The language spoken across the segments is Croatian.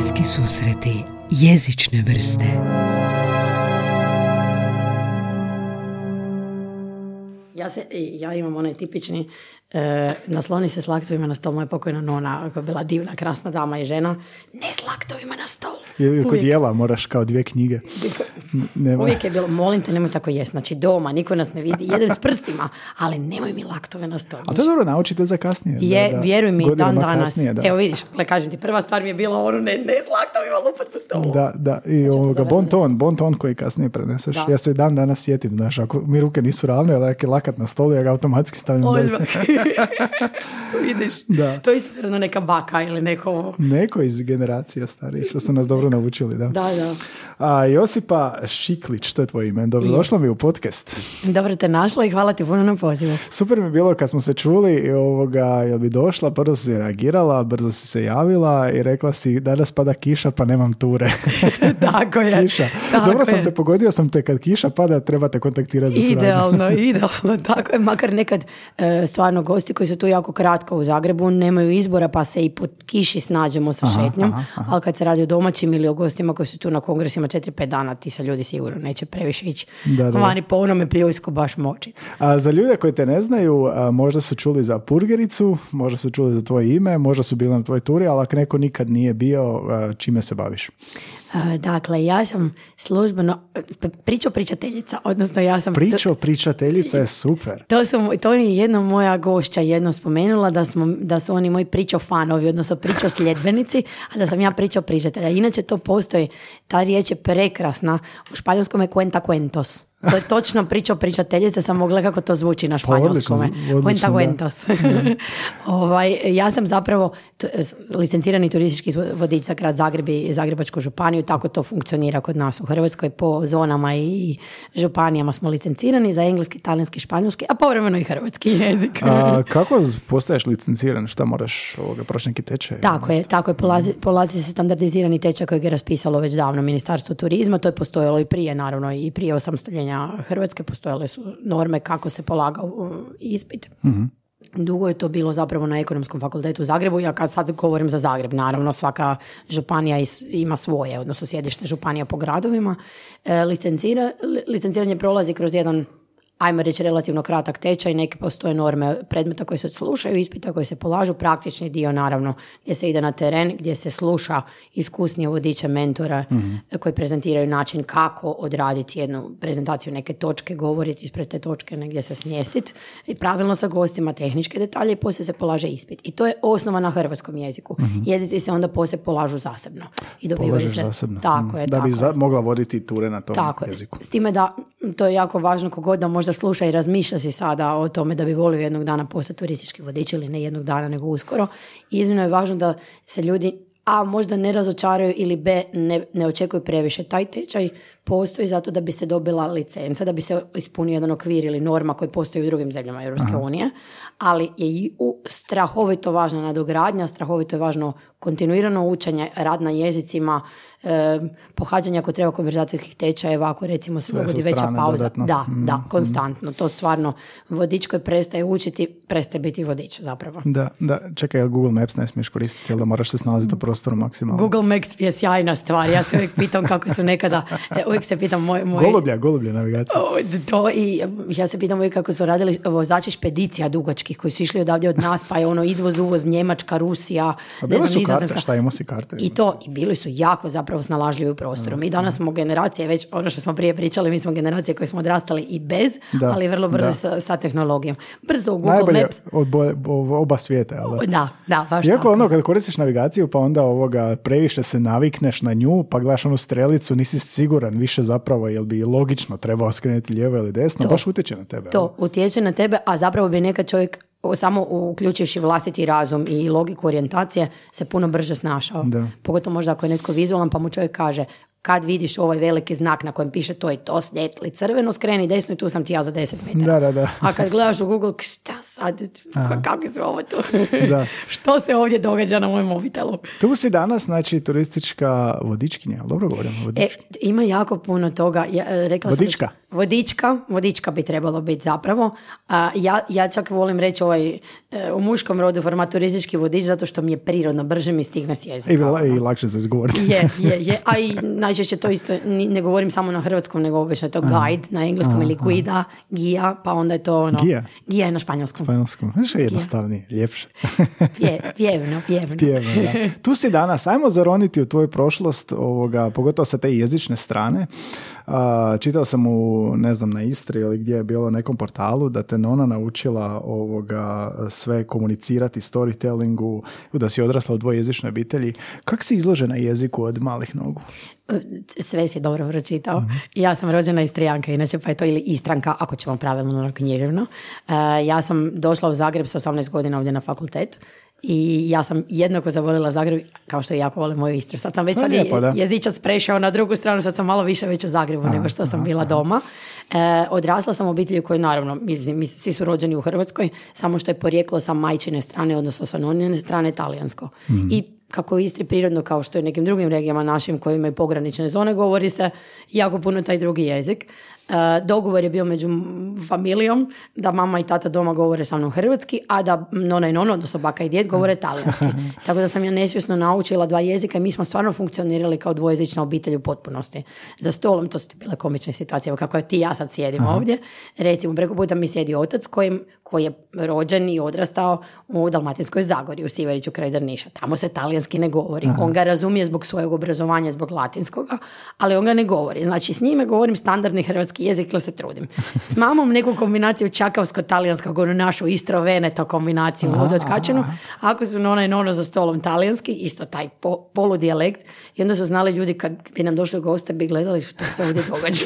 Bliski susreti jezične vrste Ja, se, ja imam onaj tipični E, nasloni se s laktovima na stol, moja pokojna nona, koja je bila divna, krasna dama i žena, ne s laktovima na stol. I kod jela moraš kao dvije knjige. Nema. Uvijek je bilo, molim te, nemoj tako jest. Znači doma, niko nas ne vidi, jedem s prstima, ali nemoj mi laktove na stol. A to je dobro, naučite za kasnije. Je, da, vjeruj mi, dan danas. Evo vidiš, le kažem ti, prva stvar mi je bila ono, ne, ne s laktovima lupat po stolu. Da, da, i znači, ovoga, bon ton, bon ton koji kasnije preneseš. Ja se dan danas sjetim, znaš, ako mi ruke nisu ravne, ali je lakat na stolu, ja ga automatski stavim Vidiš? Da. To je isto neka baka ili neko... Neko iz generacija starih, što su nas dobro naučili, da. Da, da. A, Josipa Šiklić, to je tvoj ime. Dobro, došla mi u podcast. Dobro te našla i hvala ti puno na pozivu. Super mi bilo kad smo se čuli i ovoga, jel bi došla, brzo si reagirala, brzo si se javila i rekla si danas pada kiša pa nemam ture. Tako je. kiša. Dobro sam te pogodio sam te kad kiša pada trebate kontaktirati za Idealno, idealno. Tako je, makar nekad e, stvarno gosti koji su tu jako kratko u Zagrebu, nemaju izbora pa se i po kiši snađemo sa šetnjom, ali kad se radi o domaćim ili o gostima koji su tu na kongresima 4-5 dana, ti sa ljudi sigurno neće previše ići da, da. vani po onome pljujsko baš moći. A za ljude koji te ne znaju, možda su čuli za Purgericu, možda su čuli za tvoje ime, možda su bili na tvojoj turi, ali ako neko nikad nije bio, čime se baviš? Dakle, ja sam službeno pričao pričateljica, odnosno ja sam... Pričao pričateljica je super. To, su, to je jedna moja gošća jednom spomenula da, smo, da su oni moji pričao fanovi, odnosno pričao sljedbenici, a da sam ja pričao pričatelja. Inače to postoji, ta riječ je prekrasna, u španjolskom je cuenta cuentos. To je točno pričao pričateljice, sam mogla kako to zvuči na pa španjolskome. Cuenta cuentos. ovaj, ja sam zapravo licencirani turistički vodič za grad Zagreb i Zagrebačku županiju, tako to funkcionira kod nas u Hrvatskoj, po zonama i županijama smo licencirani za engleski, talijanski, španjolski, a povremeno i hrvatski jezik. a kako postaješ licenciran? Šta moraš ovoga, proći neki tečaj? Tako je, tako je, polazi, polazi se standardizirani tečaj kojeg je raspisalo već davno Ministarstvo turizma, to je postojalo i prije, naravno, i prije osamstoljenja Hrvatske postojale su norme kako se polagao ispit. mm Dugo je to bilo zapravo na ekonomskom fakultetu u Zagrebu. Ja kad sad govorim za Zagreb, naravno svaka županija ima svoje, odnosno sjedište županija po gradovima. E, licencira, licenciranje prolazi kroz jedan ajmo reći relativno kratak tečaj, neke postoje norme predmeta koji se slušaju, ispita koji se polažu, praktični dio naravno gdje se ide na teren, gdje se sluša iskusnije vodiče mentora mm koji prezentiraju način kako odraditi jednu prezentaciju neke točke, govoriti ispred te točke negdje se smjestiti i pravilno sa gostima tehničke detalje i poslije se polaže ispit. I to je osnova na hrvatskom jeziku. mm Jezici se onda poslije polažu zasebno. I dobivaju se... zasebno. Tako je, da bi mogla voditi ture na tom tako jeziku. S time da, to je jako važno kogod da možda sluša i razmišlja si sada o tome da bi volio jednog dana postati turistički vodič ili ne jednog dana nego uskoro. I iznimno je važno da se ljudi a možda ne razočaraju ili b ne, ne očekuju previše. Taj tečaj postoji zato da bi se dobila licenca, da bi se ispunio jedan okvir ili norma koji postoji u drugim zemljama Europske unije, ali je i strahovito važna nadogradnja, strahovito je važno kontinuirano učenje, rad na jezicima, e, pohađanje ako treba konverzacijskih tečajeva, ako recimo se dogodi veća pauza. Da, mm, da, mm. konstantno. To stvarno vodič koji prestaje učiti, prestaje biti vodič zapravo. Da, da. Čekaj, Google Maps ne smiješ koristiti, da moraš se snalaziti u prostoru maksimalno? Google Maps je sjajna stvar. Ja se uvijek pitam kako su nekada, e, uvijek se pitam moj... moj... Golublja, golublja navigacija. to i ja se pitam uvijek kako su radili vozači špedicija dugačkih koji su išli odavdje od nas, pa je ono izvoz, uvoz, Njemačka, Rusija, A ne znam, karte, šta imamo si karte? I to, i bili su jako zapravo snalažljivi u prostoru. Mi danas smo generacije, već ono što smo prije pričali, mi smo generacije koje smo odrastali i bez, ali vrlo brzo sa, sa, tehnologijom. Brzo u Google Najbolje Maps. od oba svijeta. Ali. Da, da, baš Iako ono, kad koristiš navigaciju, pa onda ovoga previše se navikneš na nju, pa gledaš onu strelicu, nisi siguran više zapravo jel bi logično trebao skrenuti lijevo ili desno, baš utječe na tebe. To, utječe na tebe, a zapravo bi nekad čovjek samo uključujući vlastiti razum i logiku orijentacije se puno brže snašao. Da. Pogotovo možda ako je netko vizualan pa mu čovjek kaže kad vidiš ovaj veliki znak na kojem piše to i to, slijetli crveno, skreni desno i tu sam ti ja za 10 metara. Da, da, da. A kad gledaš u Google, šta sad, kako se ovo tu? da. Što se ovdje događa na mojem mobitelu? Tu si danas, znači, turistička vodičkinja, dobro govorim, E, ima jako puno toga. Ja, e, rekla Vodička? Sam vodička, vodička bi trebalo biti zapravo. A ja, ja čak volim reći ovaj, e, u muškom rodu formaturistički vodič zato što mi je prirodno, brže mi stigne s jezika. I, i lakše se izgovoriti. Je, je, je. A i najčešće to isto, ne govorim samo na hrvatskom, nego obično je to guide na engleskom ili guida, gija, pa onda je to ono... Gija? Gija je na španjolskom. Španjolskom. Znaš, je jednostavnije, ljepše. Pje, pjevno, pjevno. Pjevno, da. Tu si danas, ajmo zaroniti u tvoju prošlost, ovoga, pogotovo sa te jezične strane. A, čitao sam u, ne znam, na Istri ili gdje je bilo na nekom portalu da te Nona naučila ovoga, sve komunicirati, storytellingu, da si odrasla u dvojezičnoj obitelji. Kako si izložena jeziku od malih nogu? Sve si dobro pročitao. Ja sam rođena Istrijanka, inače pa je to ili Istranka, ako ćemo pravilno ono književno. E, ja sam došla u Zagreb s 18 godina ovdje na fakultet i ja sam jednako zavolila Zagreb, kao što jako volim moju Istru. Sad sam već sad je- lijepo, da. jezičac prešao na drugu stranu, sad sam malo više već u Zagrebu nego što sam bila doma. E, odrasla sam u obitelji koji naravno, mi, mi svi su rođeni u Hrvatskoj, samo što je porijeklo sa majčine strane, odnosno sa nonine strane talijansko. I kako je u Istri prirodno kao što je u nekim drugim regijama našim koji imaju pogranične zone, govori se jako puno taj drugi jezik. E, dogovor je bio među familijom da mama i tata doma govore sa mnom hrvatski, a da nona i nono, odnosno baka i djed, govore talijanski. Tako da sam ja nesvjesno naučila dva jezika i mi smo stvarno funkcionirali kao dvojezična obitelj u potpunosti. Za stolom, to su bile komične situacije, kako ti i ja sad sjedimo ovdje. Recimo, preko puta mi sjedi otac kojim, koji je rođen i odrastao u Dalmatinskoj Zagori, u Siveriću kraj Drniša. Tamo se talijanski ne govori. On ga razumije zbog svojeg obrazovanja, zbog latinskoga, ali on ga ne govori. Znači, s njime govorim standardni hrvatski jezik, ili se trudim. S mamom neku kombinaciju čakavsko-talijanskog, onu našu istro veneto kombinaciju vodu otkačenu. Ako su nona i nono za stolom talijanski, isto taj po, poludijalekt. I onda su znali ljudi kad bi nam došli goste, bi gledali što se ovdje događa.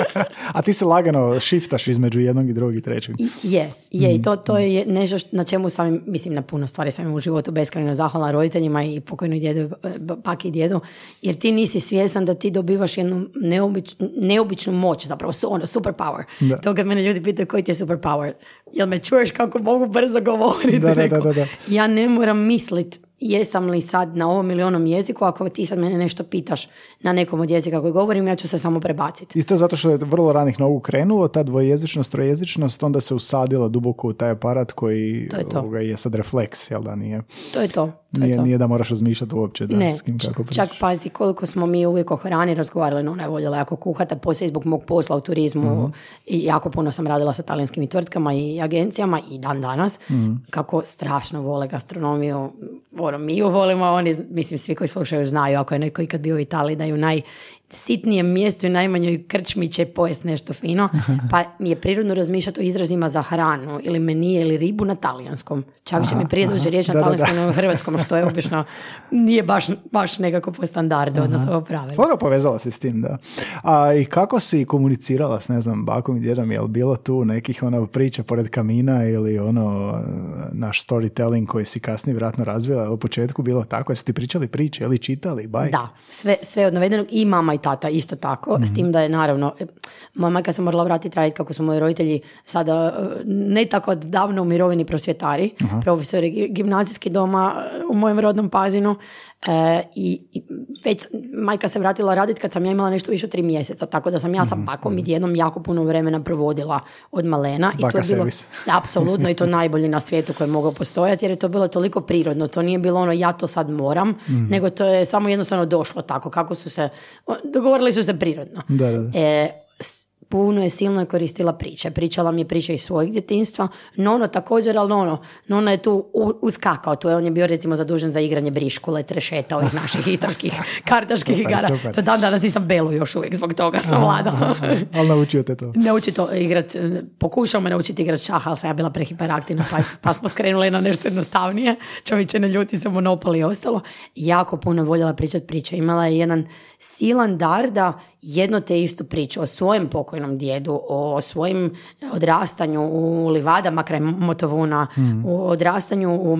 A ti se lagano shiftaš između jednog i drugog i trećeg. I- Je, je i to, to je nešto št- na čemu sam, im- mislim na puno stvari sam u životu beskrajno zahvalna roditeljima i pokojnoj djedu, baki i djedu, jer ti nisi svjestan da ti dobivaš jednu neobič, neobičnu moć, zapravo su, ono, superpower. Da. To kad mene ljudi pitaju koji ti je superpower, jel me čuješ kako mogu brzo govoriti? Da, da, da, da, da. Ja ne moram mislit jesam li sad na ovom ili onom jeziku, ako ti sad mene nešto pitaš na nekom od jezika koji govorim, ja ću se samo prebaciti. I to zato što je vrlo ranih nogu krenulo, ta dvojezičnost, trojezičnost, onda se usadila duboko u taj aparat koji To je to. ovoga, je sad refleks, jel da nije? To je to. to je Nije, to. nije da moraš razmišljati uopće da, Ne, s kim kako čak pričaš. pazi koliko smo mi uvijek o hrani razgovarali, no ona je voljela jako kuhati, a poslije zbog mog posla u turizmu Mhm. i jako puno sam radila sa talijanskim tvrtkama i agencijama i dan danas, Mhm. kako strašno vole gastronomiju, ono, mi ju volimo, oni, mislim, svi koji slušaju znaju, ako je neko ikad bio u Italiji, da ju naj sitnijem mjestu i najmanjoj krčmi će pojest nešto fino, pa mi je prirodno razmišljati o izrazima za hranu ili menije ili ribu na talijanskom. Čak će mi prije dođe riječ na talijanskom nego hrvatskom, što je obično nije baš, baš nekako po standardu, odnosno po pravilu. Dobro, povezala se s tim, da. A i kako si komunicirala s, ne znam, bakom i djedom, je li bilo tu nekih ono priča pored kamina ili ono naš storytelling koji si kasnije vjerojatno razvila, je u početku bilo tako, jeste ti pričali priče ili čitali, baj? Da, sve, sve od navedenog i mama i tata isto tako, s tim da je naravno, e, moja majka se morala vratiti raditi kako su moji roditelji sada e, ne tako davno u mirovini prosvjetari, profesori gi- gimnazijski doma e, u mojem rodnom pazinu e, i, i već majka se vratila raditi kad sam ja imala nešto više od tri mjeseca, tako da sam ja sa bakom i djedom jako puno vremena provodila od malena. I to je bilo, apsolutno i to najbolji na svijetu koji je mogao postojati jer je to bilo toliko prirodno. To nije bilo ono ja to sad moram, Mhm. nego to je samo jednostavno došlo tako kako su se, dogovorili su se prirodno. Da, da, da. E, s- puno je silno koristila priče. Pričala mi je priče iz svojeg djetinstva. Nono također, ali ono, Nono je tu uskakao. Tu je, on je bio recimo zadužen za igranje briškule, trešeta, ovih naših istarskih kartaških Super, igara. super. To dan danas nisam belu još uvijek, zbog toga sam vladala. Ali naučio te to. Nauči to igrat, pokušao me naučiti igrat šah, ali sam ja bila prehiperaktivna, pa, pa smo skrenuli na nešto jednostavnije. Čovječe ne ljuti se monopol i ostalo. Jako puno voljela pričati priče. Imala je jedan silan dar da jedno te istu priču o svojem pokojnom djedu, o svojim odrastanju u livadama kraj Motovuna, u odrastanju u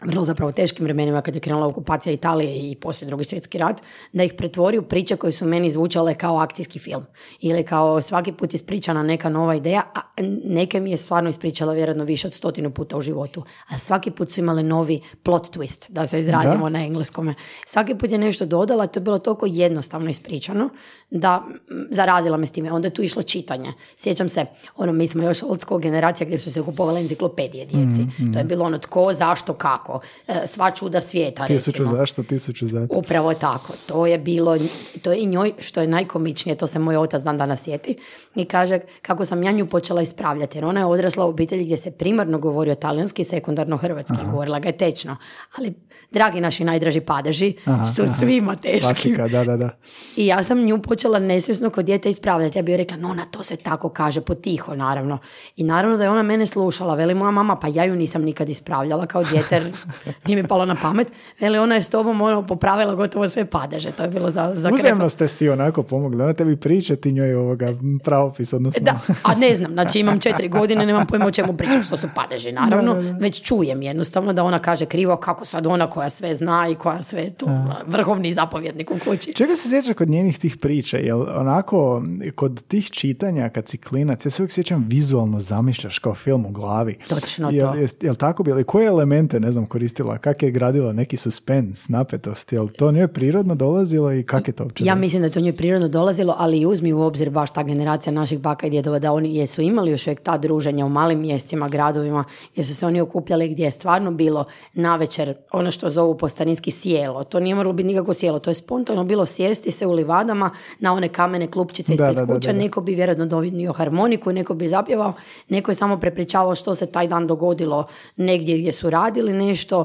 vrlo zapravo teškim vremenima kad je krenula okupacija Italije i poslije drugi svjetski rat, da ih pretvori u priče koje su meni zvučale kao akcijski film. Ili kao svaki put ispričana neka nova ideja, a neke mi je stvarno ispričala vjerojatno više od stotinu puta u životu. A svaki put su imali novi plot twist, da se izrazimo na engleskome. Svaki put je nešto dodala, to je bilo toliko jednostavno ispričano da zarazila me s time. Onda je tu išlo čitanje. Sjećam se, ono, mi smo još old school generacija gdje su se kupovale enciklopedije djeci. Mhm, To je bilo ono tko, zašto, kako. E, Sva čuda svijeta, Tisuću recimo. zašto, tisuću zato. Upravo tako. To je bilo, to je i njoj, što je najkomičnije, to se moj otac dan danas sjeti, i kaže kako sam ja nju počela ispravljati, jer ona je odrasla u obitelji gdje se primarno govorio talijanski, sekundarno hrvatski, govorila ga je tečno. Ali, dragi naši najdraži padeži, Aha, su aha. svima teški. Klasika, da, da, da. I ja sam nju počela nesvjesno kod dijete ispravljati. Ja bi joj rekla, nona, to se tako kaže, potiho, naravno. I naravno da je ona mene slušala. Veli moja mama, pa ja ju nisam nikad ispravljala kao dijete, jer nije mi palo na pamet. Veli, ona je s tobom ono, popravila gotovo sve padeže. To je bilo za, za Uzemno ste si onako pomogli. Ona tebi priča, ti njoj ovoga pravopis, odnosno... Da, a ne znam, znači imam četiri godine, nemam pojma o čemu pričam, što su padeži, naravno, Da, da, da. već čujem jednostavno da ona kaže krivo, kako sad ona koja sve zna i koja sve tu, vrhovni zapovjednik u kući. Čega se sjeća kod njenih tih priča? Jel onako, kod tih čitanja kad si klinac, ja se uvijek sjećam vizualno zamišljaš kao film u glavi. Točno jel, to. Jel, jel tako bilo? I koje elemente, ne znam, koristila? Kak je gradila neki suspens, napetost? Jel to njoj prirodno dolazilo i kak je to uopće? Ja mislim da je to njoj prirodno dolazilo, ali i uzmi u obzir baš ta generacija naših baka i djedova da oni jesu imali još uvijek ta druženja u malim mjestima, gradovima, gdje su se oni okupljali, gdje je stvarno bilo navečer ono što zovu po starinski sjelo. To nije moralo biti nikako sjelo, to je spontano bilo sjesti se u livadama na one kamene klupčice ispred da, da, kuća, da, neko bi vjerojatno donio harmoniku, neko bi zapjevao, neko je samo prepričavao što se taj dan dogodilo negdje gdje su radili nešto,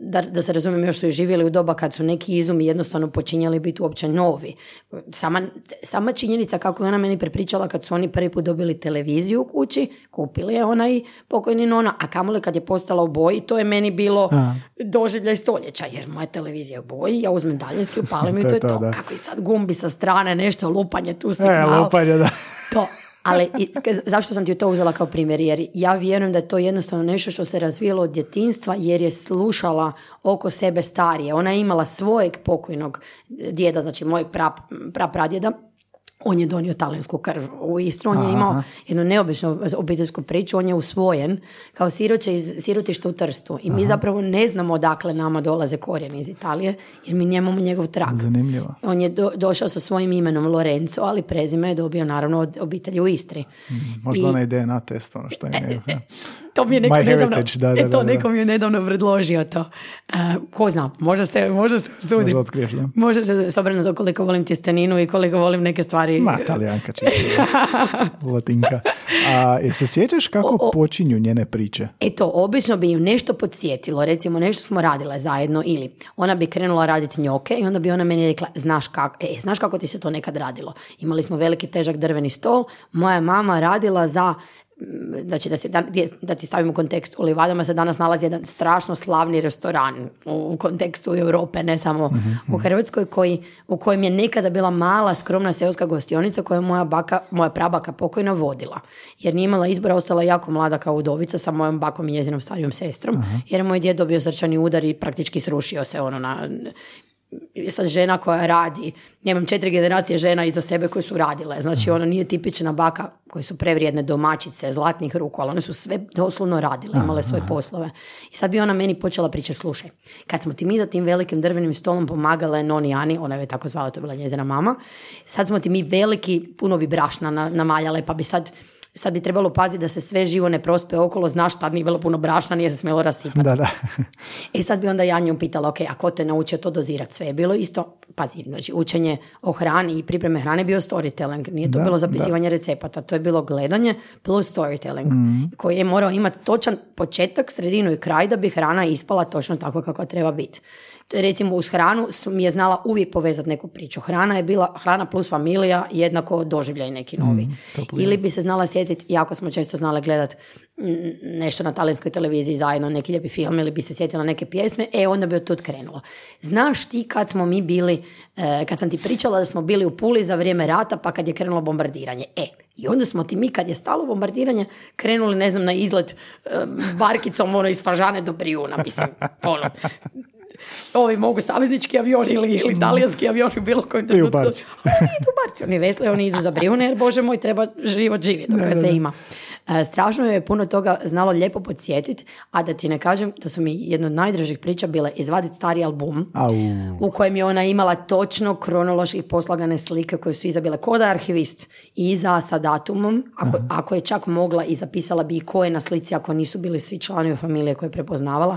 da, da se razumijem, još su i živjeli u doba kad su neki izumi jednostavno počinjali biti uopće novi. Sama, sama činjenica kako je ona meni prepričala kad su oni prvi put dobili televiziju u kući, kupili je ona i pokojni nona, a kamoli kad je postala u boji, to je meni bilo doživljaj stoljeća, jer moja televizija je u boji, ja uzmem daljinski, upalim i To je to, to. Kakvi sad gumbi sa strane, nešto, lupanje tu E, signal. lupanje, da. To, ali zašto sam ti to uzela kao primjer? Jer ja vjerujem da je to jednostavno nešto što se razvijelo od djetinstva jer je slušala oko sebe starije. Ona je imala svojeg pokojnog djeda, znači mojeg pra, pra on je donio talijansku krv u Istru, on je imao jednu neobičnu obiteljsku priču, on je usvojen kao siroće iz sirotišta u Trstu i mi zapravo ne znamo odakle nama dolaze korijeni iz Italije jer mi njemamo njegov trag. Zanimljivo. On je do- došao sa svojim imenom Lorenzo, ali prezime je dobio naravno od obitelji u Istri. Možda I- onaj DNA test, ono što imaju. To mi je neko My nedavno, heritage, da, da, e, to da, da. neko mi je nedavno predložio to. E, ko zna, možda se, možda se sudi. Možda otkriješ, da. Možda se, s obzirom to koliko volim tjesteninu i koliko volim neke stvari. Ma, talijanka čisto. Latinka. A se sjećaš kako počinju njene priče? E to, obično bi ju nešto podsjetilo, recimo nešto smo radile zajedno ili ona bi krenula raditi njoke i onda bi ona meni rekla, znaš kako, e, znaš kako ti se to nekad radilo? Imali smo veliki težak drveni stol, moja mama radila za znači da, se, da, da ti stavimo u kontekst, u Livadama se danas nalazi jedan strašno slavni restoran u, u kontekstu Europe, ne samo u Hrvatskoj, koji, u kojem je nekada bila mala, skromna seoska gostionica koju je moja, baka, moja prabaka pokojno vodila. Jer nije imala izbora, ostala jako mlada kao udovica sa mojom bakom i njezinom starijom sestrom, jer je moj djed dobio srčani udar i praktički srušio se ono na sad žena koja radi, nemam četiri generacije žena iza sebe koje su radile, znači ona nije tipična baka koje su prevrijedne domaćice, zlatnih ruku, ali one su sve doslovno radile, imale svoje poslove. I sad bi ona meni počela pričati, slušaj, kad smo ti mi za tim velikim drvenim stolom pomagale noni Ani, ona je tako zvala, to je bila njezina mama, sad smo ti mi veliki, puno bi brašna na- namaljale, pa bi sad Sad bi trebalo paziti da se sve živo ne prospe okolo, znaš, tad nije bilo puno brašna, nije se smjelo rasipati. Da, da. I sad bi onda ja nju pitala, ok, a ko te naučio to dozirati? Sve je bilo isto, pazi, znači učenje o hrani i pripreme hrane bio storytelling, nije to Da, bilo zapisivanje recepata, to je bilo gledanje plus storytelling, koji je morao imati točan početak, sredinu i kraj da bi hrana ispala točno tako kako treba biti. Recimo uz hranu su, mi je znala uvijek povezati neku priču. Hrana je bila, hrana plus familija jednako doživljaj neki novi. Ili bi se znala sjetiti, jako smo često znale gledat mm, nešto na talijanskoj televiziji zajedno, neki lijepi film ili bi se sjetila neke pjesme, e onda bi od tud krenulo. Znaš ti kad smo mi bili, e, kad sam ti pričala da smo bili u Puli za vrijeme rata pa kad je krenulo bombardiranje, e, I onda smo ti mi, kad je stalo bombardiranje, krenuli, ne znam, na izlet e, barkicom ono, iz Fažane do Brijuna, mislim, ono, ovi mogu saveznički avioni ili, ili talijanski avioni u bilo kojem trenutku. I u barci. Oni idu u barci, oni vesle, oni idu za Brijune, jer bože moj, treba život živjeti dok se ima. E, strašno je puno toga znalo lijepo podsjetiti, a da ti ne kažem da su mi jedno od najdražih priča bile izvaditi stari album Au. u kojem je ona imala točno kronološki poslagane slike koje su iza bile ko da je arhivist i iza sa datumom, ako, ako je čak mogla i zapisala bi i ko je na slici ako nisu bili svi članovi familije koje je prepoznavala.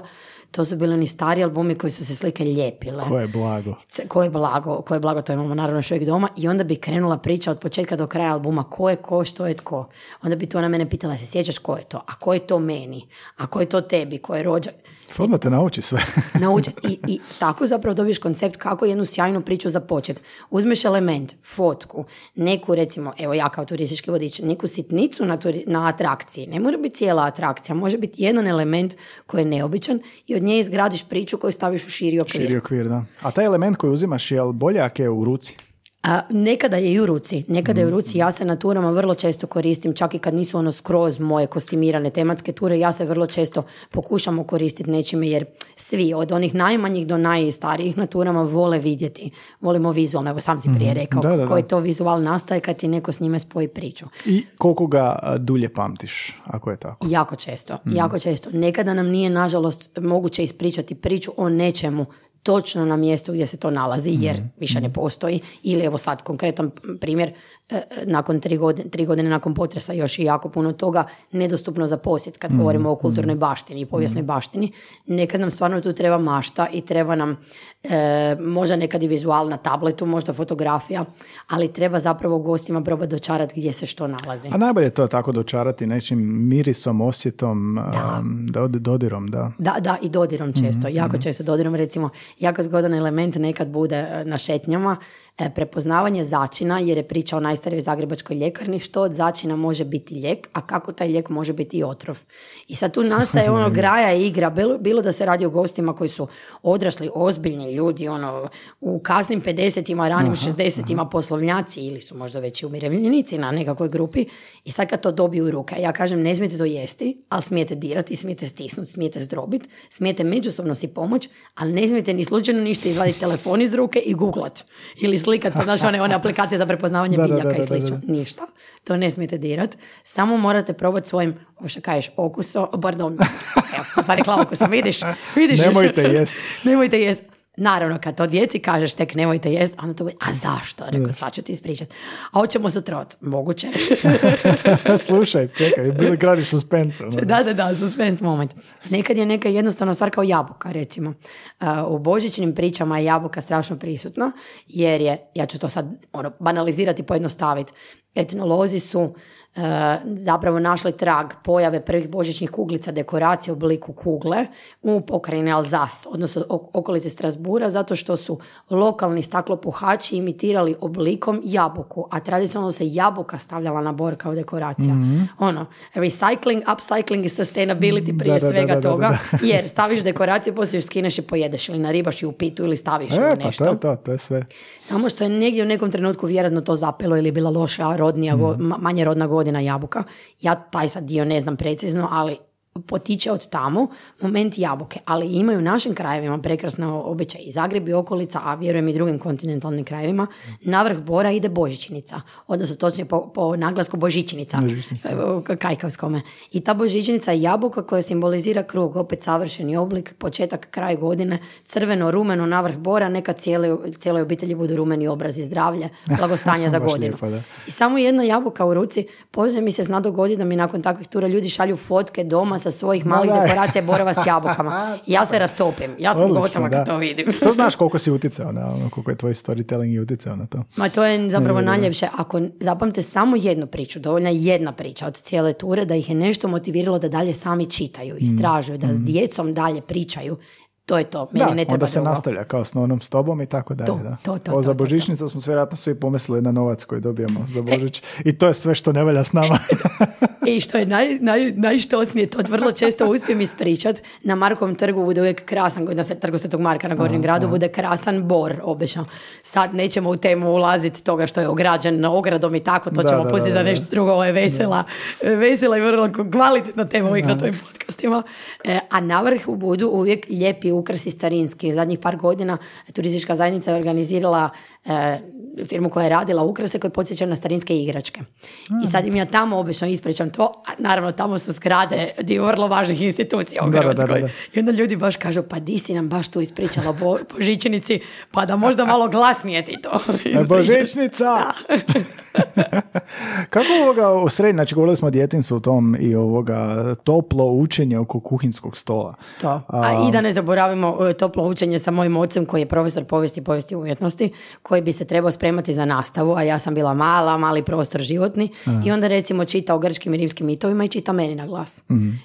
To su bili ni stari albumi koji su se slike lijepile. Ko je blago. C- Ko je blago, ko je blago, to imamo naravno još uvijek doma i onda bi krenula priča od početka do kraja albuma ko je ko, što je tko. Onda bi to ona mene pitala, se sjećaš ko je to, a ko je to meni, a ko je to tebi, ko je rođak. Odmah te nauči sve. Nauči, i, I tako zapravo dobiješ koncept kako jednu sjajnu priču započeti. Uzmeš element, fotku, neku recimo, evo ja kao turistički vodič, neku sitnicu na, turi- na atrakciji. Ne mora biti cijela atrakcija, može biti jedan element koji je neobičan i od nje izgradiš priču koju staviš u širi okvir. Širi okvir, da. A taj element koji uzimaš, jel boljak je u ruci? A, nekada je i u ruci, nekada je u Mm. ruci, ja se na turama vrlo često koristim, čak i kad nisu ono skroz moje kostimirane tematske ture, ja se vrlo često pokušamo koristiti nečime jer svi, od onih najmanjih do najstarijih na turama vole vidjeti, volimo vizualno, evo sam si prije rekao, Mm. Da, da, da. koji to vizual nastaje kad ti neko s njime spoji priču. I koliko ga dulje pamtiš, ako je tako? Jako često, Mhm. jako često. Nekada nam nije, nažalost, moguće ispričati priču o nečemu točno na mjestu gdje se to nalazi, jer Mhm. više ne postoji. Ili evo sad konkretan primjer, nakon tri godine, tri godine nakon potresa još i jako puno toga nedostupno za posjet kad govorimo o kulturnoj baštini i povijesnoj baštini. Nekad nam stvarno tu treba mašta i treba nam e, možda nekad i vizual na tabletu, možda fotografija, ali treba zapravo gostima probati dočarati gdje se što nalazi. A najbolje je to tako dočarati nečim mirisom, osjetom, um, do- dodirom, da. Da, da, i dodirom često. Jako često dodirom, recimo, jako zgodan element nekad bude e, na šetnjama, e, prepoznavanje začina, jer je priča o najstarijoj zagrebačkoj ljekarni, što od začina može biti lijek, a kako taj lijek može biti i otrov. I sad tu nastaje ono graja i igra, bilo, bilo da se radi o gostima koji su odrasli, ozbiljni ljudi, ono, u kasnim 50-ima, ranim 60-ima poslovnjaci ili su možda već i umirovljenici na nekakvoj grupi i sad kad to dobiju u ruke, ja kažem ne smijete to jesti, ali smijete dirati, smijete stisnuti, smijete zdrobiti, smijete međusobno si pomoć, ali ne smijete ni slučajno ništa izvaditi telefon iz ruke i googlat. Ili slikat, znaš, one, one aplikacije za prepoznavanje Da, biljaka da, i da, da, slično. Ništa. To ne smijete dirat. Samo morate probati svojim, ovo što kažeš, okusom, pardon, evo, sam rekla okusom, vidiš, vidiš. Nemojte jest. nemojte jest. Naravno, kad to djeci kažeš tek nemojte jest, onda to bude, a zašto? Rekao, sad ću ti ispričat. A hoćemo sutra od? Moguće. Slušaj, čekaj, bili gradiš suspensu. ono. da, da, da, suspense moment. Nekad je neka jednostavna stvar kao jabuka, recimo. Uh, u božićnim pričama je jabuka strašno prisutna, jer je, ja ću to sad ono, banalizirati, pojednostaviti. Etnolozi su uh, zapravo našli trag pojave prvih božićnih kuglica, dekoracije u obliku kugle u pokrajini Alzas, odnosno o- okolici Strasbura, zato što su lokalni staklopuhači imitirali oblikom jabuku, a tradicionalno se jabuka stavljala na bor kao dekoracija. Ono, recycling, upcycling i sustainability prije Da, da, svega da, da, toga, da. jer staviš dekoraciju, poslije ju skineš i pojedeš ili naribaš ju u pitu ili staviš E, pa nešto. to je to, to je sve. Samo što je negdje u nekom trenutku vjerojatno to zapelo ili bila loša, rodnija, go- ma- manje rodna godina jabuka. Ja taj sad dio ne znam precizno, ali potiče od tamo moment jabuke, ali imaju u našim krajevima prekrasno običaj i Zagreb i okolica, a vjerujem i drugim kontinentalnim krajevima, na vrh bora ide božićnica, odnosno točnije po, po naglasku božićnica, Božićnica. Kajkavskome. I ta božićnica je jabuka koja simbolizira krug, opet savršeni oblik, početak, kraj godine, crveno, rumeno, na vrh bora, neka cijele, cijeloj obitelji budu rumeni obrazi, zdravlje, blagostanje za godinu. lijepo, da. I samo jedna jabuka u ruci, poslije mi se zna dogoditi da mi nakon takvih tura ljudi šalju fotke doma sa svojih malih daj. dekoracija borova s jabukama. ja se rastopim, ja sam Odlično, gotova kad da. to vidim. To znaš koliko si utjecao na ono, koliko je tvoj storytelling i utjecao na to. Ma to je zapravo najljepše. Ako zapamte samo jednu priču, dovoljna je jedna priča od cijele ture, da ih je nešto motiviralo da dalje sami čitaju, istražuju, da s djecom dalje pričaju. To je to. Meni da, ne treba onda se drugo. nastavlja kao s nonom s tobom i tako dalje. To, da. to, to, Ovo za božićnica smo vjerojatno svi pomislili na novac koji dobijemo za Božić i to je sve što ne valja s nama. I što je naj, naj, najštosnije, to vrlo često uspijem ispričat, na Markovom trgu bude uvijek krasan, na trgu Svetog Marka na Gornjem gradu, bude krasan bor obično. Sad nećemo u temu ulaziti toga što je ograđen ogradom i tako, to Da, ćemo da, pustiti da, za da. nešto drugo, ovo je vesela, vesela i vrlo kvalitetna tema uvijek na tvojim podcastima. E, a na vrhu budu uvijek lijepi ukrsi starinski. Zadnjih par godina turistička zajednica je organizirala firmu koja je radila ukrase koje podsjećaju na starinske igračke. I sad im ja tamo obično ispričam to, a naravno tamo su zgrade dio vrlo važnih institucija u Da, Hrvatskoj. da, da. I onda ljudi baš kažu, pa di si nam baš tu ispričala bo, po pa da možda malo glasnije ti to ispričaš. Božićnica! Kako ovoga u srednji, znači govorili smo o djetinstvu tom i ovoga toplo učenje oko kuhinskog stola. To. A, i da ne zaboravimo e, toplo učenje sa mojim ocem koji je profesor povijesti i povijesti umjetnosti, koji bi se trebao spremati za nastavu, a ja sam bila mala, mali prostor životni i onda recimo čita o grčkim i rimskim mitovima i čita meni na glas.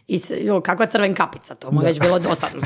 I s- jo, kakva crven kapica, to mu je već bilo dosadno.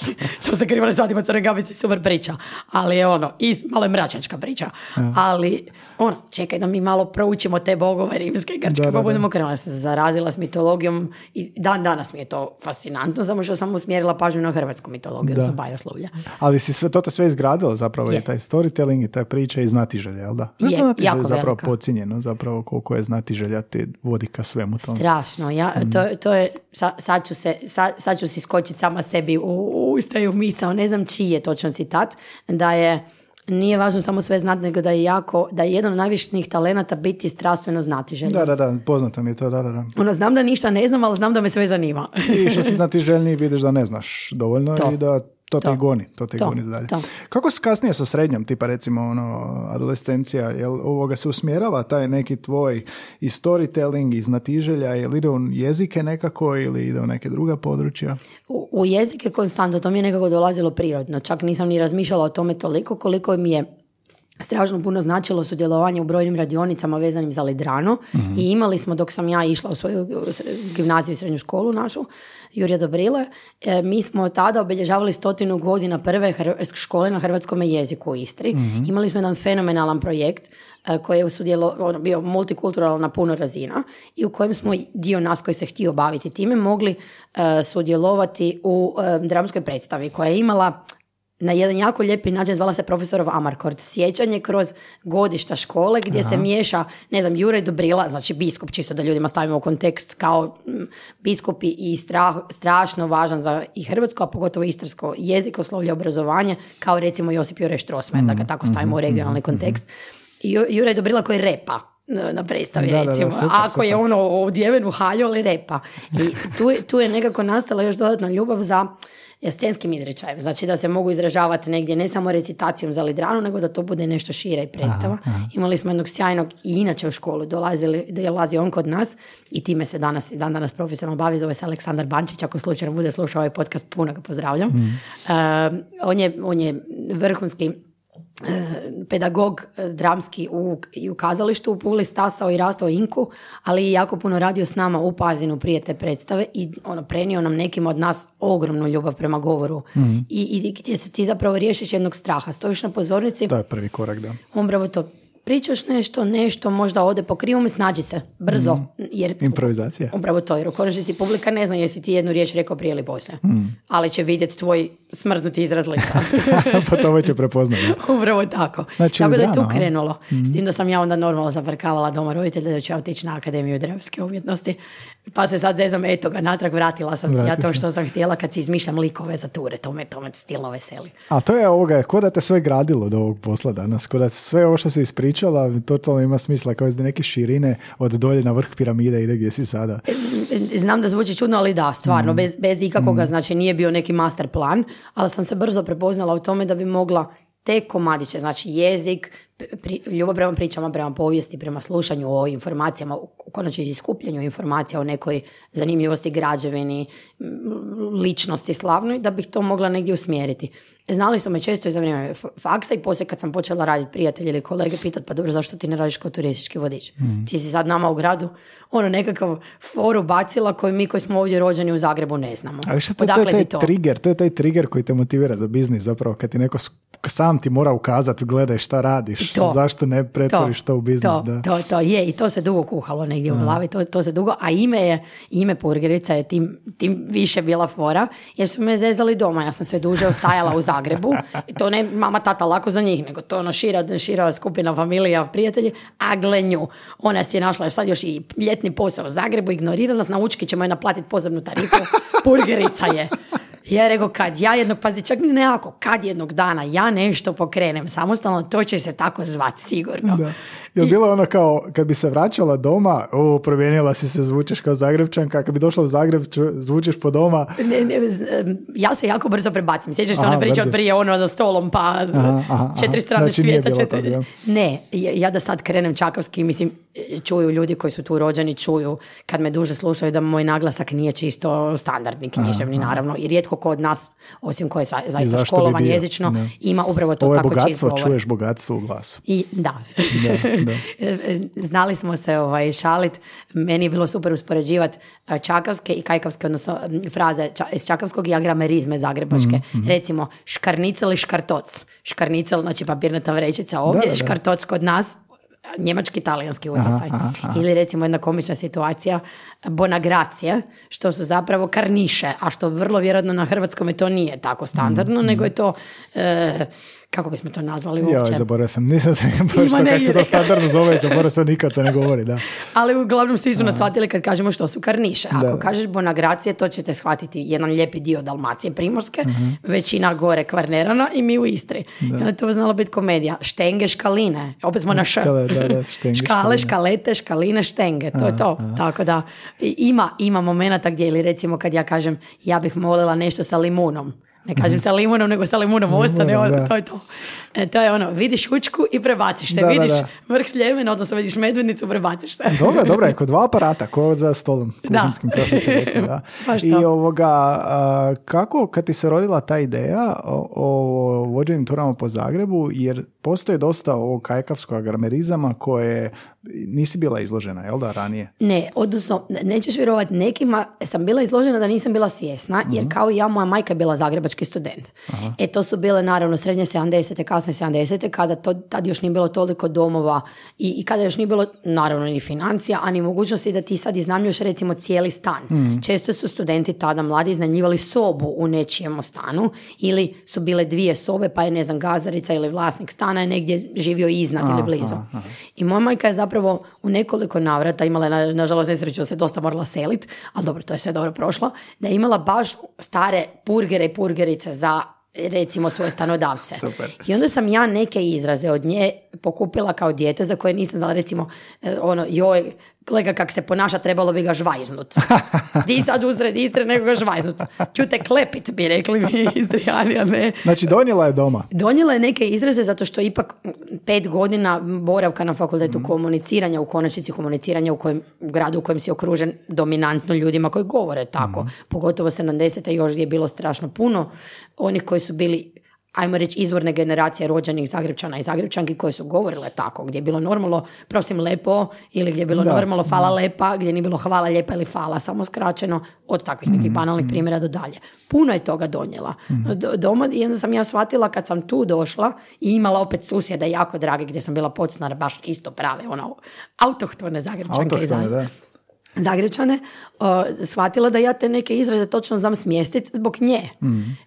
to se krivo ne shvatimo, crven kapica super priča, ali je ono, i s- malo je mračnjačka priča, ali ono, čekaj da mi malo proučimo te bogove rimske i grčke, Da, da, pa budemo krenula se zarazila s mitologijom i dan danas mi je to fascinantno, samo što sam usmjerila pažnju na hrvatsku mitologiju, Da. za bajoslovlje. Ali si sve, to te sve izgradilo zapravo Je. i taj storytelling i ta priča i znatiželja, jel da? Je, znatiželja jako je zapravo velika. pocijenjeno, zapravo koliko je znatiželja te vodi ka svemu tomu. Strašno, ja, to, to je, sa- sad, ću se, sad, sad ću si skočiti sama sebi u, u usta i u misao, ne znam čiji je točan citat, da je nije važno samo sve znati, nego da je jako, da je jedan od najviših talenata biti strastveno znati želje. Da, da, da, poznato mi je to, da, da, da. Ono, znam da ništa ne znam, ali znam da me sve zanima. I što si znatiželjniji vidiš da ne znaš dovoljno To. i da to te To. i goni, to te To. goni dalje. To. Kako si kasnije sa srednjom, tipa recimo ono, adolescencija, jel ovoga se usmjerava taj neki tvoj i storytelling, i znatiželja, jel ide u jezike nekako ili ide u neke druga područja? U, u jezike konstantno, to mi je nekako dolazilo prirodno. Čak nisam ni razmišljala o tome toliko koliko mi je strašno puno značilo sudjelovanje u brojnim radionicama vezanim za Lidrano i imali smo dok sam ja išla u svoju gimnaziju i srednju školu našu, Jurija Dobrile, e, mi smo tada obilježavali stotinu godina prve hr- škole na hrvatskom jeziku u Istri. Imali smo jedan fenomenalan projekt e, koji je sudjelo, ono, bio multikulturalan na puno razina i u kojem smo dio nas koji se htio baviti time mogli e, sudjelovati u e, dramskoj predstavi koja je imala na jedan jako lijepi način zvala se profesorov Amarkord. Sjećanje kroz godišta škole gdje se miješa, ne znam, Juraj Dobrila, znači biskup, čisto da ljudima stavimo u kontekst kao mm, biskup i- strah, strašno važan za i hrvatsko, a pogotovo istarsko jezikoslovlje, obrazovanje, kao recimo Josip Jure Štrosmer, da ga tako stavimo u regionalni kontekst. I Ju- Juraj Dobrila koji repa na predstavi, Da, da, da, recimo. super, Ako je super. ono odjeven u halju, ali repa. I tu, je- tu je nekako nastala još dodatna ljubav za scenskim izrečajem. Znači da se mogu izražavati negdje ne samo recitacijom za lidranu, nego da to bude nešto šira i predstava. Imali smo jednog sjajnog i inače u školu dolazili, dolazi on kod nas i time se danas i dan danas profesionalno bavi, zove se Aleksandar Bančić, ako slučajno bude slušao ovaj podcast, puno ga pozdravljam. Uh, on, je, on je vrhunski pedagog e, dramski u, i u kazalištu u Puli stasao i rastao Inku, ali i jako puno radio s nama u Pazinu prije te predstave i ono prenio nam nekim od nas ogromnu ljubav prema govoru. I, I gdje se ti zapravo riješiš jednog straha. Stojiš na pozornici, To je prvi korak, da. upravo to pričaš nešto, nešto možda ode po krivome, snađi se, brzo. Jer Improvizacija. Upravo to, jer u konačnici publika ne zna jesi ti jednu riječ rekao prije ili poslije. Ali će vidjeti tvoj smrznuti izraz lica. pa to već je prepoznao. Upravo tako. Znači, tako da je tu krenulo. S tim da sam ja onda normalno zavrkavala doma roditelja da ću ja otići na Akademiju dramske umjetnosti. Pa se sad zezam, eto ga, natrag vratila sam se ja Vrati to se. što sam htjela kad si izmišljam likove za ture. To me, to me stilno veseli. A to je ovoga, ko da te sve gradilo do ovog posla danas, ko da sve ovo što si ispričala, totalno ima smisla, kao iz neke širine od dolje na vrh piramide ide gdje si sada. Znam da zvuči čudno, ali da, stvarno, bez, bez ikakvoga, znači nije bio neki master plan, ali sam se brzo prepoznala u tome da bi mogla te komadiće, znači jezik, pri, ljubav prema pričama, prema povijesti, prema slušanju o informacijama, u konačnici skupljanju informacija o nekoj zanimljivosti, građevini, m, ličnosti slavnoj, da bih to mogla negdje usmjeriti. Znali su me često i za vrijeme faksa i poslije kad sam počela raditi prijatelji ili kolege pitat pa dobro zašto ti ne radiš kao turistički vodič? Ti si sad nama u gradu ono nekakav foru bacila koju mi koji smo ovdje rođeni u Zagrebu ne znamo. A više to, to je taj to? trigger, to je taj trigger koji te motivira za biznis zapravo kad ti neko sam ti mora ukazati, gledaj šta radiš, To. zašto ne pretvoriš to, u biznis, to, da. To, to je i to se dugo kuhalo negdje u glavi, to, to se dugo, a ime je, ime Purgerica je tim, tim više bila fora, jer su me zezali doma, ja sam sve duže ostajala u Zagrebu, i to ne mama, tata, lako za njih, nego to ono šira, šira skupina familija, prijatelji, a gle nju, ona si je našla sad još i ljetni posao u Zagrebu, ignorirala nas, naučki ćemo je naplatiti posebnu tarifu, Purgerica je. Ja rekao, kad ja jednog, pazi, čak ni nekako, kad jednog dana ja nešto pokrenem samostalno, to će se tako zvati, sigurno. Da. Je bilo ono kao, kad bi se vraćala doma, o, promijenila si se, zvučeš kao Zagrebčanka, kad bi došla u Zagreb, ču- zvučeš po doma, Ne, ne, ja se jako brzo prebacim. Sjećaš se one priče od prije, ono za stolom, pa Aha, aha, četiri strane Znači svijeta. četiri... Ne, ja da sad krenem čakavski, mislim, čuju ljudi koji su tu rođeni, čuju kad me duže slušaju da moj naglasak nije čisto standardni književni, naravno. I rijetko ko od nas, osim ko je za- zaista bi školovan bio? jezično, Da. ima upravo to ovo je tako čist bogatstvo, govor. čuješ bogatstvo u glasu. I da. da. Znali smo se ovaj, šalit. Meni je bilo super uspoređivati eh, čakavske i kajkavske, odnosno fraze ča- iz čakavskog i agramerizme zagrebačke. Mhm, Recimo, škarnicel i škartoc. Škarnicel, znači papirnata vrećica ovdje, Da, da, da. škartoc kod nas, njemački talijanski utjecaj. aha, aha. Ili recimo jedna komična situacija, bonagracije, što su zapravo karniše, a što vrlo vjerojatno na hrvatskom to nije tako standardno, nego je to, eh, kako bismo to nazvali Joj, uopće? zaboravio sam, nisam se pročitao kako se to standardno zove, zaboravio sam nikad to ne govori, da. Ali uglavnom svi su nas shvatili kad kažemo što su karniše. Ako Da. kažeš bonagracije, to ćete shvatiti jedan lijepi dio Dalmacije Primorske, Mhm. većina gore Kvarnerana i mi u Istri. I onda to znalo biti komedija. Štenge, škaline. Opet smo na š. Škale, da, da, štenge, Škale, škalete, škaline, štenge. To je to. Tako da ima, ima momenata gdje ili recimo kad ja kažem ja bih molila nešto sa limunom. Ne kažem sa limunom, nego sa limunom ostane, Mhm. To je to. E, to je ono, vidiš učku i prebaciš se. Da, da, vidiš da. vrh sljemena, odnosno vidiš medvednicu, prebaciš se. Dobro, dobro, je kod dva aparata, ko za stolom Da. si rekla, da. I ovoga, kako kad ti se rodila ta ideja o, o vođenim turama po Zagrebu, jer postoji dosta ovog kajkavskog agramerizama koje nisi bila izložena, jel da, ranije? Ne, odnosno, nećeš vjerovati, nekima sam bila izložena da nisam bila svjesna, jer kao i ja, moja majka je bila zagrebački student. E, to su bile naravno srednje 70. kasne 70. kada to, tad još nije bilo toliko domova i, i kada još nije bilo naravno ni financija, a ni mogućnosti da ti sad iznajmljuješ recimo cijeli stan. Često su studenti tada mladi iznajmljivali sobu u nečijem stanu ili su bile dvije sobe pa je ne znam gazarica ili vlasnik stana je negdje živio iznad ili blizu. I moja majka je zapravo u nekoliko navrata imala, na, nažalost nesreću se dosta morala selit, ali dobro, to je sve dobro prošlo, da je imala baš stare purgere i purgerice za recimo svoje stanodavce. Super. I onda sam ja neke izraze od nje pokupila kao dijete za koje nisam znala recimo e, ono joj gleda kak se ponaša trebalo bi ga žvajznut. Di sad usred Istre nego ga žvajznut. Čute klepit bi rekli mi Istrijani, a ne. Znači, donijela je doma. Donijela je neke izraze zato što ipak pet godina boravka na fakultetu komuniciranja, u konačnici komuniciranja u, kojem, u gradu u kojem si okružen dominantno ljudima koji govore tako. Pogotovo 70. još je bilo strašno puno onih koji su bili ajmo reći izvorne generacije rođenih Zagrebčana i Zagrebčanki koje su govorile tako, gdje je bilo normalno prosim lepo ili gdje je bilo Da. normalno fala lepa, gdje nije bilo hvala lijepa ili fala, samo skraćeno od takvih nekih banalnih primjera do dalje. Puno je toga donijela do- doma i onda sam ja shvatila kad sam tu došla i imala opet susjede jako drage gdje sam bila podstanar baš isto prave, ono, autohtone Zagrebčanke Autohtone, da. Zagrebčane, uh, shvatila da ja te neke izraze točno znam smjestiti zbog nje.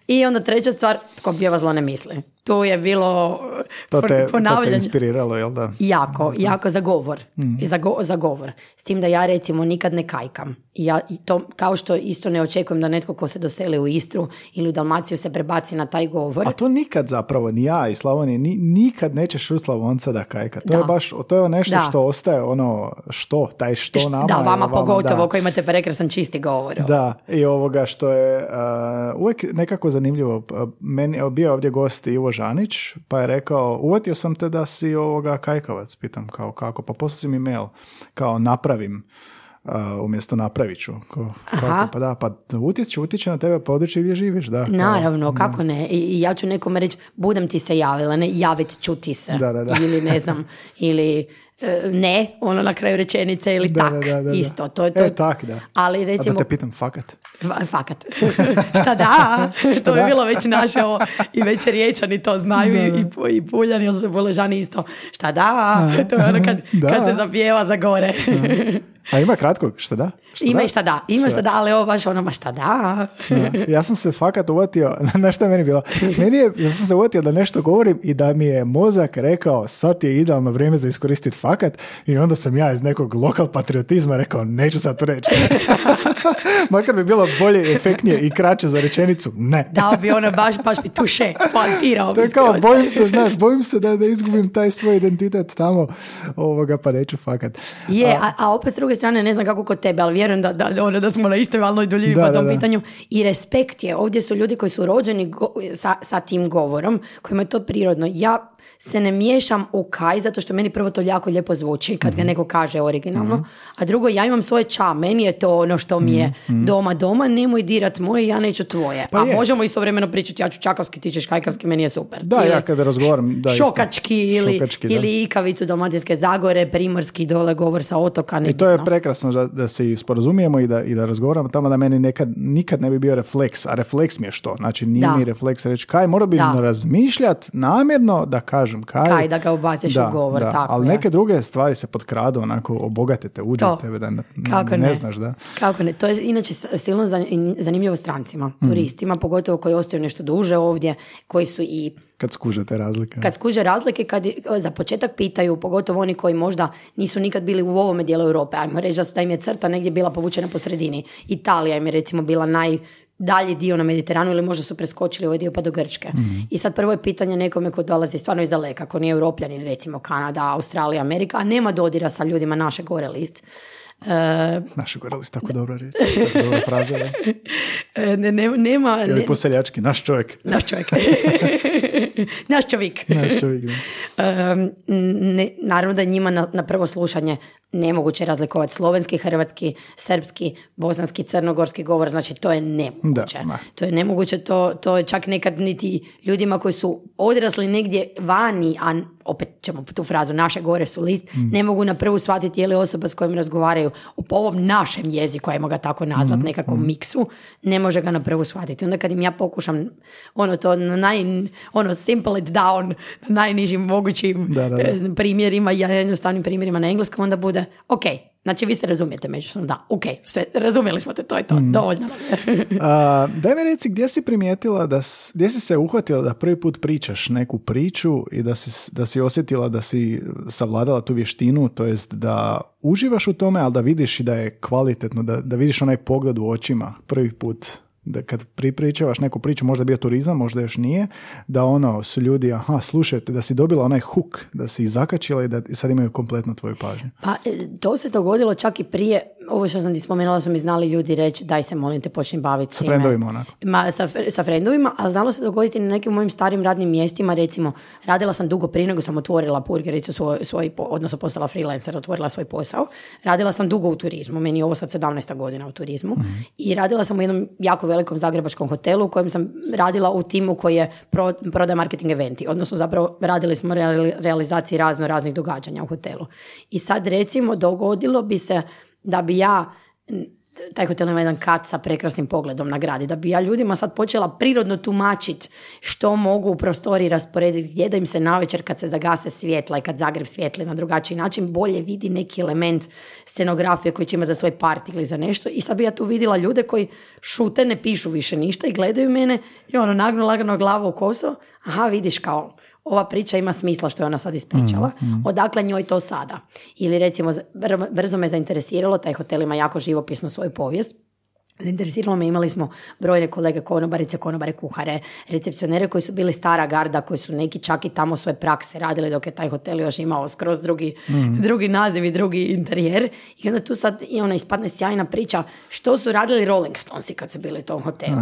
I onda treća stvar, tko pjeva zlo ne misli. Tu je bilo To te, to te ponavljanje. inspiriralo, jel da? Jako, jako za govor. I za, go- za govor. S tim da ja recimo nikad ne kajkam. Ja to, kao što isto ne očekujem da netko ko se doseli u Istru ili u Dalmaciju se prebaci na taj govor. A to nikad zapravo, ni ja i Slavonije, ni, nikad nećeš čuti Slavonca da kajka. To je Da. baš, to je nešto Da. što ostaje, ono, što, taj što Št- nama. da, je vama pogotovo da. koji imate prekrasan čisti govor. Da, i ovoga što je uh, uvijek nekako zanimljivo. Meni je bio ovdje gost Ivo Žanić, pa je rekao, uvatio sam te da si ovoga kajkavac, pitam kao kako, pa poslao si mi mail, kao napravim a, umjesto napravit ću. Ko, kako? Pa da, pa utječe, utječe na tebe područje gdje živiš, da. kao- Naravno, kako ne? I i ja ću nekome reći, budem ti se javila, ne, javit ću ti se. Da, da, da. Ili ne znam, ili ne, ono na kraju rečenice, ili Da, tak, da, da, isto. To, je- to, E, tak, da. Ali A da recimo, te pitam, fakat? Fa- Fakat. Šta da? Što bi bilo već naše ovo, i već riječani to znaju i, i, pu- i puljani, ili su puležani isto. Šta da? To je ono kad, Da. kad se zapjeva za gore. A ima kratkog, šta da? Šta ima da? i šta da, ima šta da, ali ovo baš ono, ma šta da? Da. Ja sam se fakat uvatio, na šta je meni bilo? Meni je, ja sam se uvatio da nešto govorim i da mi je mozak rekao sad je idealno vrijeme za iskoristiti fakat i onda sam ja iz nekog lokal patriotizma rekao neću sad to reći. Makar bi bilo bolje, efektnije i kraće za rečenicu. Ne. Dao bi ono baš, baš bi tuše, poantirao To je kao, bojim se, znaš, bojim se da, da izgubim taj svoj identitet tamo, ovoga, pa neću fakat. Je, a, a opet s druge strane ne znam kako kod tebe, ali vjerujem da, da, ono, da smo na istoj valnoj duljini Da, po da, tom da. pitanju. I respekt je, ovdje su ljudi koji su rođeni go- sa, sa tim govorom, kojima je to prirodno. Ja se ne miješam u kaj, zato što meni prvo to jako lijepo zvuči kad Mhm. ga neko kaže originalno, a drugo ja imam svoje ča, meni je to ono što mi je doma doma, nemoj dirat moje, ja neću tvoje. Mhm, Pa a je. možemo istovremeno pričati, ja ću čakavski, ti ćeš kajkavski, meni je super. Da, ja kada razgovaram, da, isto. Šokački ili, Šokački, da. ili ikavicu Dalmatinske Zagore, primorski dole govor sa otoka. I to je prekrasno da, da se i sporazumijemo i da, i da razgovaramo tamo da meni nekad, nikad ne bi bio refleks, a refleks mi je što? Znači nije Da. mi refleks reći kaj, mora bi Da. razmišljat namjerno da kažem kaj. Kaj, da ga ubaciš u govor, da, tako ali je. neke druge stvari se potkradu, onako obogate te, uđe To. u tebe da ne, Kako ne, ne? znaš da. Kako ne? To je inače silno zan- zanimljivo strancima, Mhm. turistima, pogotovo koji ostaju nešto duže ovdje, koji su i Kad skuže te razlike. kad skuže razlike, kad za početak pitaju, pogotovo oni koji možda nisu nikad bili u ovome dijelu Europe, ajmo reći da, su, da im je crta negdje bila povučena po sredini. Italija im je recimo bila najdalji dio na Mediteranu ili možda su preskočili ovaj dio pa do Grčke. I sad prvo je pitanje nekome ko dolazi stvarno iz daleka, ko nije europljanin, recimo Kanada, Australija, Amerika, a nema dodira sa ljudima naše gore list. E, Naši goreli su tako dobro reći. Tako dobra fraza. e, ne, ne- nema... Ili ne- poseljački, naš čovjek. naš čovjek. naš čovjek. Naš čovjek, da. Um, ne, naravno da njima na, na prvo slušanje nemoguće razlikovati slovenski, hrvatski, srpski, bosanski, crnogorski govor, znači to je nemoguće. Da, to je nemoguće, to, to je čak nekad niti ljudima koji su odrasli negdje vani, a opet ćemo tu frazu, naše gore su list, Mm. ne mogu na prvu shvatiti je li osoba s kojom razgovaraju u po ovom našem jeziku, ajmo ga tako nazvat, Mm, nekakvom miksu, ne može ga na prvu shvatiti. Onda kad im ja pokušam ono to na naj, ono simple it down, na najnižim mogućim Da, da, da. e, primjerima, ja jednostavnim primjerima na engleskom, onda bude ok, znači vi se razumijete međusobno, da, ok, sve, razumjeli smo te, to je to, Mm. dovoljno. A, daj mi reci, gdje si primijetila, da, gdje si se uhvatila da prvi put pričaš neku priču i da si, da si osjetila da si savladala tu vještinu, to jest da uživaš u tome, ali da vidiš i da je kvalitetno, da, da vidiš onaj pogled u očima prvi put da kad pripričavaš neku priču, možda je bio turizam, možda još nije, da ono su ljudi, aha, slušajte, da si dobila onaj huk, da si zakačila i da sad imaju kompletno tvoju pažnju. Pa e, to se dogodilo čak i prije, ovo što sam ti spomenula su mi znali ljudi reći daj se molim te počni baviti Sa frendovima onako. Ma, sa, sa frendovima, ali znalo se dogoditi na nekim mojim starim radnim mjestima, recimo, radila sam dugo prije nego sam otvorila burgericu, svoj, svoj, odnosno postala freelancer, otvorila svoj posao. Radila sam dugo u turizmu, meni je ovo sad 17. godina u turizmu i radila sam u jednom jako velikom zagrebačkom hotelu u kojem sam radila u timu koji je pro, prodaje marketing eventi, odnosno zapravo radili smo reali- realizaciji razno raznih događanja u hotelu. I sad recimo dogodilo bi se da bi ja taj hotel ima jedan kat sa prekrasnim pogledom na grad i da bi ja ljudima sad počela prirodno tumačiti što mogu u prostoriji rasporediti, gdje da im se navečer kad se zagase svjetla i kad Zagreb svijetli na drugačiji način bolje vidi neki element scenografije koji će imati za svoj party ili za nešto. I sad bi ja tu vidjela ljude koji šute, ne pišu više ništa i gledaju mene i ono nagnu lagano glavu u koso, aha vidiš kao ova priča ima smisla što je ona sad ispričala, odakle njoj to sada. Ili recimo, br- brzo me zainteresiralo, taj hotel ima jako živopisnu svoju povijest, Zainteresiralo me, imali smo brojne kolege konobarice, konobare, kuhare, recepcionere koji su bili stara garda, koji su neki čak i tamo svoje prakse radili dok je taj hotel još imao skroz drugi, drugi naziv i drugi interijer. I onda tu sad i ona ispadne sjajna priča što su radili Rolling Stonesi kad su bili u tom hotelu.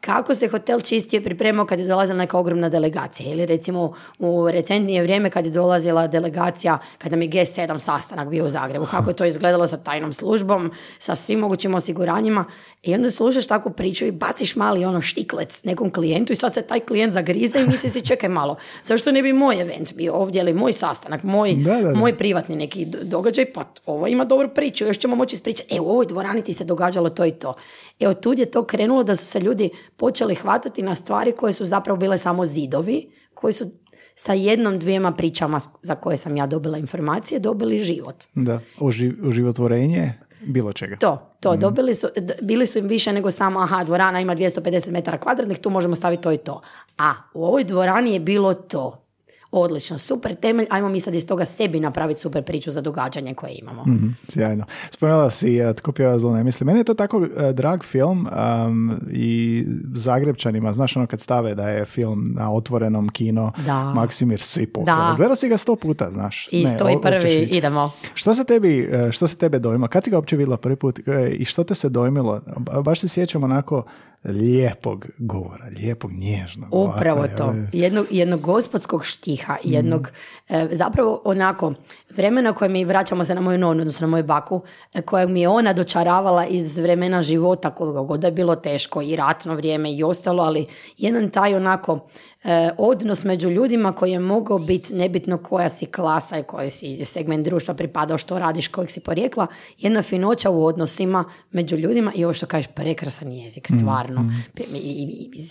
Kako se hotel čistio i pripremao kad je dolazila neka ogromna delegacija. Ili recimo u recentnije vrijeme kad je dolazila delegacija, kad nam je G7 sastanak bio u Zagrebu. Kako je to izgledalo sa tajnom službom, sa svim mogućim osiguranjima. I onda slušaš takvu priču i baciš mali ono štiklec nekom klijentu i sad se taj klijent zagrize i misli si čekaj malo, zašto ne bi moj event bio ovdje ili moj sastanak, moj, Da, da, da. moj privatni neki do- događaj, pa ovo ima dobru priču, još ćemo moći ispričati, e u ovoj dvorani ti se događalo to i to. Evo tud je to krenulo da su se ljudi počeli hvatati na stvari koje su zapravo bile samo zidovi, koji su sa jednom, dvijema pričama za koje sam ja dobila informacije, dobili život. Da, Oži- oživotvorenje bilo čega. To, to, dobili su, bili su im više nego samo, aha, dvorana ima 250 metara kvadratnih, tu možemo staviti to i to. A u ovoj dvorani je bilo to. Odlično, super temelj, ajmo mi sad iz toga sebi napraviti super priču za događanje koje imamo. Mhm, sjajno. Spomenula si uh, Tko pjeva zlo ne misli. Meni je to tako uh, drag film um, i Zagrebčanima, znaš ono kad stave da je film na otvorenom kino Da. Maksimir svi pohvale. Da. Gledao si ga sto puta, znaš. I Ne, sto i prvi, idemo. Što se tebi, uh, što se tebe dojma? Kad si ga uopće vidjela prvi put E, i što te se dojmilo? Ba- Baš se sjećam onako lijepog govora, lijepog nježnog. Upravo ovako, to. Jednog, jednog gospodskog štiha, jednog e, zapravo onako vremena koje mi vraćamo se na moju nonu, odnosno na moju baku, e, koja mi je ona dočaravala iz vremena života koliko god da je bilo teško i ratno vrijeme i ostalo, ali jedan taj onako odnos među ljudima koji je mogao biti nebitno koja si klasa i koji si segment društva pripadao, što radiš, kojeg si porijekla, jedna finoća u odnosima među ljudima i ovo što kažeš, prekrasan jezik, stvarno. I, i- i- i-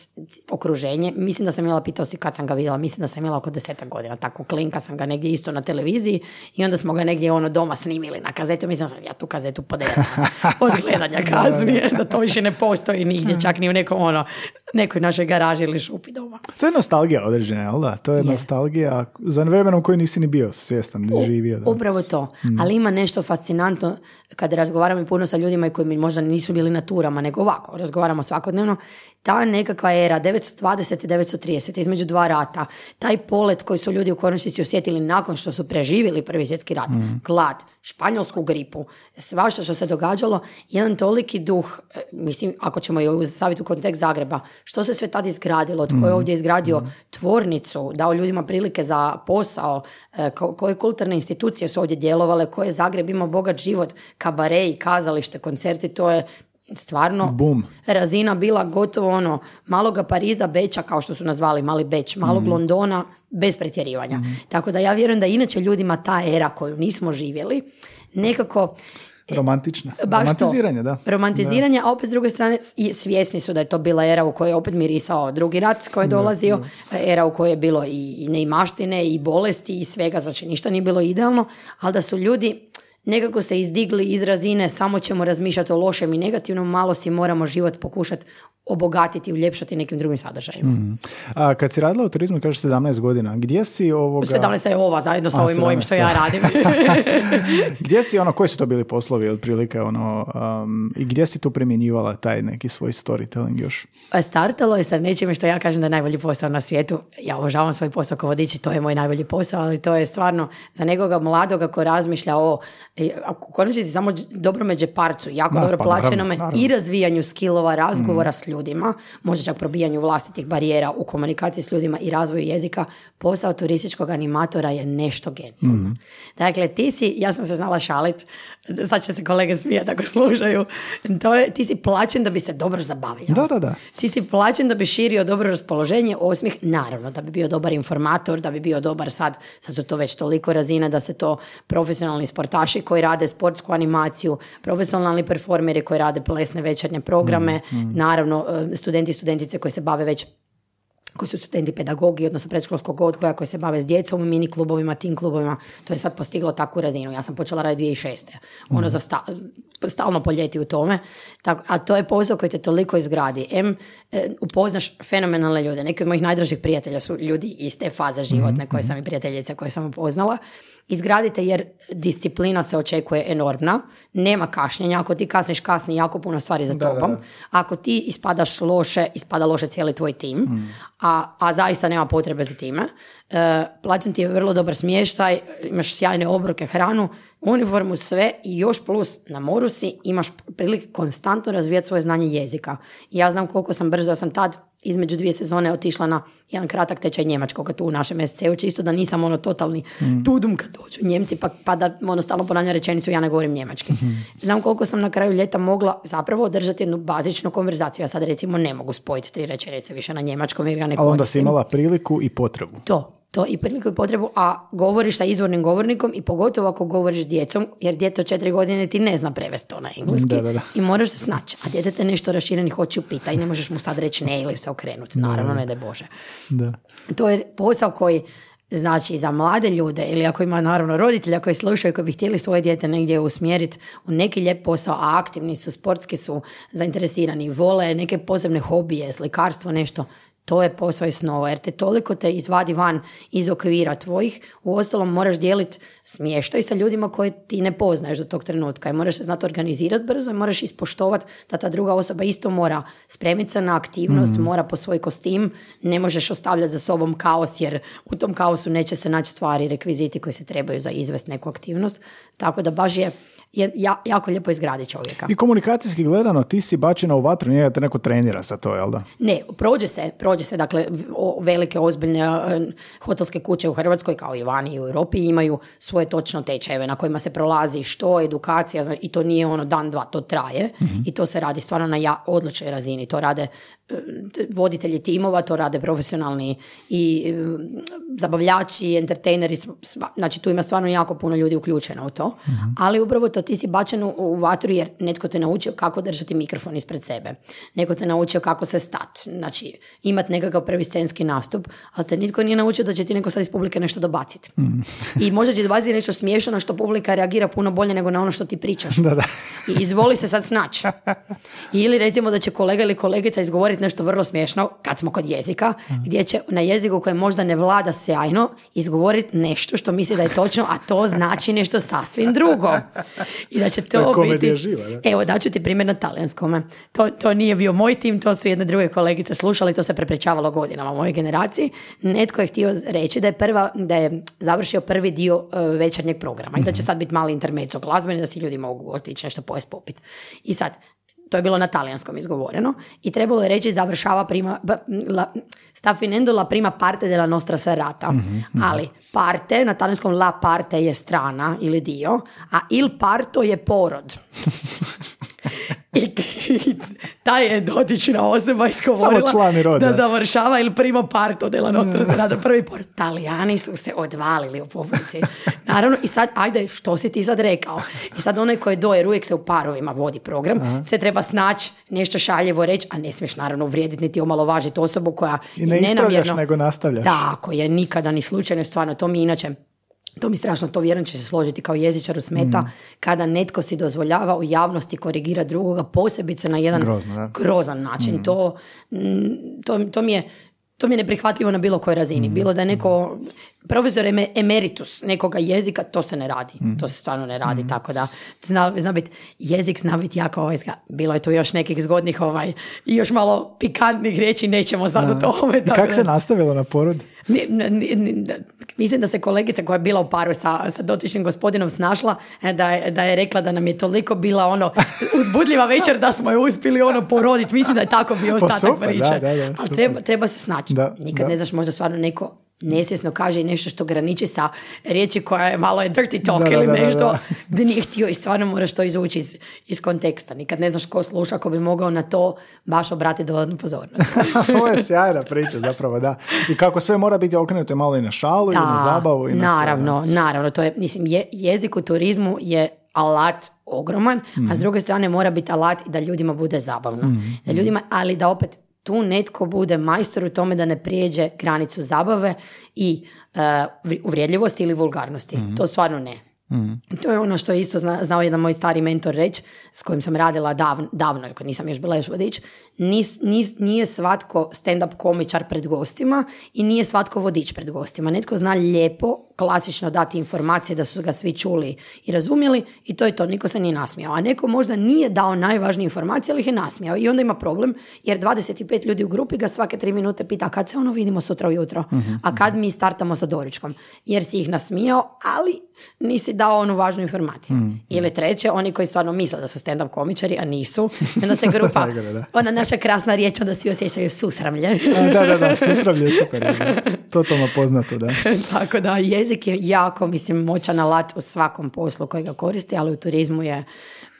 okruženje. Mislim da sam imala, pitao si kad sam ga vidjela, mislim da sam imala oko desetak godina, tako klinka sam ga negdje isto na televiziji i onda smo ga negdje ono doma snimili na kazetu, mislim da sam ja tu kazetu podelila od gledanja kasnije, da to više ne postoji nigdje, čak ni u nekom ono, nekoj našoj garaži ili šupi doma. To je nostalgija određena, jel da? To je, Je. nostalgija za vremenom koji nisi ni bio svjestan, ni živio. Da. Upravo to. Ali ima nešto fascinantno kada razgovaram i puno sa ljudima koji mi možda nisu bili na turama, nego ovako, razgovaramo svakodnevno. Ta nekakva era 920 i 930 između dva rata, taj polet koji su ljudi u konačnici osjetili nakon što su preživjeli prvi svjetski rat, glad, španjolsku gripu, svašta što se događalo, jedan toliki duh, e, mislim, ako ćemo je staviti u kontekst Zagreba, što se sve tad izgradilo, tko je ovdje izgradio tvornicu, dao ljudima prilike za posao, e, ko- koje kulturne institucije su ovdje djelovale, koje je Zagreb imao bogat život, kabareji, kazalište, koncerti, to je stvarno Bum. razina bila gotovo ono maloga Pariza, Beča kao što su nazvali mali Beč, malog Londona bez pretjerivanja. Tako da ja vjerujem da inače ljudima ta era koju nismo živjeli nekako Romantična. Baš to. Romantiziranje, da. Romantiziranje, a opet s druge strane svjesni su da je to bila era u kojoj je opet mirisao drugi rat koji je dolazio, era u kojoj je bilo i, i neimaštine i bolesti i svega, znači ništa nije bilo idealno, ali da su ljudi nekako se izdigli iz razine samo ćemo razmišljati o lošem i negativnom, malo si moramo život pokušati obogatiti i uljepšati nekim drugim sadržajima. Mhm. A kad si radila u turizmu, kažeš 17 godina, gdje si ovoga... 17 je ova zajedno sa ovim mojim 17, što ja radim. Gdje si ono, koji su to bili poslovi otprilike ono, um, i gdje si tu primjenjivala taj neki svoj storytelling još? Pa Startalo je sa nečime što ja kažem da je najbolji posao na svijetu. Ja obožavam svoj posao kao vodič i to je moj najbolji posao, ali to je stvarno za nekoga mladoga ko razmišlja o, e, ako u konačnici samo dobrome džeparcu, jako Da, dobro pa plaćenome i razvijanju skillova, razgovora s ljudima, možda čak probijanju vlastitih barijera u komunikaciji s ljudima i razvoju jezika, posao turističkog animatora je nešto genijalno. Dakle, ti si, ja sam se znala šalit, sad će se kolege smijati ako slušaju, to je, ti si plaćen da bi se dobro zabavljao. Da, da, da. Ti si plaćen da bi širio dobro raspoloženje, osmih, naravno, da bi bio dobar informator, da bi bio dobar sad, sad su to već toliko razina da se to profesionalni sportaši koji rade sportsku animaciju, profesionalni performeri koji rade plesne večernje programe, naravno e, studenti i studentice koji se bave već koji su studenti pedagogije, odnosno predškolskog odgoja, koji se bave s djecom mini klubovima, tim klubovima, to je sad postiglo takvu razinu. Ja sam počela raditi 2006. Ono za sta- stalno poljeti u tome. Tako, a to je posao koji te toliko izgradi. M, e, upoznaš fenomenalne ljude. Neki od mojih najdražih prijatelja su ljudi iz te faze životne koje sam i prijateljica koje sam upoznala. Izgradite jer disciplina se očekuje enormna. Nema kašnjenja. Ako ti kasniš, kasni jako puno stvari za tobom. Ako ti ispadaš loše, ispada loše cijeli tvoj tim. A, a zaista nema potrebe za time. E, plaćan ti je vrlo dobar smještaj, imaš sjajne obroke, hranu, uniformu, sve i još plus na moru si imaš prilike konstantno razvijati svoje znanje jezika. I ja znam koliko sam brzo, ja sam tad između dvije sezone otišla na jedan kratak tečaj njemačkog tu u našem SC-u, čisto da nisam ono totalni tudum kad dođu Njemci, pa, pa da ono stalno ponavljam rečenicu ja ne govorim njemački. Znam koliko sam na kraju ljeta mogla zapravo održati jednu bazičnu konverzaciju. Ja sad recimo ne mogu spojiti tri rečenice više na njemačkom jer ga ne Ali onda si imala priliku i potrebu. To, to i priliku i potrebu, a govoriš sa izvornim govornikom i pogotovo ako govoriš s djecom, jer dijete od četiri godine ti ne zna prevesti to na engleski Da, da, da. i moraš se snaći. A dijete te nešto raširenih očiju pita i ne možeš mu sad reći ne ili se okrenuti. Naravno, ne da Bože. Da. To je posao koji znači za mlade ljude ili ako ima naravno roditelja koji slušaju koji bi htjeli svoje dijete negdje usmjeriti u neki lijep posao, a aktivni su, sportski su zainteresirani, vole neke posebne hobije, slikarstvo, nešto, to je posao i snova, jer te toliko te izvadi van iz okvira tvojih, u ostalom moraš dijeliti smještaj sa ljudima koje ti ne poznaješ do tog trenutka i moraš se znati organizirati brzo i moraš ispoštovati da ta druga osoba isto mora spremiti se na aktivnost, mora po svoj kostim, ne možeš ostavljati za sobom kaos jer u tom kaosu neće se naći stvari, rekviziti koji se trebaju za izvest neku aktivnost, tako da baš je je ja- jako lijepo izgradi čovjeka. I komunikacijski gledano, ti si bačena u vatru, njega te neko trenira sa to, jel da? Ne, prođe se, prođe se, dakle, velike, ozbiljne e, hotelske kuće u Hrvatskoj, kao i vani i u Europi, imaju svoje točno tečajeve na kojima se prolazi što, edukacija, i to nije ono dan, dva, to traje i to se radi stvarno na ja, odličnoj razini. To rade voditelji timova, to rade profesionalni i e, zabavljači, entertaineri, znači tu ima stvarno jako puno ljudi uključeno u to, ali upravo to ti si bačen u, u vatru jer netko te naučio kako držati mikrofon ispred sebe, neko te naučio kako se stat, znači imat nekakav prvi scenski nastup, ali te nitko nije naučio da će ti neko sad iz publike nešto dobaciti. I možda će dobaciti nešto smiješno na što publika reagira puno bolje nego na ono što ti pričaš. Da, da. I izvoli se sad snaći. Ili recimo da će kolega ili kolegica izgovoriti nešto vrlo smiješno, kad smo kod jezika, gdje će na jeziku koje možda ne vlada sjajno izgovoriti nešto što misli da je točno, a to znači nešto sasvim drugo. I da će To biti... živa, da. Evo, daću ti primjer na talijanskome. To, to nije bio moj tim, to su jedne druge kolegice slušali, to se prepričavalo godinama u mojoj generaciji. Netko je htio reći da je prva, da je završio prvi dio e, večernjeg programa i da će sad biti mali intermezzo glazbeni, da si ljudi mogu otići nešto pojest popit. I sad, to je bilo na talijanskom izgovoreno i trebalo je reći završava prima la, sta finendo la prima parte della nostra serata. Ali parte na talijanskom la parte je strana ili dio a il parto je porod i, i ta je dotična osoba izgovorila roda. da završava il primo parto della nostra serata prvi porod talijani su se odvalili u publici. Naravno i sad ajde što si ti sad rekao? I sad onaj koji je dojer uvijek se u parovima vodi program. Se treba snaći nešto šaljevo reći a ne smiješ naravno uvrijediti niti omalovažiti osobu koja I ne nenamjerno nego nastavljaš. tako je nikada ni slučajno stvarno to mi inače to mi strašno, to vjerujem će se složiti kao jezičaru smeta, Mm. kada netko si dozvoljava u javnosti korigira drugoga, posebice na jedan Grozno. Mm. grozan način. To, mm, to, to mi je to mi je neprihvatljivo na bilo kojoj razini. Mm. Bilo da je neko profesor eme- emeritus nekoga jezika, to se ne radi. Mm. To se stvarno ne radi, tako da zna, zna biti, jezik zna biti jako ovaj, bilo je tu još nekih zgodnih ovaj, i još malo pikantnih riječi, nećemo sad o tome. Kako se nastavilo na porod? Mislim da se kolegica koja je bila u paru sa, sa dotičnim gospodinom snašla, e, da je, da je rekla da nam je toliko bila ono uzbudljiva večer da smo je uspjeli ono poroditi. Mislim da je tako bio Pa ostatak super, priče. da, da, da, super. treba, treba se snaći. Da, Nikad da. ne znaš, možda stvarno neko nesvjesno kaže i nešto što graniči sa riječi koja je malo je dirty talk Da, ili da, da, nešto da. da nije htio i stvarno moraš to izvući iz, iz konteksta. Nikad ne znaš ko sluša, ko bi mogao na to baš obratiti dodatnu pozornost. Ovo je sjajna priča zapravo, da. I kako sve mora biti okrenuto malo i na šalu i na zabavu i na sve, da. naravno, naravno, to je, mislim, je, jezik u turizmu je alat ogroman, a s druge strane mora biti alat i da ljudima bude zabavno. Da ljudima, ali da opet tu netko bude majstor u tome da ne prijeđe granicu zabave i uh, vri- uvrijedljivosti ili vulgarnosti. To stvarno ne. To je ono što je isto zna, znao jedan moj stari mentor reći, s kojim sam radila davno, davno kad nisam još bila još vodič, nis, nis, nije svatko stand-up komičar pred gostima i nije svatko vodič pred gostima. Netko zna lijepo, klasično dati informacije da su ga svi čuli i razumjeli i to je to, niko se nije nasmijao. A neko možda nije dao najvažnije informacije, ali ih je nasmijao. I onda ima problem, jer 25 ljudi u grupi ga svake tri minute pita kad se ono vidimo sutra ujutro, a kad mi startamo sa doručkom. Jer si ih nasmijao, ali nisi dao onu važnu informaciju. Ili treće, oni koji stvarno misle da su stand-up komičari, a nisu. Onda se grupa, ona naša krasna riječ, onda svi osjećaju susramlje. A, da, da, da, susramlje je super. Da. Totalno poznato, da. Tako da jezik je jako, mislim, moćan alat u svakom poslu koji ga koristi, ali u turizmu je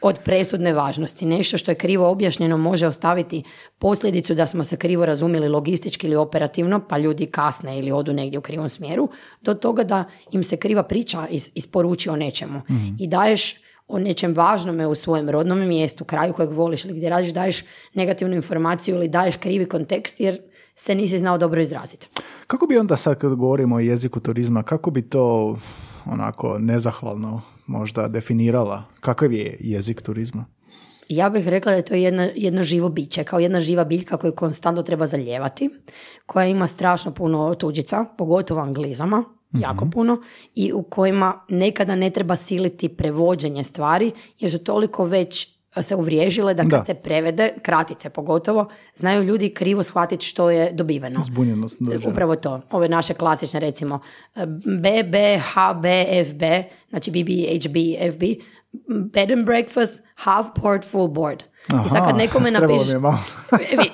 od presudne važnosti. Nešto što je krivo objašnjeno može ostaviti posljedicu da smo se krivo razumjeli logistički ili operativno, pa ljudi kasne ili odu negdje u krivom smjeru, do toga da im se kriva priča is- isporuči o nečemu. I daješ o nečem važnome u svojem rodnom mjestu, kraju kojeg voliš ili gdje radiš, daješ negativnu informaciju ili daješ krivi kontekst jer se nisi znao dobro izraziti. Kako bi onda sad kad govorimo o jeziku turizma, kako bi to onako nezahvalno možda definirala? Kakav je jezik turizma? Ja bih rekla da je to jedna, jedno živo biće, kao jedna živa biljka koju konstantno treba zaljevati, koja ima strašno puno tuđica, pogotovo anglizama, jako puno, i u kojima nekada ne treba siliti prevođenje stvari, jer su toliko već se uvriježile da kad Da. se prevede, kratice pogotovo, znaju ljudi krivo shvatiti što je dobiveno. Zbunjenost dođe. Upravo to. Ove naše klasične, recimo, BB, HB, FB, znači BB, HB, FB, bed and breakfast, half board, full board. I sad kad Aha, nekome napišeš...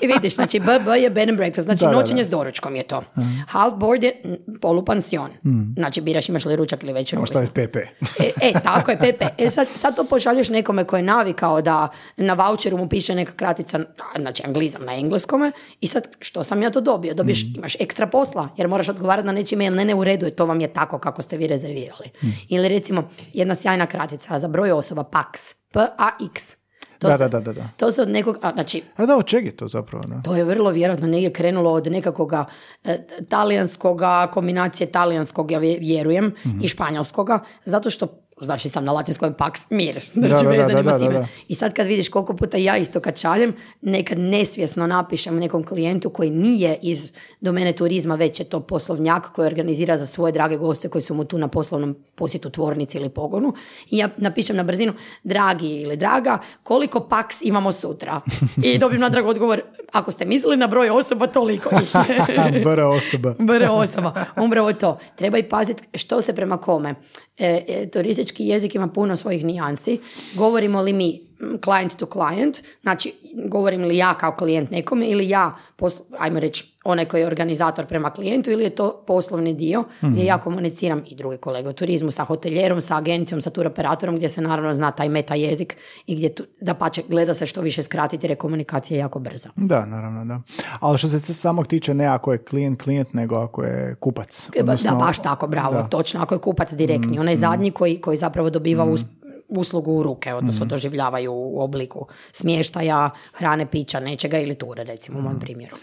vidiš, znači BB je bed and breakfast, znači Da, da, noćenje da. s doručkom je to. Half board je mm, polupansion. Znači biraš imaš li ručak ili večer. Šta je PP. E, e, tako je, Pepe. E, sad, sad to pošalješ nekome ko je navikao da na voucheru mu piše neka kratica, znači anglizam na engleskome i sad što sam ja to dobio? Dobiješ, imaš ekstra posla jer moraš odgovarati na nečiji mail, ne, ne, u redu je, to vam je tako kako ste vi rezervirali. Ili recimo, jedna sjajna kratica za broj osoba, PAX, P-A-X. To Da, se- da, da, da, da. To se od nekog, a, znači, A da, od čeg je to zapravo? Da? to je vrlo vjerojatno negdje krenulo od nekakvoga e, talijanskoga, kombinacije talijanskog, ja vje- vjerujem, Mhm. i španjolskoga, zato što znači sam na latinskom pax mir, znači Da, da, da, da, s time. da, da. I sad kad vidiš koliko puta ja isto kad šaljem, nekad nesvjesno napišem nekom klijentu koji nije iz domene turizma, već je to poslovnjak koji organizira za svoje drage goste koji su mu tu na poslovnom posjetu tvornici ili pogonu. I ja napišem na brzinu, dragi ili draga, koliko paks imamo sutra? I dobijem natrag odgovor, ako ste mislili na broj osoba, toliko ih. Br osoba. Br osoba. Upravo to. Treba i paziti što se prema kome. E, e, turistički jezik ima puno svojih nijansi. Govorimo li mi client to client, znači govorim li ja kao klijent nekome ili ja, posl- ajmo reći, onaj koji je organizator prema klijentu ili je to poslovni dio gdje ja komuniciram i drugi kolege u turizmu sa hoteljerom, sa agencijom, sa turoperatorom gdje se naravno zna taj meta jezik i gdje tu, da pače gleda se što više skratiti jer je komunikacija jako brza. Da, naravno, da. Ali što se samog tiče, ne ako je klijent klijent, nego ako je kupac. E, ba- Da, baš tako, bravo, točno, ako je kupac direktni, onaj zadnji koji, koji zapravo dobiva us- uslugu u ruke, odnosno doživljavaju u obliku smještaja, hrane, pića, nečega ili ture, recimo u mom primjeru.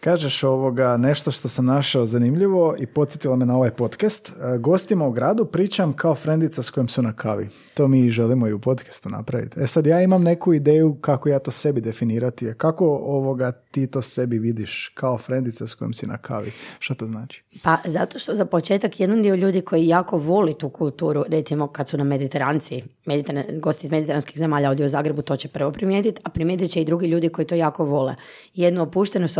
Kažeš ovoga nešto što sam našao zanimljivo i podsjetilo me na ovaj podcast. E, Gostima u gradu pričam kao frendica s kojom su na kavi. To mi želimo i u podcastu napraviti. E sad ja imam neku ideju kako ja to sebi definirati. Kako ovoga ti to sebi vidiš kao frendica s kojom si na kavi? Što to znači? Pa zato što za početak jedan dio ljudi koji jako voli tu kulturu, recimo kad su na mediteranci, mediteran, gosti iz mediteranskih zemalja ovdje u Zagrebu, to će prvo primijetiti, a primijetit će i drugi ljudi koji to jako vole. Jednu opuštenost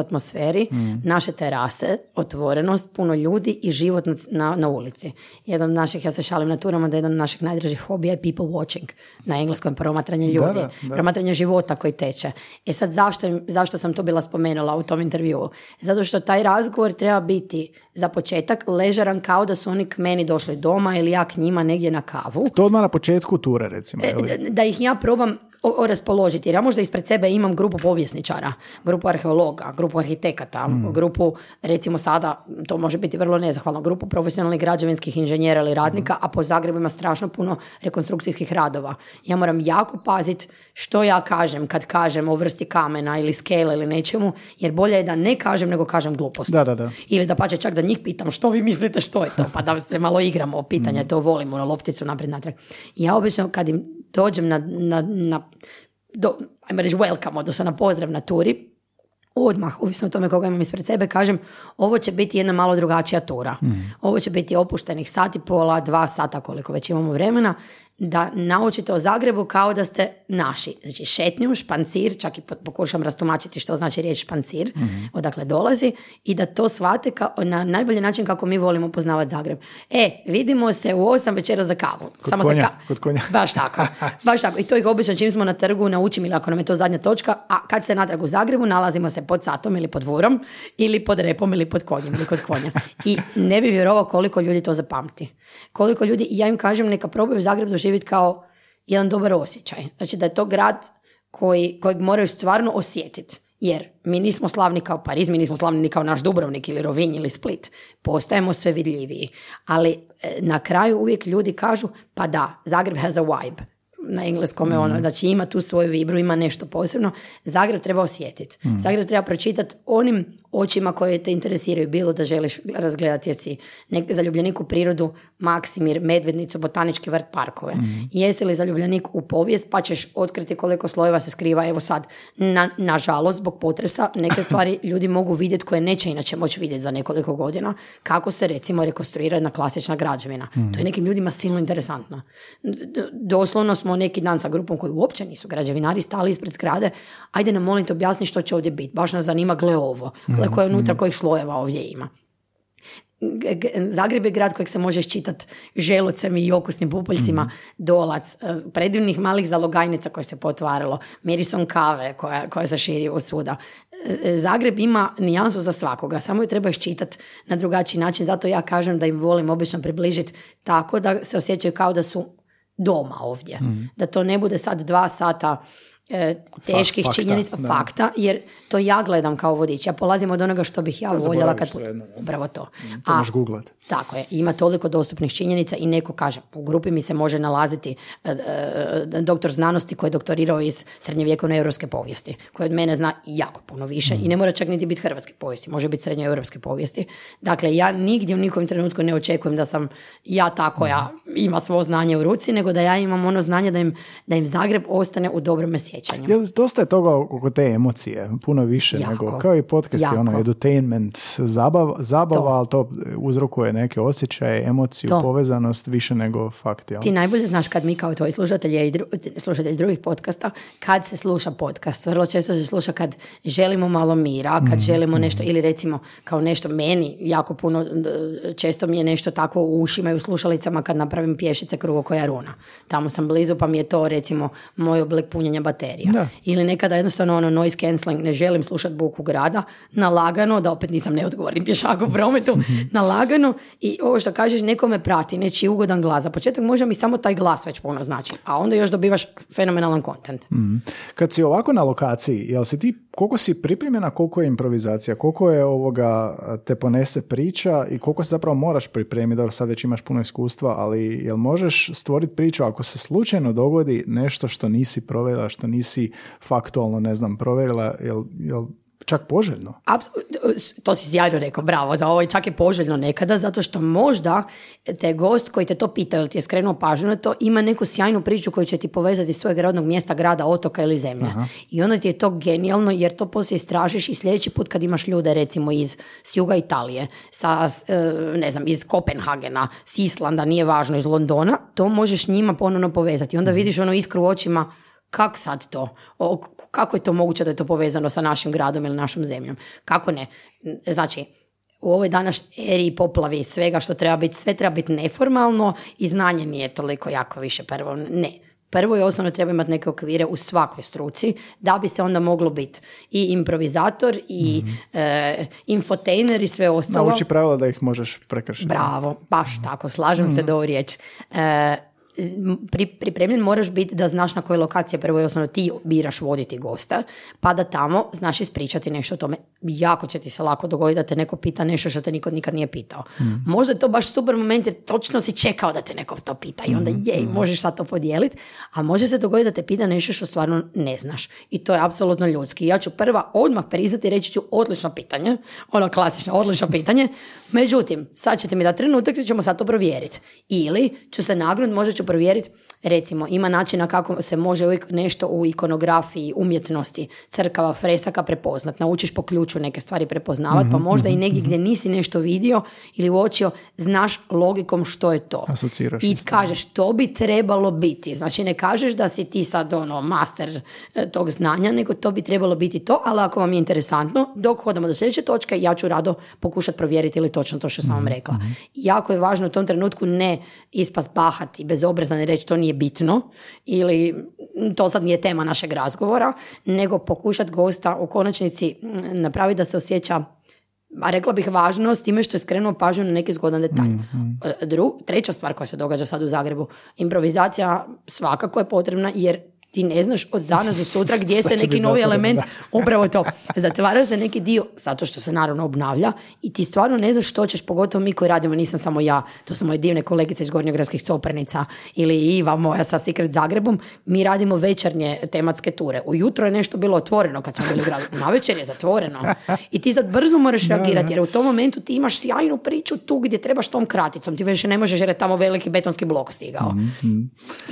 atmosferi, naše terase, otvorenost, puno ljudi i život na, na, na ulici. Jedan od naših, ja se šalim na turama, da jedan od naših najdražih hobija je people watching, na engleskom promatranje ljudi, da, da. promatranje života koji teče. E sad zašto, zašto sam to bila spomenula u tom intervjuu? Zato što taj razgovor treba biti za početak ležeran kao da su oni k meni došli doma ili ja k njima negdje na kavu. To odmah na početku ture, recimo. E, da- da ih ja probam o, o raspoložiti. Jer ja možda ispred sebe imam grupu povjesničara, grupu arheologa, grupu arhitekata, grupu, recimo sada, to može biti vrlo nezahvalno, grupu profesionalnih građevinskih inženjera ili radnika, a po Zagrebu ima strašno puno rekonstrukcijskih radova. Ja moram jako paziti što ja kažem kad kažem o vrsti kamena ili skele ili nečemu, jer bolje je da ne kažem nego kažem glupost. Da, da, da. Ili da pače čak da da njih pitam što vi mislite što je to, pa da se malo igramo pitanja, to volimo, ono, lopticu naprijed natrag. I ja obično kad im dođem na, na, na do, ajmo reći welcome, odnosno na pozdrav na turi, odmah, ovisno o tome koga imam ispred sebe, kažem ovo će biti jedna malo drugačija tura. Ovo će biti opuštenih sati pola, dva sata koliko već imamo vremena da naučite o Zagrebu kao da ste naši. Znači šetnjom, špancir, čak i pokušam rastumačiti što znači riječ špancir, odakle dolazi, i da to shvate kao, na najbolji način kako mi volimo poznavati Zagreb. E, vidimo se u osam večera za kavu. Kod Samo konja, za ka- kod konja. Baš tako. Baš tako. I to ih obično čim smo na trgu naučim ili ako nam je to zadnja točka, a kad se natrag u Zagrebu nalazimo se pod satom ili pod vurom ili pod repom ili pod konjem ili kod konja. I ne bi vjerovao koliko ljudi to zapamti. Koliko ljudi, i ja im kažem neka probaju Zagreb doživjeti kao jedan dobar osjećaj. Znači da je to grad koji, kojeg moraju stvarno osjetiti. Jer mi nismo slavni kao Pariz, mi nismo slavni ni kao naš Dubrovnik ili Rovinj ili Split. Postajemo sve vidljiviji. Ali e, na kraju uvijek ljudi kažu, pa da, Zagreb has a vibe na engleskom je ono, znači ima tu svoju vibru, ima nešto posebno. Zagreb treba osjetiti. Zagreb treba pročitati onim očima koje te interesiraju, bilo da želiš razgledati jesi nek zaljubljenik u prirodu, Maksimir, Medvednicu, Botanički vrt, parkove. Jesi li zaljubljenik u povijest, pa ćeš otkriti koliko slojeva se skriva. Evo sad, na, nažalost, zbog potresa, neke stvari ljudi mogu vidjeti koje neće inače moći vidjeti za nekoliko godina, kako se recimo rekonstruira jedna klasična građevina. To je nekim ljudima silno interesantno. Doslovno smo neki dan sa grupom koji uopće nisu građevinari stali ispred zgrade. Ajde nam molim te objasni što će ovdje biti. Baš nas zanima, gle ovo. Gle koje je unutra, kojih slojeva ovdje ima. Zagreb je grad kojeg se može čitati želucem i okusnim pupoljcima, dolac, e, predivnih malih zalogajnica koje se potvaralo, Mirison kave koja, koja se širi u svuda. E, Zagreb ima nijansu za svakoga, samo je treba iščitati na drugačiji način, zato ja kažem da im volim obično približiti tako da se osjećaju kao da su doma ovdje. Da to ne bude sad dva sata e, teških fakta, činjenica, da. fakta, jer to ja gledam kao vodič. Ja polazim od onoga što bih ja voljela kad... da. Upravo to. To A- možeš googlat. Tako je, ima toliko dostupnih činjenica i neko kaže, u grupi mi se može nalaziti e, e, doktor znanosti koji je doktorirao iz srednjevjekovne europske povijesti, koji od mene zna jako puno više i ne mora čak niti biti hrvatske povijesti, može biti srednjoeuropske povijesti. Dakle, ja nigdje u nikom trenutku ne očekujem da sam ja ta koja ima svo znanje u ruci, nego da ja imam ono znanje da im, da im Zagreb ostane u dobrome sjećanju. Jel, dosta je toga oko te emocije, puno više Jako. nego, kao i podcast, ono, edutainment, zabava, zabava To. ali to uzrokuje neke osjećaje, emociju, To. povezanost više nego fakti. jel? Ti najbolje znaš kad mi kao tvoji slušatelji i dru- slušatelji drugih podcasta, kad se sluša podcast. Vrlo često se sluša kad želimo malo mira, kad želimo nešto, ili recimo kao nešto meni, jako puno, često mi je nešto tako u ušima i u slušalicama kad napravim pješice krugo koja runa. Tamo sam blizu pa mi je to recimo moj oblik punjenja baterija. Da. Ili nekada jednostavno ono noise cancelling, ne želim slušati buku grada, na lagano, da opet nisam neodgovorni pješak u prometu, na lagano i ovo što kažeš, neko me prati, nečiji ugodan glas. Za početak možda mi samo taj glas već puno znači, a onda još dobivaš fenomenalan kontent. Kad si ovako na lokaciji, jel si ti, koliko si pripremljena, koliko je improvizacija, koliko je ovoga, te ponese priča i koliko se zapravo moraš pripremiti, dobro sad već imaš puno iskustva, ali jel možeš stvoriti priču ako se slučajno dogodi nešto što nisi provjerila, što nisi faktualno, ne znam, provjerila, jel, jel čak poželjno? Apsu- to si sjajno rekao, bravo, za ovo čak je poželjno nekada, zato što možda te gost koji te to pita ili ti je skrenuo pažnju na to, ima neku sjajnu priču koju će ti povezati svojeg rodnog mjesta, grada, otoka ili zemlje. I onda ti je to genijalno jer to poslije istražiš i sljedeći put kad imaš ljude recimo iz s juga Italije, sa, e, ne znam, iz Kopenhagena, s Islanda, nije važno, iz Londona, to možeš njima ponovno povezati. I onda vidiš ono iskru u očima, kak sad to? O, kako je to moguće da je to povezano sa našim gradom ili našom zemljom? Kako ne? Znači, u ovoj današnjoj eri poplavi svega što treba biti, sve treba biti neformalno i znanje nije toliko jako više prvo. Ne. Prvo i osnovno treba imati neke okvire u svakoj struci da bi se onda moglo biti i improvizator i e, infotainer i sve ostalo. Nauči pravila da ih možeš prekršiti. Bravo, baš tako, slažem se do riječ. E, pri, pripremljen moraš biti da znaš na kojoj lokaciji prvo i osnovno ti biraš voditi gosta, pa da tamo znaš ispričati nešto o tome. Jako će ti se lako dogoditi da te neko pita nešto što te niko nikad nije pitao. Možda je to baš super moment jer točno si čekao da te neko to pita i onda jej, možeš sad to podijeliti, a može se dogoditi da te pita nešto što stvarno ne znaš. I to je apsolutno ljudski. Ja ću prva odmah priznati i reći ću odlično pitanje, ono klasično, odlično pitanje. Međutim, sad ćete mi da trenutak i ćemo sad to provjeriti. Ili ću se nagrud, možda ću provjeriti recimo ima načina kako se može uvijek nešto u ikonografiji, umjetnosti, crkava, fresaka prepoznat. Naučiš po ključu neke stvari prepoznavat, pa možda i negdje gdje nisi nešto vidio ili uočio, znaš logikom što je to. Asociraš I kažeš, to bi trebalo biti. Znači ne kažeš da si ti sad ono master e, tog znanja, nego to bi trebalo biti to, ali ako vam je interesantno, dok hodamo do sljedeće točke, ja ću rado pokušati provjeriti ili točno to što sam vam rekla. Jako je važno u tom trenutku ne ispast bahat i bezobrazan i reći to nije bitno ili to sad nije tema našeg razgovora, nego pokušati gosta u konačnici mm, napraviti da se osjeća a rekla bih važnost time što je skrenuo pažnju na neki zgodan detalj. E, Dru, treća stvar koja se događa sad u Zagrebu, improvizacija svakako je potrebna jer ti ne znaš od danas do sutra gdje se neki novi element, upravo to, zatvara se neki dio, zato što se naravno obnavlja i ti stvarno ne znaš što ćeš, pogotovo mi koji radimo, nisam samo ja, to su moje divne kolegice iz Gornjogradskih Sopernica ili Iva moja sa Secret Zagrebom, mi radimo večernje tematske ture. Ujutro je nešto bilo otvoreno kad smo bili u gradu, navečer je zatvoreno. I ti sad brzo moraš reagirati jer u tom momentu ti imaš sjajnu priču tu gdje trebaš tom kraticom, ti više ne možeš jer je tamo veliki betonski blok stigao.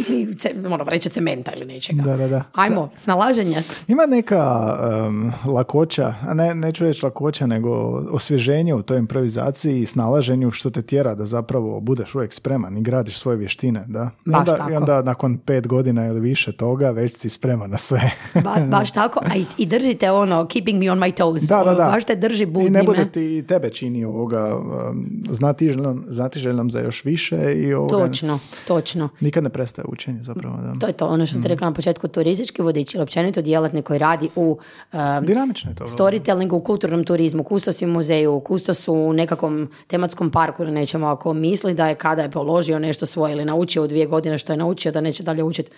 Ili ce, ono, vreće cementa ili nečega. Da, da, da. Ajmo, snalaženje. Ima neka em, lakoća, a ne, neću reći lakoća, nego osvježenje u toj improvizaciji i snalaženju što te tjera da zapravo budeš uvijek spreman i gradiš svoje vještine. Da? I Baš onda, tako. I onda nakon pet godina ili više toga već si spreman na sve. Ba, baš tako, a i, i držite ono, keeping me on my toes. Da, da, Ono, da. Baš te drži I budnime. ne bude ti i tebe čini ovoga um, znatiželjnom, znatiželjnom za još više i ovoga, Točno, točno. nikad ne prestaje učenje zapravo. Da. To je to, ono što ste rekla na početku, turistički vodič ili općenito djelatnik koji radi u um, Dinamično je to. storytellingu, u kulturnom turizmu, kustosi u muzeju, kustosu u nekakvom tematskom parku ili nečemu, ako misli da je kada je položio nešto svoje ili naučio u dvije godine što je naučio da neće dalje učiti,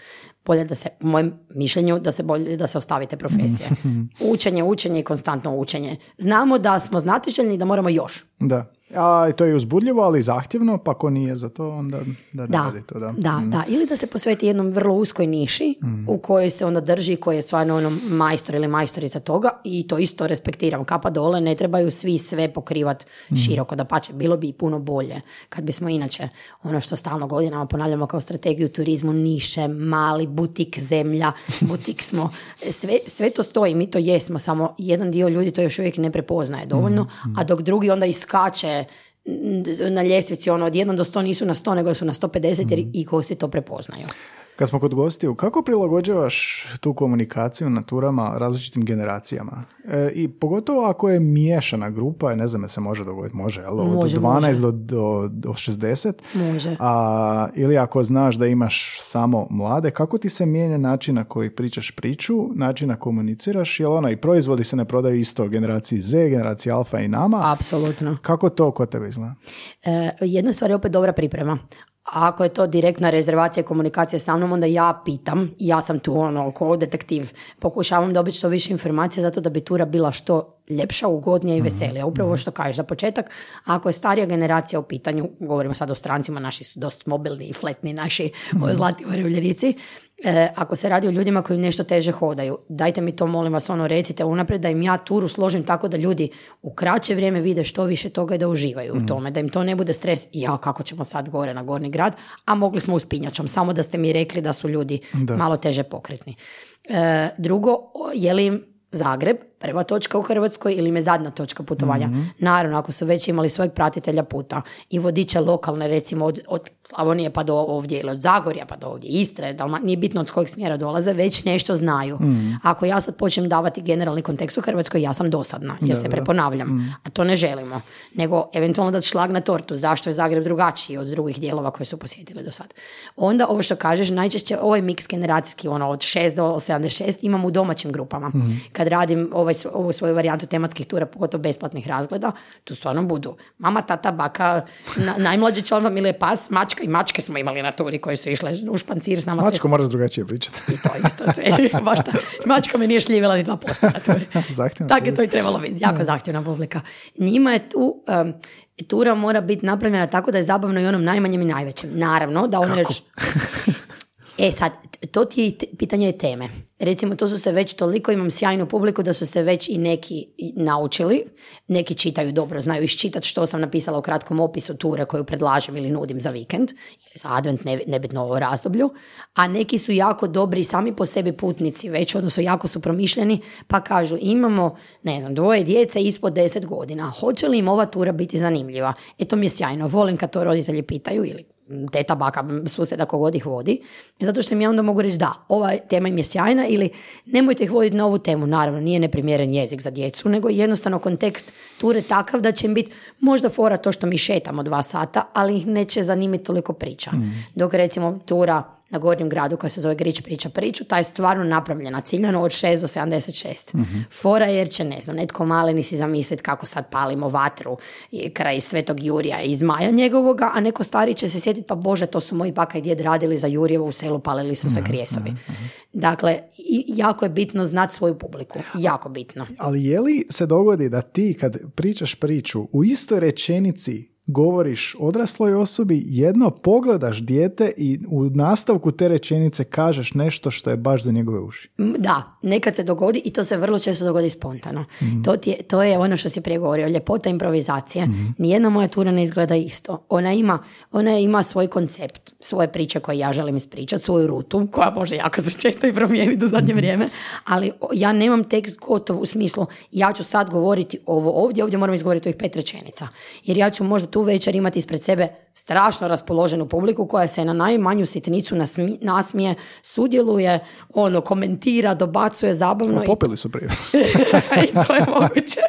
bolje da se, u mojem mišljenju, da se bolje da se ostavite profesije. učenje, učenje i konstantno učenje. Znamo da smo znatiželjni i da moramo još. Da. A to je uzbudljivo, ali zahtjevno, pa ko nije za to, onda da ne Da, radi to. Da. da, da. Ili da se posveti jednom vrlo uskoj niši u kojoj se onda drži, koji je stvarno ono majstor ili majstorica toga i to isto respektiram. Kapa dole, ne trebaju svi sve pokrivat široko, da pače, bilo bi i puno bolje kad bismo inače ono što stalno godinama ponavljamo kao strategiju turizmu, niše, mali butik zemlja, butik smo, sve, sve to stoji, mi to jesmo, samo jedan dio ljudi to još uvijek ne prepoznaje dovoljno, a dok drugi onda iskače na ljestvici ono od 1 do 100 nisu na 100 nego su na 150 jer i gosti to prepoznaju. Kad smo kod gostiju, kako prilagođavaš tu komunikaciju na turama različitim generacijama? E, I pogotovo ako je miješana grupa, ne znam, se može dogoditi, može, jel? Od Može, 12 može. Do, do, do 60. Može. A, ili ako znaš da imaš samo mlade, kako ti se mijenja način na koji pričaš priču, način na komuniciraš, jel ona i proizvodi se ne prodaju isto generaciji Z, generaciji Alfa i nama? Apsolutno. Kako to kod tebe izgleda? E, jedna stvar je opet dobra priprema. A ako je to direktna rezervacija i komunikacija sa mnom, onda ja pitam, ja sam tu ono kao detektiv, pokušavam dobiti što više informacija zato da bi tura bila što ljepša, ugodnija i veselija. Upravo što kažeš za početak, ako je starija generacija u pitanju, govorimo sad o strancima, naši su dosta mobilni i fletni naši zlati varavljenici, E, ako se radi o ljudima koji nešto teže hodaju, dajte mi to molim vas ono recite unaprijed da im ja turu složim tako da ljudi u kraće vrijeme vide što više toga i da uživaju u tome, da im to ne bude stres. Ja kako ćemo sad gore na gornji grad, a mogli smo uspinjačom, samo da ste mi rekli da su ljudi malo teže pokretni. E, drugo, je li im Zagreb prva točka u Hrvatskoj ili im je zadnja točka putovanja. Naravno, ako su već imali svojeg pratitelja puta i vodiča lokalne, recimo od, od Slavonije pa do ovdje ili od Zagorja pa do ovdje, Istre, Dalma, nije bitno od kojeg smjera dolaze, već nešto znaju. Ako ja sad počnem davati generalni kontekst u Hrvatskoj, ja sam dosadna, jer se preponavljam, a to ne želimo. Nego, eventualno da šlag na tortu, zašto je Zagreb drugačiji od drugih dijelova koje su posjetili do sad. Onda, ovo što kažeš, najčešće ovaj miks generacijski, ono, od 6 do 76, imam u domaćim grupama. Kad radim ovaj ovaj, ovu svoju varijantu tematskih tura, pogotovo besplatnih razgleda, tu stvarno budu mama, tata, baka, na, najmlađi član familije pas, mačka i mačke smo imali na turi koje su išle u špancir s nama. Mačko moraš drugačije pričati. Isto, isto, sve. Baš ta, mačka me nije šljivila ni 2% na turi. Tako je to i trebalo biti, jako zahtjevna publika. Njima je tu, um, tura mora biti napravljena tako da je zabavno i onom najmanjem i najvećem. Naravno, da ono još... E sad, to ti je pitanje je teme. Recimo, to su se već toliko, imam sjajnu publiku da su se već i neki naučili, neki čitaju dobro, znaju iščitati što sam napisala u kratkom opisu ture koju predlažem ili nudim za vikend, ili za advent, ne- nebitno u razdoblju, a neki su jako dobri sami po sebi putnici već, odnosno jako su promišljeni, pa kažu imamo, ne znam, dvoje djece ispod 10 godina, hoće li im ova tura biti zanimljiva? E to mi je sjajno, volim kad to roditelji pitaju ili teta, baka, susjeda, kogod ih vodi, zato što im ja onda mogu reći da, ova tema im je sjajna ili nemojte ih voditi na ovu temu, naravno nije neprimjeren jezik za djecu, nego jednostavno kontekst ture takav da će im biti možda fora to što mi šetamo dva sata, ali ih neće zanimati toliko priča. Dok recimo tura na Gornjem gradu koja se zove Grič priča priču, ta je stvarno napravljena ciljano od 6 do 76. Fora jer će, ne znam, netko maleni si zamisliti kako sad palimo vatru i kraj Svetog Jurija iz Maja njegovoga, a neko stari će se sjetiti pa bože, to su moji baka i djed radili za Jurjevo u selu, palili su se krijesovi. Dakle, i- jako je bitno znati svoju publiku. Jako bitno. Ali je li se dogodi da ti kad pričaš priču u istoj rečenici govoriš odrasloj osobi, jedno pogledaš dijete i u nastavku te rečenice kažeš nešto što je baš za njegove uši. Da, nekad se dogodi i to se vrlo često dogodi spontano. To, ti je, to je ono što si prije govorio, ljepota improvizacije. Nijedna moja tura ne izgleda isto. Ona ima, ona ima svoj koncept, svoje priče koje ja želim ispričati, svoju rutu, koja može jako se često i promijeniti u zadnje vrijeme, ali ja nemam tekst gotov u smislu ja ću sad govoriti ovo ovdje, ovdje moram izgovoriti ovih pet rečenica. Jer ja ću možda tu večer imati ispred sebe strašno raspoloženu publiku koja se na najmanju sitnicu nasmi- nasmije, sudjeluje, ono, komentira, dobacuje zabavno. i- Popili su prije. I to je moguće.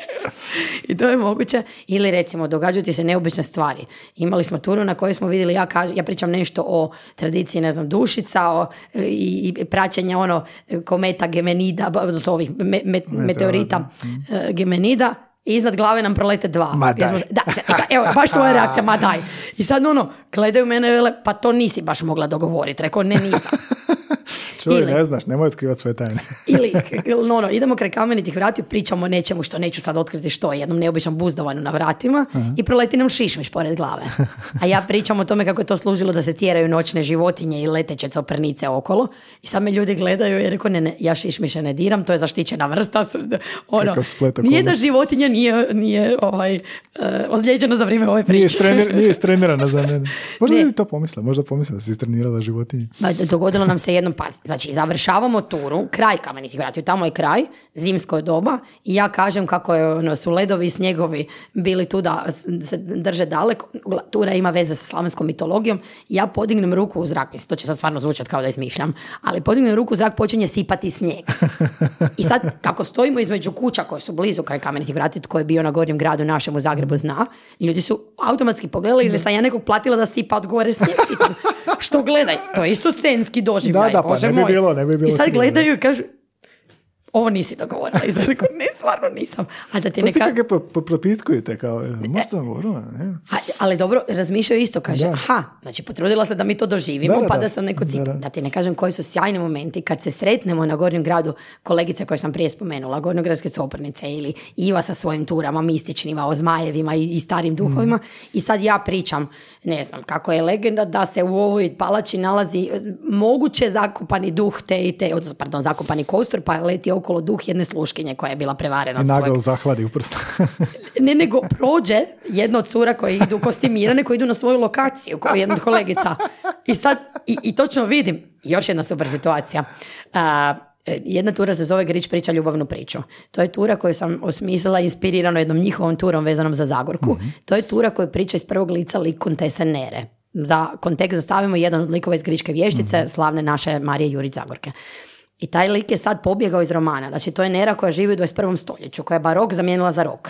I to je moguće. Ili recimo, događaju ti se neobične stvari. Imali smo turu na kojoj smo vidjeli, ja, kažem, ja pričam nešto o tradiciji, ne znam, dušica o, i, i praćenja ono kometa Gemenida, odnosno ovih me- me- meteorita e, Gemenida, i iznad glave nam prolete dva. Ma daj. Da, sad, evo, baš moja reakcija, ma daj. I sad ono, gledaju mene vele, pa to nisi baš mogla dogovoriti. Rekao, ne, nisam. Čuj, Ili- ne znaš, nemoj otkrivati svoje tajne. Ili, ili no, no, idemo kraj kamenitih vratiju, pričamo o nečemu što neću sad otkriti što je, jednom neobičnom buzdovanu na vratima i proleti nam šišmiš pored glave. A ja pričam o tome kako je to služilo da se tjeraju noćne životinje i leteće coprnice okolo. I sad me ljudi gledaju i rekao, ne, ne, ja šišmiše ne diram, to je zaštićena vrsta. Ono, nijedna životinja nije, nije ovaj, uh, ozlijeđena za vrijeme ove Nije, priče. nije istrenirana za mene. Možda Ne. to pomislila, možda pomislila da si istrenirala životinje. Dogodilo nam se jednom, pazi, znači završavamo turu, kraj kamenitih vratiju, tamo je kraj, zimsko je doba i ja kažem kako je, ono, su ledovi i snjegovi bili tu da se drže daleko, tura ima veze sa slavenskom mitologijom, ja podignem ruku u zrak, mislim, to će sad stvarno zvučati kao da izmišljam, ali podignem ruku u zrak, počinje sipati snijeg. I sad, kako stojimo između kuća koje su blizu kraj kamenitih vratiju, tko je bio na gornjem gradu našem u Zagrebu zna, ljudi su automatski pogledali ili sam ja nekog platila da sipa od gore snijeg. Što gledaj, to je isto scenski doživljaj, Da, da, pa Bože ne bi moj. bilo, ne bi bilo I sad gledaju i kažu, ovo nisi dogovorila. I rekao, ne, stvarno nisam. A da ti Pa neka... kako po- po- propitkujete, kao, e, možda govorila, ne? A, ali dobro, razmišljaju isto, kaže, Da. aha, znači potrudila se da mi to doživimo, Da, da, pa da. da se neko cipa. Da, Da, da. ti ne kažem koji su sjajni momenti kad se sretnemo na Gornjem gradu kolegice koje sam prije spomenula, Gornjogradske soprnice ili Iva sa svojim turama mističnima o zmajevima i, i starim duhovima Mhm. i sad ja pričam, ne znam, kako je legenda da se u ovoj palači nalazi e, moguće zakopani duh te i te, odnosno, pardon, zakopani kostur, pa leti okolo duh jedne sluškinje koja je bila prevarena I svojeg naglo zahladi u prst. ne, nego prođe jedna od cura koje idu kostimirane, koje idu na svoju lokaciju, kao jedna od kolegica. I sad, i, i točno vidim, još jedna super situacija. E, jedna tura se zove Grič priča ljubavnu priču. To je tura koju sam osmislila inspirirano jednom njihovom turom vezanom za Zagorku. To je tura koju priča iz prvog lica lik Kontese Nere. Za kontekst zastavimo jedan od likova iz Gričke vještice, slavne naše Marije Jurić Zagorke. I taj lik je sad pobjegao iz romana. Znači, to je Nera koja živi u 21. stoljeću, koja je barok zamijenila za rok.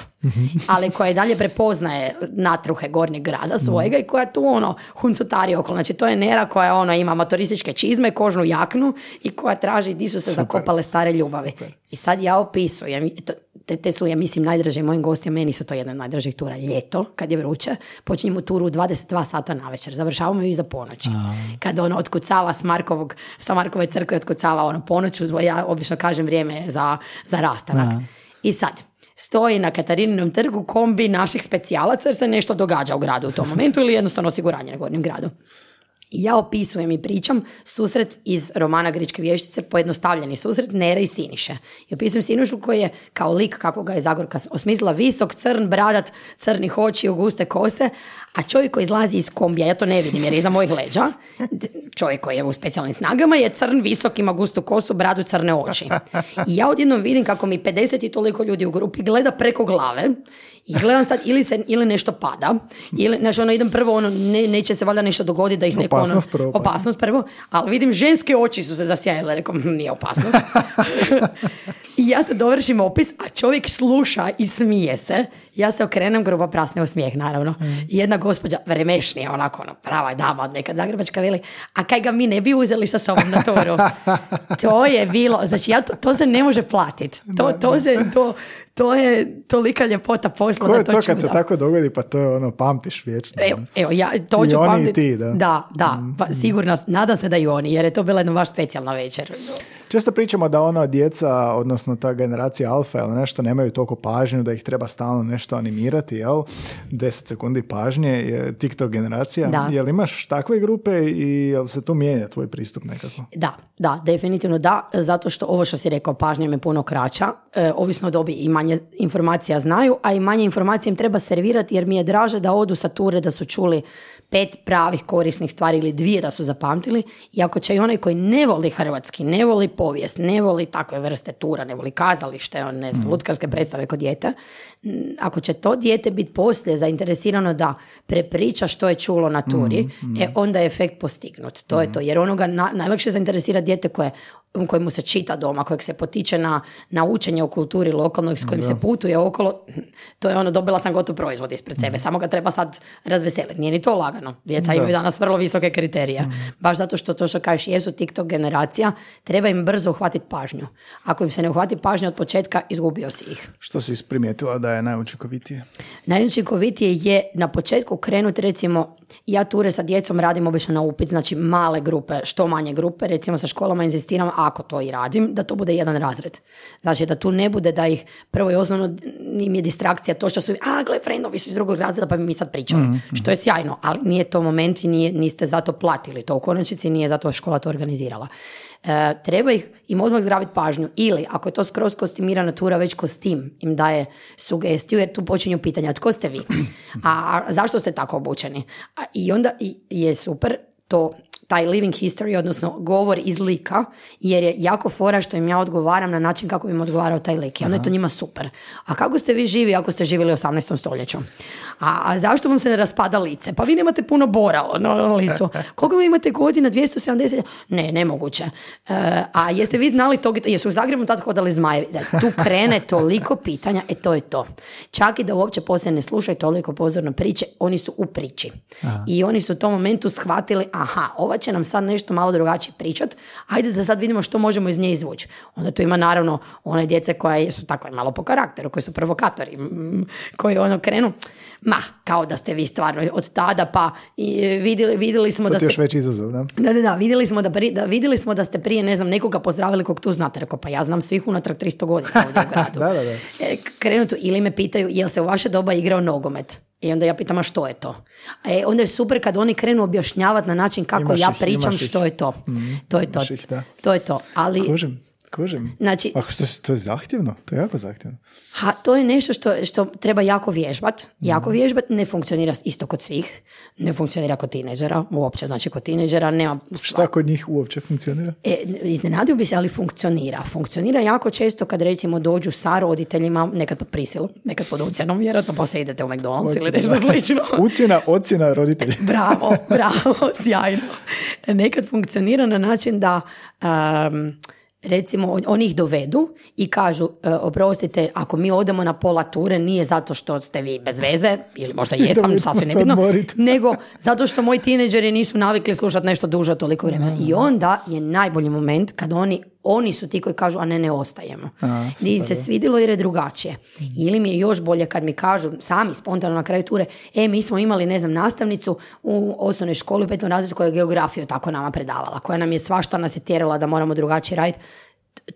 Ali koja i dalje prepoznaje natruhe gornjeg grada svojega i koja tu ono huncutari okolo. Znači to je Nera koja ono ima motorističke čizme, kožnu jaknu i koja traži di su se zakopale stare ljubavi. I sad ja opisujem, to, te, te su, ja mislim, najdraže mojim gostima, meni su to jedna od najdražih tura, ljeto, kad je vruće, počinjemo turu u 22 sata na večer, završavamo ju iza ponoći. Kad ono otkucava s Markovog, sa Markove crkve otkucava ono ponoću, ja obično kažem vrijeme za, za rastanak. I sad, stoji na Katarininom trgu kombi naših specijalaca jer se nešto događa u gradu u tom momentu ili jednostavno osiguranje na gornjem gradu. Ja opisujem i pričam susret iz romana Gričke vještice, pojednostavljeni susret Nere i Siniše. I opisujem Sinišu koji je kao lik kako ga je Zagorka osmislila, visok, crn, bradat, crnih očiju, guste kose, a čovjek koji izlazi iz kombija, ja to ne vidim jer je iza mojih leđa, čovjek koji je u specijalnim snagama je crn, visok, ima gustu kosu, bradu, crne oči. I ja odjednom vidim kako mi 50 i toliko ljudi u grupi gleda preko glave i gledam sad ili, se, ili nešto pada, ili, znači ono idem prvo, ono, ne, neće se valjda nešto dogoditi da ih neko... Ono, opasnost prvo. Opasnost prvo, ali vidim ženske oči su se zasjajile, rekao, hm, nije opasnost. I ja se dovršim opis, a čovjek sluša i smije se. Ja se okrenem, grubo prasne u smijeh, naravno. I jedna gospođa, vremešnija, onako, ono, prava dama od nekad Zagrebačka, veli, a kaj ga mi ne bi uzeli sa sobom na toru? to je bilo, znači, ja, to, to se ne može platiti. To, to, se, to, to je tolika ljepota posla. Ko je da to, to kad se čuda. tako dogodi, pa to je ono, pamtiš vječno. Evo, evo, ja to I ću oni i pamtit- ti, da. Da, da, pa sigurno, nadam se da i oni, jer je to bila jedna baš specijalna večer. Često pričamo da ono djeca, odnosno ta generacija alfa ili nešto, nemaju toliko pažnju da ih treba stalno nešto animirati, jel? 10 sekundi pažnje, je TikTok generacija. Da. Jel imaš takve grupe i jel se tu mijenja tvoj pristup nekako? Da, da, definitivno da, zato što ovo što si rekao, pažnja je puno kraća, e, ovisno o dobi i manje informacija znaju, a i manje informacija im treba servirati jer mi je draže da odu sa ture da su čuli pet pravih korisnih stvari ili dvije da su zapamtili i ako će i onaj koji ne voli hrvatski, ne voli povijest, ne voli takve vrste tura, ne voli kazalište, on ne znam, lutkarske predstave kod dijete, m, ako će to dijete biti poslije zainteresirano da prepriča što je čulo na turi, e onda je efekt postignut. To je to, jer onoga na, najlakše zainteresira dijete koje kojemu se čita doma, kojeg se potiče na, na učenje o kulturi lokalnoj s kojim se putuje okolo, to je ono, dobila sam gotov proizvod ispred sebe, samo ga treba sad razveseliti. Nije ni to lagano. Djeca imaju danas vrlo visoke kriterije. Baš zato što to što kažeš, jesu TikTok generacija, treba im brzo uhvatiti pažnju. Ako im se ne uhvati pažnja od početka, izgubio si ih. Što si primijetila da je najučinkovitije? Najučinkovitije je na početku krenuti recimo, ja ture sa djecom radim obično na upit, znači male grupe, što manje grupe, recimo sa školama inzistiram, ako to i radim, da to bude jedan razred. Znači da tu ne bude da ih prvo i osnovno im je distrakcija to što su, a gle, frendovi su iz drugog razreda pa bi mi sad pričali. Što je sjajno, ali nije to moment i nije, niste zato platili to u konačnici, nije zato škola to organizirala. E, treba ih im odmah zdraviti pažnju ili ako je to skroz kostimirana tura već kostim im daje sugestiju jer tu počinju pitanja tko ste vi a, a zašto ste tako obučeni a, i onda i- je super to taj living history, odnosno govor iz lika, jer je jako fora što im ja odgovaram na način kako bi im odgovarao taj lik. I onda je to njima super. A kako ste vi živi ako ste živjeli u 18. stoljeću? A, a zašto vam se ne raspada lice? Pa vi nemate puno bora ono, na licu. Koliko vi imate godina? 270? Ne, nemoguće. E, a jeste vi znali to, jesu u Zagrebu tad hodali zmajevi? Da, tu krene toliko pitanja, e to je to. Čak i da uopće poslije ne slušaju toliko pozorno priče, oni su u priči. I oni su u tom momentu shvatili, aha, ova će nam sad nešto malo drugačije pričat, ajde da sad vidimo što možemo iz nje izvući. Onda tu ima naravno one djece koja su tako malo po karakteru, koji su provokatori, koji ono krenu, ma, kao da ste vi stvarno od tada, pa i vidjeli, vidjeli smo To da je još ste... veći izazov, da? Da, da, da, vidjeli smo da, pri- da, vidjeli smo da ste prije, ne znam, nekoga pozdravili kog tu znate. Rekao, pa ja znam svih unatrag 300 godina ovdje u gradu. Da, da, da. E, krenu tu, ili me pitaju, jel se u vaše doba igrao nogomet? I onda ja pitam, a što je to? E, onda je super kad oni krenu objašnjavati na način kako Imaš ja ih, pričam ih. što je to. to je to. ih. To je to. Ali, Kužim, kužim. znači, Ako što, to je zahtjevno, to je jako zahtjevno. Ha, to je nešto što, što treba jako vježbat. Jako Mhm. vježbat ne funkcionira isto kod svih. Ne funkcionira kod tineđera, uopće. Znači, kod tineđera nema... Šta kod njih uopće funkcionira? E, iznenadio bi se, ali funkcionira. Funkcionira jako često kad recimo dođu sa roditeljima, nekad pod prisilom, nekad pod ucjenom, vjerojatno poslije idete u McDonald's ili nešto slično. Ucjena, ocjena roditelja. Bravo, bravo, sjajno. Nekad funkcionira na način da um, recimo on- oni ih dovedu i kažu e, oprostite ako mi odemo na pola ture nije zato što ste vi bez veze ili možda jesam sasvim nebitno nego zato što moji tineđeri nisu navikli slušati nešto duže toliko vremena. I onda je najbolji moment kad oni oni su ti koji kažu, a ne, ne ostajemo. A, super, se svidilo jer je drugačije. Ili mi je još bolje kad mi kažu sami spontano na kraju ture, e, mi smo imali, ne znam, nastavnicu u osnovnoj školi u petom razredu koja je geografiju tako nama predavala, koja nam je svašta nas je tjerala da moramo drugačije raditi.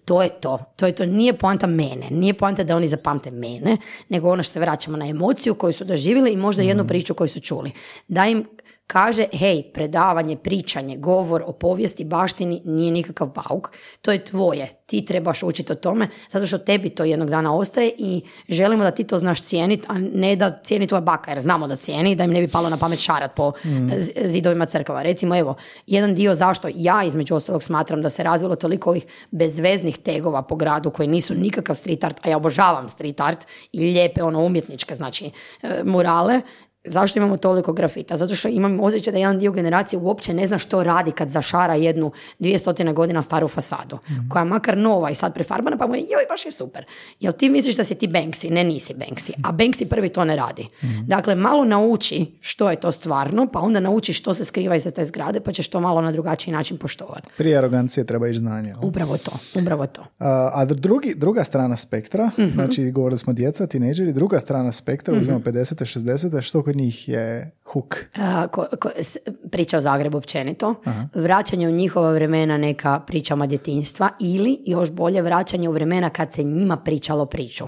To je to. To je to. Nije poanta mene. Nije poanta da oni zapamte mene, nego ono što se vraćamo na emociju koju su doživjeli i možda jednu priču koju su čuli. Da im kaže, hej, predavanje, pričanje, govor o povijesti, baštini nije nikakav bauk. To je tvoje. Ti trebaš učiti o tome, zato što tebi to jednog dana ostaje i želimo da ti to znaš cijeniti, a ne da cijeni tvoja baka, jer znamo da cijeni, da im ne bi palo na pamet šarat po z- zidovima crkava. Recimo, evo, jedan dio zašto ja između ostalog smatram da se razvilo toliko ovih bezveznih tegova po gradu koji nisu nikakav street art, a ja obožavam street art i lijepe ono umjetničke, znači e, murale, Zašto imamo toliko grafita? Zato što imam osjećaj da jedan dio generacije uopće ne zna što radi kad zašara jednu 200 godina staru fasadu, koja je makar nova i sad prefarbana, pa mu je, joj, baš je super. Jel ti misliš da si ti Banksy? Ne, nisi Banksy. A Banksy prvi to ne radi. Dakle, malo nauči što je to stvarno, pa onda nauči što se skriva iza te zgrade, pa ćeš to malo na drugačiji način poštovati. Prije arogancije treba ići znanje. Upravo to, upravo to. A, a drugi, druga strana spektra, Mhm. znači govorili smo djeca, tineđeri, druga strana spektra, uzmemo 50. 60. što kod njih je huk. A, ko, ko- s- priča o Zagrebu općenito, vraćanje u njihova vremena neka pričama djetinstva ili još bolje vraćanje u vremena kad se njima pričalo priču.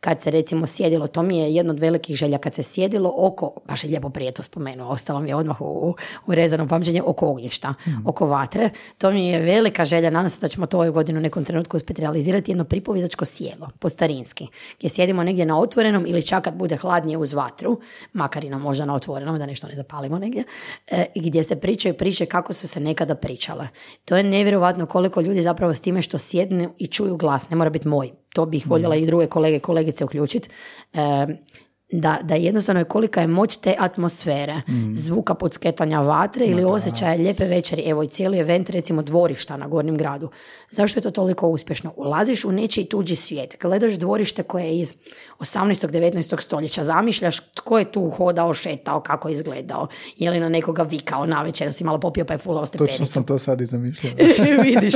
Kad se recimo sjedilo, to mi je jedno od velikih želja, kad se sjedilo oko, baš je lijepo prije to spomenuo, ostalo mi je odmah u, u rezanom pamćenju, oko ognjišta, oko vatre. To mi je velika želja, nadam se da ćemo to ove godine u nekom trenutku uspjeti realizirati, jedno pripovjedačko sjelo, po starinski, gdje sjedimo negdje na otvorenom ili čak kad bude hladnije uz vatru, makar i na možda na otvorenom, da nešto ne zapalimo negdje, e, gdje se pričaju priče kako su se nekada pričale. To je nevjerojatno koliko ljudi zapravo s time što sjednu i čuju glas, ne mora biti moj, to bih voljela i druge kolege i kolegice uključiti, da, da jednostavno je kolika je moć te atmosfere, zvuka podsketanja vatre ili osjećaja lijepe večeri, evo i cijeli event recimo dvorišta na Gornjem gradu. Zašto je to toliko uspješno? Ulaziš u nečiji tuđi svijet, gledaš dvorište koje je iz 18. 19. stoljeća, zamišljaš tko je tu hodao, šetao, kako je izgledao, je li na nekoga vikao na večer, da si malo popio pa je fulao stepenicu. Točno sam to sad i zamišljao. Vidiš.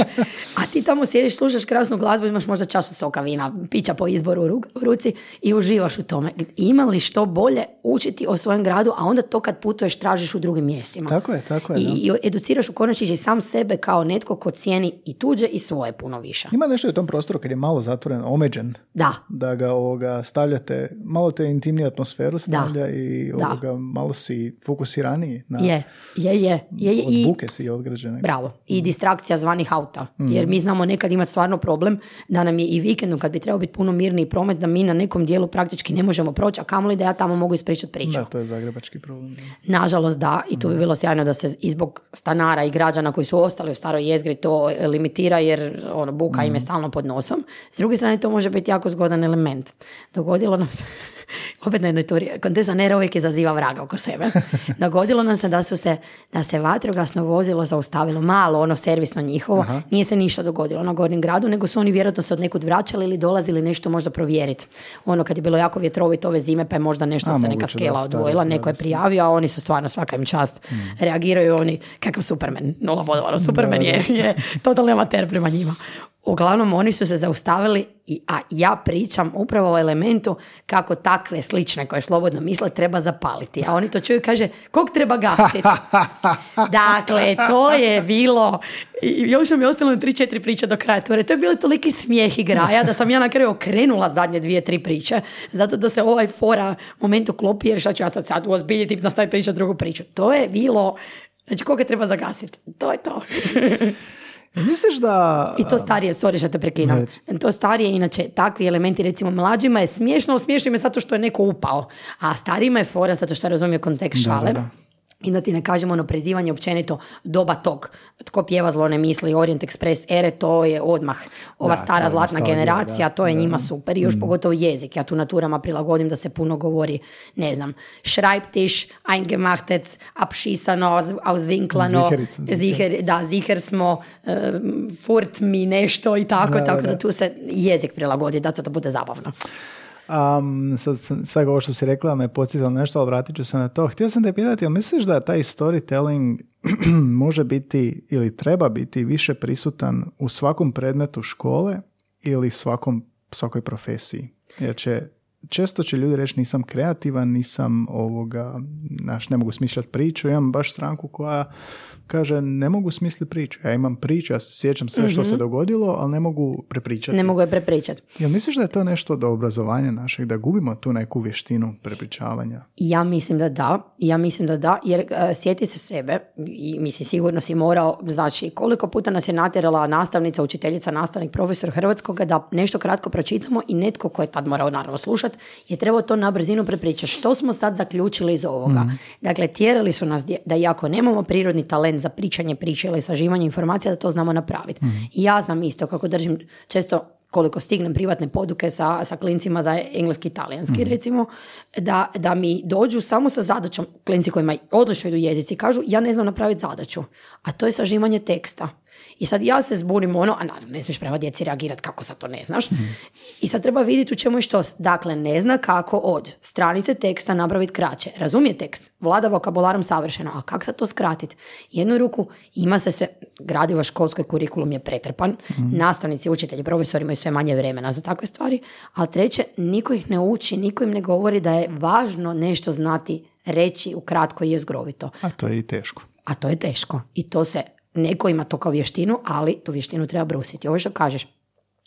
A ti tamo sjediš, slušaš krasnu glazbu, imaš možda čašu soka vina, pića po izboru u, ru- u ruci i uživaš u tome. Ima li što bolje učiti o svojem gradu, a onda to kad putuješ tražiš u drugim mjestima. Tako je, tako je, I, da. i educiraš u konačnici sam sebe kao netko ko cijeni i tuđe i svoje puno više. Ima nešto u tom prostoru kad je malo zatvoren, omeđen, Da. da ga ovoga, stavljate, malo te intimniju atmosferu stavlja i Da. ovoga, malo si fokusiraniji na, Je, je, je. je, je. od I, buke si odgrađene. Bravo. I distrakcija zvanih auta. Mhm. Jer mi znamo nekad imati stvarno problem da nam je i vikendom kad bi trebao biti puno mirniji promet da mi na nekom dijelu praktički ne možemo proći, a kamoli da ja tamo mogu ispričati priču. Da, to je zagrebački problem. Nažalost da, i tu bi bilo sjajno da se i zbog stanara i građana koji su ostali u staroj jezgri to limitira jer ono, buka im je stalno pod nosom. S druge strane to može biti jako zgodan element. Dogodilo nam se, opet na jednoj turi, Kontesa Nera uvijek izaziva vraga oko sebe. Dogodilo nam se da su se, da se vatrogasno vozilo zaustavilo, malo ono servisno njihovo, nije se ništa dogodilo na Gornjem gradu, nego su oni vjerojatno se od nekud vraćali ili dolazili nešto možda provjeriti. Ono kad je bilo jako vjetrovito ove zime pa je možda nešto A, se neka da, skela odvojila, neko je prijavio, a oni su stvarno svaka im čast. Reagiraju oni, kakav Superman, nula bodova, ono, Superman je, je totalni amater prema njima. Uglavnom, oni su se zaustavili, i, a ja pričam upravo o elementu kako takve slične koje slobodno misle treba zapaliti. A oni to čuju i kaže, kog treba gasiti? dakle, to je bilo, i još nam je ostalo na tri, četiri priče do kraja ture. To je bilo toliki smijeh i graja da sam ja na kraju okrenula zadnje dvije, tri priče. Zato da se ovaj fora moment uklopi, jer šta ću ja sad sad uozbiljiti i nastaviti pričati drugu priču. To je bilo, znači koga treba zagasiti. To je to. Misliš da... I to starije, sorry što te prekidam. Reci. To starije, inače, takvi elementi, recimo mlađima je smiješno, ali smiješno im je zato što je neko upao. A starijima je fora zato što razumije kontekst šale. da. I da ti ne kažemo ono prezivanje općenito doba tog. Tko pjeva zlo ne misli, Orient Express ere, to je odmah ova Da, stara zlatna generacija, da, to je da. njima super. I još pogotovo jezik. Ja tu naturama prilagodim da se puno govori, ne znam, Schreibtisch, eingemachtet, abschisano, aus- auswinklano, Ziherica, ziher. da, ziher smo, um, furt mi nešto i tako, Da, tako da. da tu se jezik prilagodi, da to da bude zabavno. Um, sad, sad ovo što si rekla me podsjetilo nešto, ali vratit ću se na to. Htio sam te pitati, jel misliš da taj storytelling može biti ili treba biti više prisutan u svakom predmetu škole ili svakom, svakoj profesiji? Jer će, često će ljudi reći nisam kreativan, nisam ovoga, znaš, ne mogu smišljati priču. Imam baš stranku koja kaže ne mogu smisliti priču. Ja imam priču, ja sjećam sve što se dogodilo, ali ne mogu prepričati. Ne mogu je prepričati. Jel misliš da je to nešto do obrazovanja našeg, da gubimo tu neku vještinu prepričavanja? Ja mislim da da, ja mislim da da, jer e, sjeti se sebe i mislim sigurno si morao, znači koliko puta nas je natjerala nastavnica, učiteljica, nastavnik, profesor hrvatskoga da nešto kratko pročitamo i netko ko je tad morao naravno slušat je trebao to na brzinu prepričati. Što smo sad zaključili iz ovoga? Dakle, tjerali su nas da iako nemamo prirodni talent za pričanje priče ili saživanje informacija, da to znamo napraviti. I ja znam isto kako držim često koliko stignem privatne poduke sa, sa klincima za engleski i talijanski recimo, da, da mi dođu samo sa zadaćom, klinci kojima odlično idu jezici, kažu ja ne znam napraviti zadaću, a to je sažimanje teksta. I sad ja se zbunim ono, a naravno ne smiješ prema djeci reagirati kako sad to ne znaš. I sad treba vidjeti u čemu je što. Dakle, ne zna kako od stranice teksta napraviti kraće. Razumije tekst, vlada vokabularom savršeno, a kako sad to skratiti? Jednu ruku ima se sve, gradivo školskoj kurikulum je pretrpan, nastavnici, učitelji, profesori imaju sve manje vremena za takve stvari, a treće, niko ih ne uči, niko im ne govori da je važno nešto znati reći u kratko i jezgrovito. A to je i teško. A to je teško. I to se, neko ima to kao vještinu, ali tu vještinu treba brusiti. Ovo što kažeš,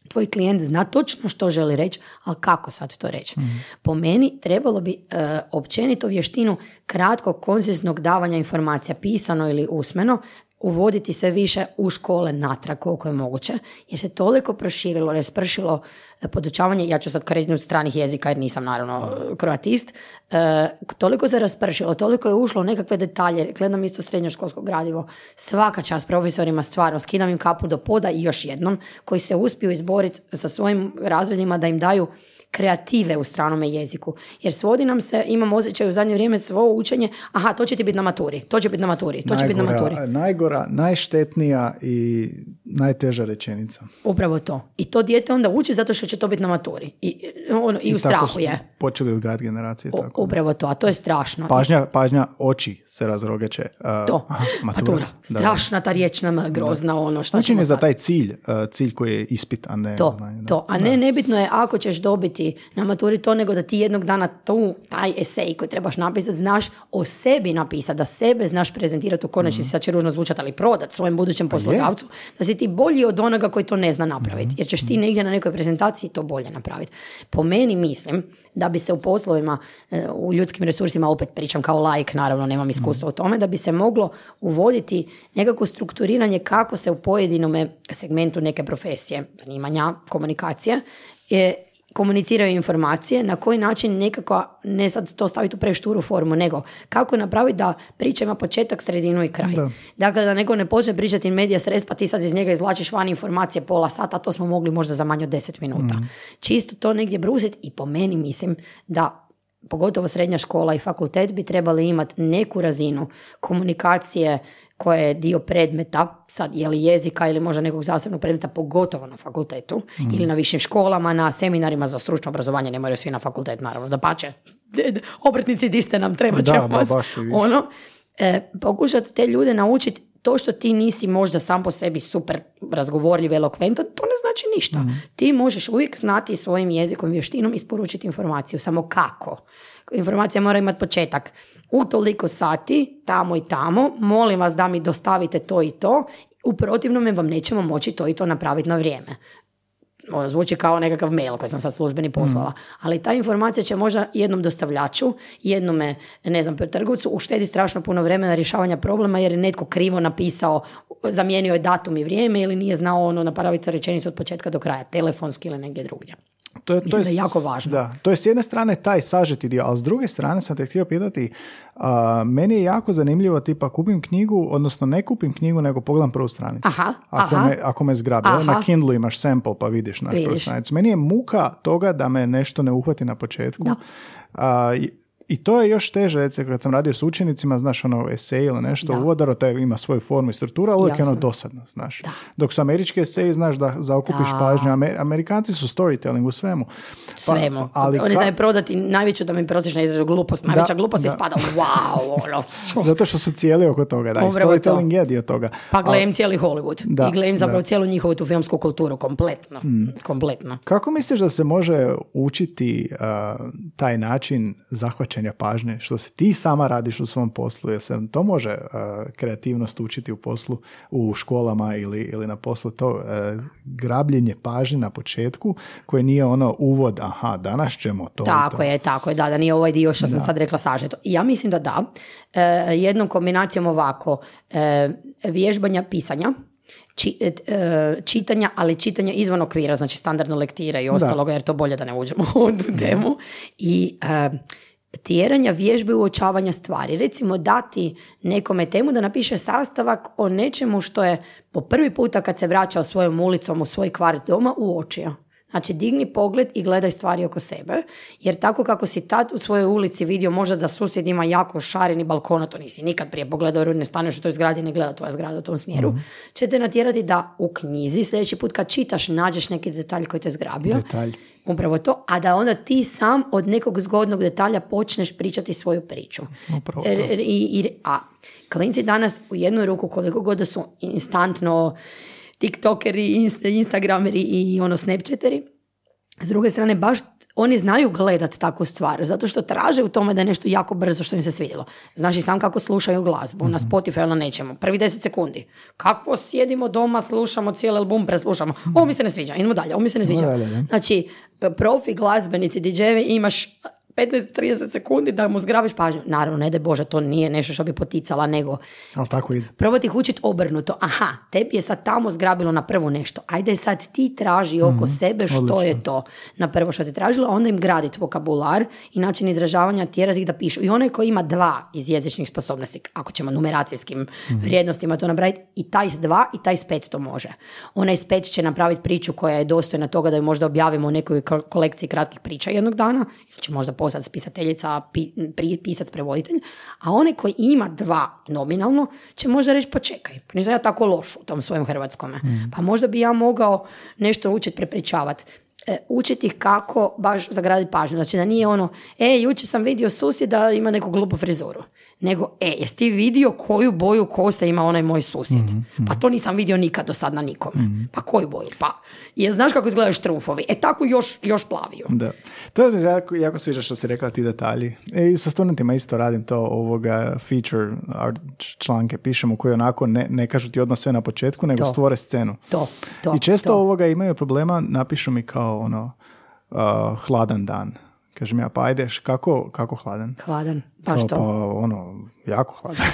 tvoj klijent zna točno što želi reći, ali kako sad to reći? Po meni trebalo bi e, općenito vještinu kratkog, konciznog davanja informacija, pisano ili usmeno, uvoditi sve više u škole natrag koliko je moguće, jer se toliko proširilo, raspršilo e, podučavanje, ja ću sad krenuti stranih jezika jer nisam naravno kroatist, e, toliko se raspršilo, toliko je ušlo u nekakve detalje, gledam isto srednjoškolsko gradivo, svaka čast profesorima stvarno, skidam im kapu do poda i još jednom, koji se uspiju izboriti sa svojim razredima da im daju kreative u stranome jeziku. Jer svodi nam se, imam osjećaj u zadnje vrijeme svo učenje, aha, to će ti biti na maturi, to će biti na maturi, to će biti na maturi. Najgora, najgora, najštetnija i najteža rečenica. Upravo to. I to dijete onda uči zato što će to biti na maturi. I, ono, i, u tako strahu je. Počeli odgajati generacije U- tako. upravo to, a to je strašno. Pažnja, pažnja, oči se razrogeće. Uh, to, aha, matura. Da, da. Strašna ta riječ nam grozna, ono što Učin je za taj cilj, uh, cilj koji je ispit, a ne To, znanje, da. to. A ne, nebitno je ako ćeš dobiti na maturi to, nego da ti jednog dana tu, taj esej koji trebaš napisati, znaš o sebi napisati, da sebe znaš prezentirati u konačnici, sad će ružno zvučati, ali prodat svojem budućem poslodavcu, da si ti bolji od onoga koji to ne zna napraviti. Jer ćeš ti negdje na nekoj prezentaciji to bolje napraviti. Po meni mislim da bi se u poslovima, e, u ljudskim resursima, opet pričam kao laik, naravno nemam iskustva u tome, da bi se moglo uvoditi nekako strukturiranje kako se u pojedinom segmentu neke profesije, zanimanja, komunikacije, je, komuniciraju informacije, na koji način nekako, ne sad to staviti u prešturu formu, nego kako napraviti da priča ima početak, sredinu i kraj. Da. Dakle, da neko ne počne pričati in medija stres, pa ti sad iz njega izvlačiš van informacije pola sata, to smo mogli možda za manje od 10 minuta. Čisto to negdje brusiti i po meni mislim da pogotovo srednja škola i fakultet bi trebali imati neku razinu komunikacije koja je dio predmeta, sad je li jezika ili možda nekog zasebnog predmeta, pogotovo na fakultetu ili na višim školama, na seminarima za stručno obrazovanje, ne moraju svi na fakultet, naravno, da pače. Obrtnici, di ste nam, treba će vas. Ono, e, pokušati te ljude naučiti to što ti nisi možda sam po sebi super razgovorljiv, elokventan, to ne znači ništa. Ti možeš uvijek znati svojim jezikom, vještinom isporučiti informaciju, samo kako. Informacija mora imati početak. U toliko sati, tamo i tamo, molim vas da mi dostavite to i to, u protivnome vam nećemo moći to i to napraviti na vrijeme ono, zvuči kao nekakav mail koji sam sad službeni poslala. Ali ta informacija će možda jednom dostavljaču, jednome, ne znam, trgovcu uštedi strašno puno vremena rješavanja problema jer je netko krivo napisao, zamijenio je datum i vrijeme ili nije znao ono napraviti rečenicu od početka do kraja, telefonski ili negdje drugdje. To je, Mislim da je jako važno. Da, to je s jedne strane taj sažeti dio, ali s druge strane sam te htio pitati, a, meni je jako zanimljivo tipa kupim knjigu, odnosno ne kupim knjigu, nego pogledam prvu stranicu. Aha, ako, aha. Me, ako me zgrabi. Evo, Na Aha. Kindle imaš sample pa vidiš na prvu stranicu. Meni je muka toga da me nešto ne uhvati na početku. A, i, to je još teže, recimo kad sam radio s učenicima, znaš ono esej ili nešto, Da. uvodaro, to je- ima svoju formu i strukturu, ali uvijek je ono dosadno, znaš. Dok su američki eseji, znaš da zaokupiš Da. pažnju, Amer- Amerikanci su storytelling u svemu. Pa, Svemu. ali Oni ka- znaju prodati najveću da mi prosječna izražu glupost. Najveća glupost da. ispada wow. Ono. Zato što su cijeli oko toga, da, i Upravo to. storytelling je dio toga. Pa gledam cijeli Hollywood. Da, I gledam zapravo da. cijelu njihovu tu filmsku kulturu. Kompletno. Mm. Kompletno. kako misliš da se može učiti uh, taj način zahvaćanja pažnje, što se ti sama radiš u svom poslu, jer se to može uh, kreativnost učiti u poslu, u školama ili, ili na poslu, to uh, grabljenje pažnje na početku, koje nije ono uvod, aha, danas ćemo to Tako to. je, tako je, da, da nije ovaj dio što sam sad rekla sažeto. Ja mislim da da. E, jednom kombinacijom ovako, e, vježbanja pisanja, či- e, čitanja, ali čitanja izvan okvira, znači standardno lektira i ostaloga, jer to bolje da ne uđemo u tu temu. I e, tjeranja vježbe uočavanja stvari. Recimo dati nekome temu da napiše sastavak o nečemu što je po prvi puta kad se vraćao svojom ulicom u svoj kvart doma uočio. Znači, digni pogled i gledaj stvari oko sebe, jer tako kako si tad u svojoj ulici vidio možda da susjed ima jako šareni balkon, a to nisi nikad prije pogledao jer ne staneš u toj zgradi i ne gleda tvoja zgrada u tom smjeru, će te natjerati da u knjizi sljedeći put kad čitaš nađeš neki detalj koji te zgrabio. Detalj. Upravo to, a da onda ti sam od nekog zgodnog detalja počneš pričati svoju priču. Upravo to. I, i- a klinci danas u jednu ruku koliko god da su instantno tiktokeri, inst- instagrameri i ono snapchateri, s druge strane baš oni znaju gledat takvu stvar, zato što traže u tome da je nešto jako brzo što im se svidjelo. Znaš i sam kako slušaju glazbu, na Spotify ili na nečemu, prvi 10 sekundi. Kako sjedimo doma, slušamo cijeli album, preslušamo. Ovo mi se ne sviđa, idemo dalje, ovo mi se ne sviđa. Znači, profi glazbenici, DJ-evi imaš 15-30 sekundi da mu zgrabiš pažnju. Naravno, ne daj Bože, to nije nešto što bi poticala, nego Ali tako ide. probati ih učiti obrnuto. Aha, tebi je sad tamo zgrabilo na prvo nešto. Ajde sad ti traži oko sebe što odlično. je to na prvo što ti tražilo, onda im graditi vokabular i način izražavanja, tjerati ih da pišu. I onaj koji ima dva iz jezičnih sposobnosti, ako ćemo numeracijskim Mhm. vrijednostima to napraviti, i taj s dva i taj s pet to može. Onaj s pet će napraviti priču koja je dostojna toga da ju možda objavimo u nekoj ko- kolekciji kratkih priča jednog dana, ili će možda postati spisateljica, pi, pisac, prevoditelj, a onaj koji ima dva nominalno će možda reći pa čekaj, pa nisam ja tako loš u tom svojem hrvatskome. Pa možda bi ja mogao nešto učiti prepričavati. E, učiti ih kako baš zagraditi pažnju. Znači da nije ono, e, jučer sam vidio susjeda ima neku glupu frizuru. Nego, e, jesi ti vidio koju boju kose ima onaj moj susjed? Pa to nisam vidio nikad do sad na nikome. Pa koju boju? Pa, jel znaš kako izgledaju štrumfovi? E, tako još, još plaviju. Da. To je jako, jako sviđa što si rekla ti detalji. E, I sa studentima isto radim to ovoga feature art članke pišemo koji onako ne, ne kažu ti odmah sve na početku, nego To. stvore scenu. To, to, I često to. ovoga imaju problema, napišu mi kao ono uh, hladan dan. Kažem ja, pa ajde, š- kako, kako hladan? Hladan, baš Kao, to. pa ono, jako hladan.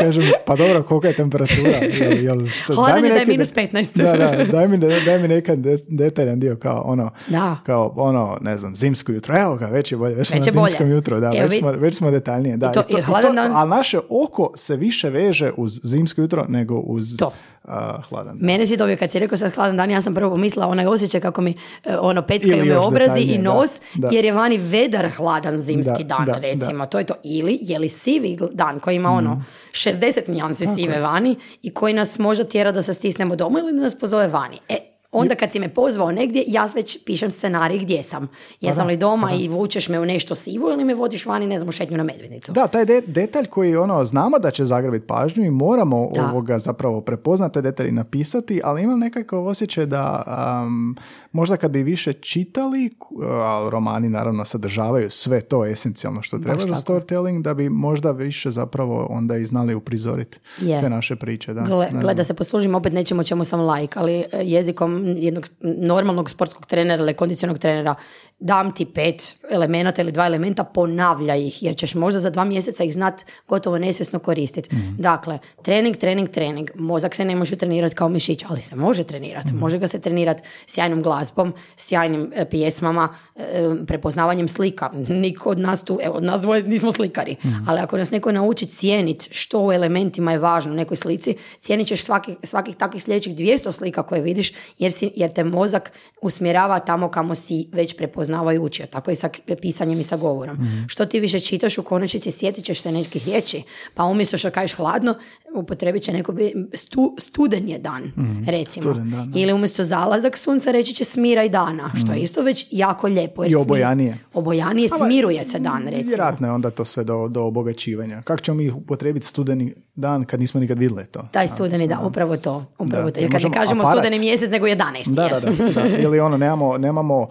Kažem, pa dobro, kolika je temperatura? Jel, jel, što, Hladan mi je da je minus de- 15. Da, da, daj mi, daj mi nekad de- detaljan dio kao ono, Da. kao ono, ne znam, zimsko jutro. Evo ga, već je bolje, već Već na je bolje. zimskom jutru, da, Evo već, smo, već smo detaljnije. Da, I to- I to- i to- dan- A naše oko se više veže uz zimsko jutro nego uz To. uh, hladan dan. Mene si dobio kad si rekao sad hladan dan, ja sam prvo pomislila onaj osjećaj kako mi e, ono peckaju me obrazi i detaljnije, da, nos, da. jer je vani vedar hladan zimski Da, dan, da, recimo. To je to. Ili je li sivi dan koji ima ono 60 nijansi sive vani i koji nas možda tjera da se stisnemo doma ili da nas pozove vani. E, onda kad si me pozvao negdje, ja već pišem scenarij gdje sam. Jesam li doma i vučeš me u nešto sivo ili me vodiš vani, ne znam, u šetnju na medvednicu. Da, taj de- detalj koji ono znamo da će zagrabiti pažnju i moramo Da. ovoga zapravo prepoznati detalj i napisati, ali imam nekakav osjećaj da um, možda kad bi više čitali, a romani naravno sadržavaju sve to esencijalno što treba za storytelling, da bi možda više zapravo onda i znali uprizoriti Je. te naše priče. Da. Gle, Ne gle da znam. se poslužim opet nečemu čemu sam lajk, ali e, jezikom jednog normalnog sportskog trenera ili kondicionog trenera dam ti pet elemenata ili dva elementa, ponavlja ih, jer ćeš možda za dva mjeseca ih znat gotovo nesvjesno koristiti. Dakle, trening, trening, trening. Mozak se ne može trenirati kao mišić, ali se može trenirati. Može ga se trenirati sjajnom glazbom, sjajnim e, pjesmama, e, prepoznavanjem slika. Niko od nas tu, evo, od nas dvoje nismo slikari, ali ako nas neko nauči cijeniti što u elementima je važno u nekoj slici, cijenit ćeš svaki, svakih takvih sljedećih 200 slika koje vidiš, jer, si, jer te mozak usmjerava tamo kamo si već prepoznavao učio. Tako i sa pisanjem i sa govorom. Što ti više čitaš, u konačnici sjetit ćeš se nekih riječi, pa umjesto što kažeš hladno, upotrebit će neko bi, stu, studen je dan, recimo. studen dan, da. Ili umjesto zalazak sunca reći će smira i dana, što je isto već jako lijepo. jer I smir- obojanije. Obojanije, smiruje se dan, recimo. Vjerojatno je onda to sve do, do obogaćivanja. Kako ćemo mi upotrebiti studeni dan kad nismo nikad vidjeli to? Taj studeni, da, upravo to. Upravo Da, to. jer kad ne kažemo aparat- studeni mjesec, nego 11. Da, da, da, da. Ili ono, nemamo, nemamo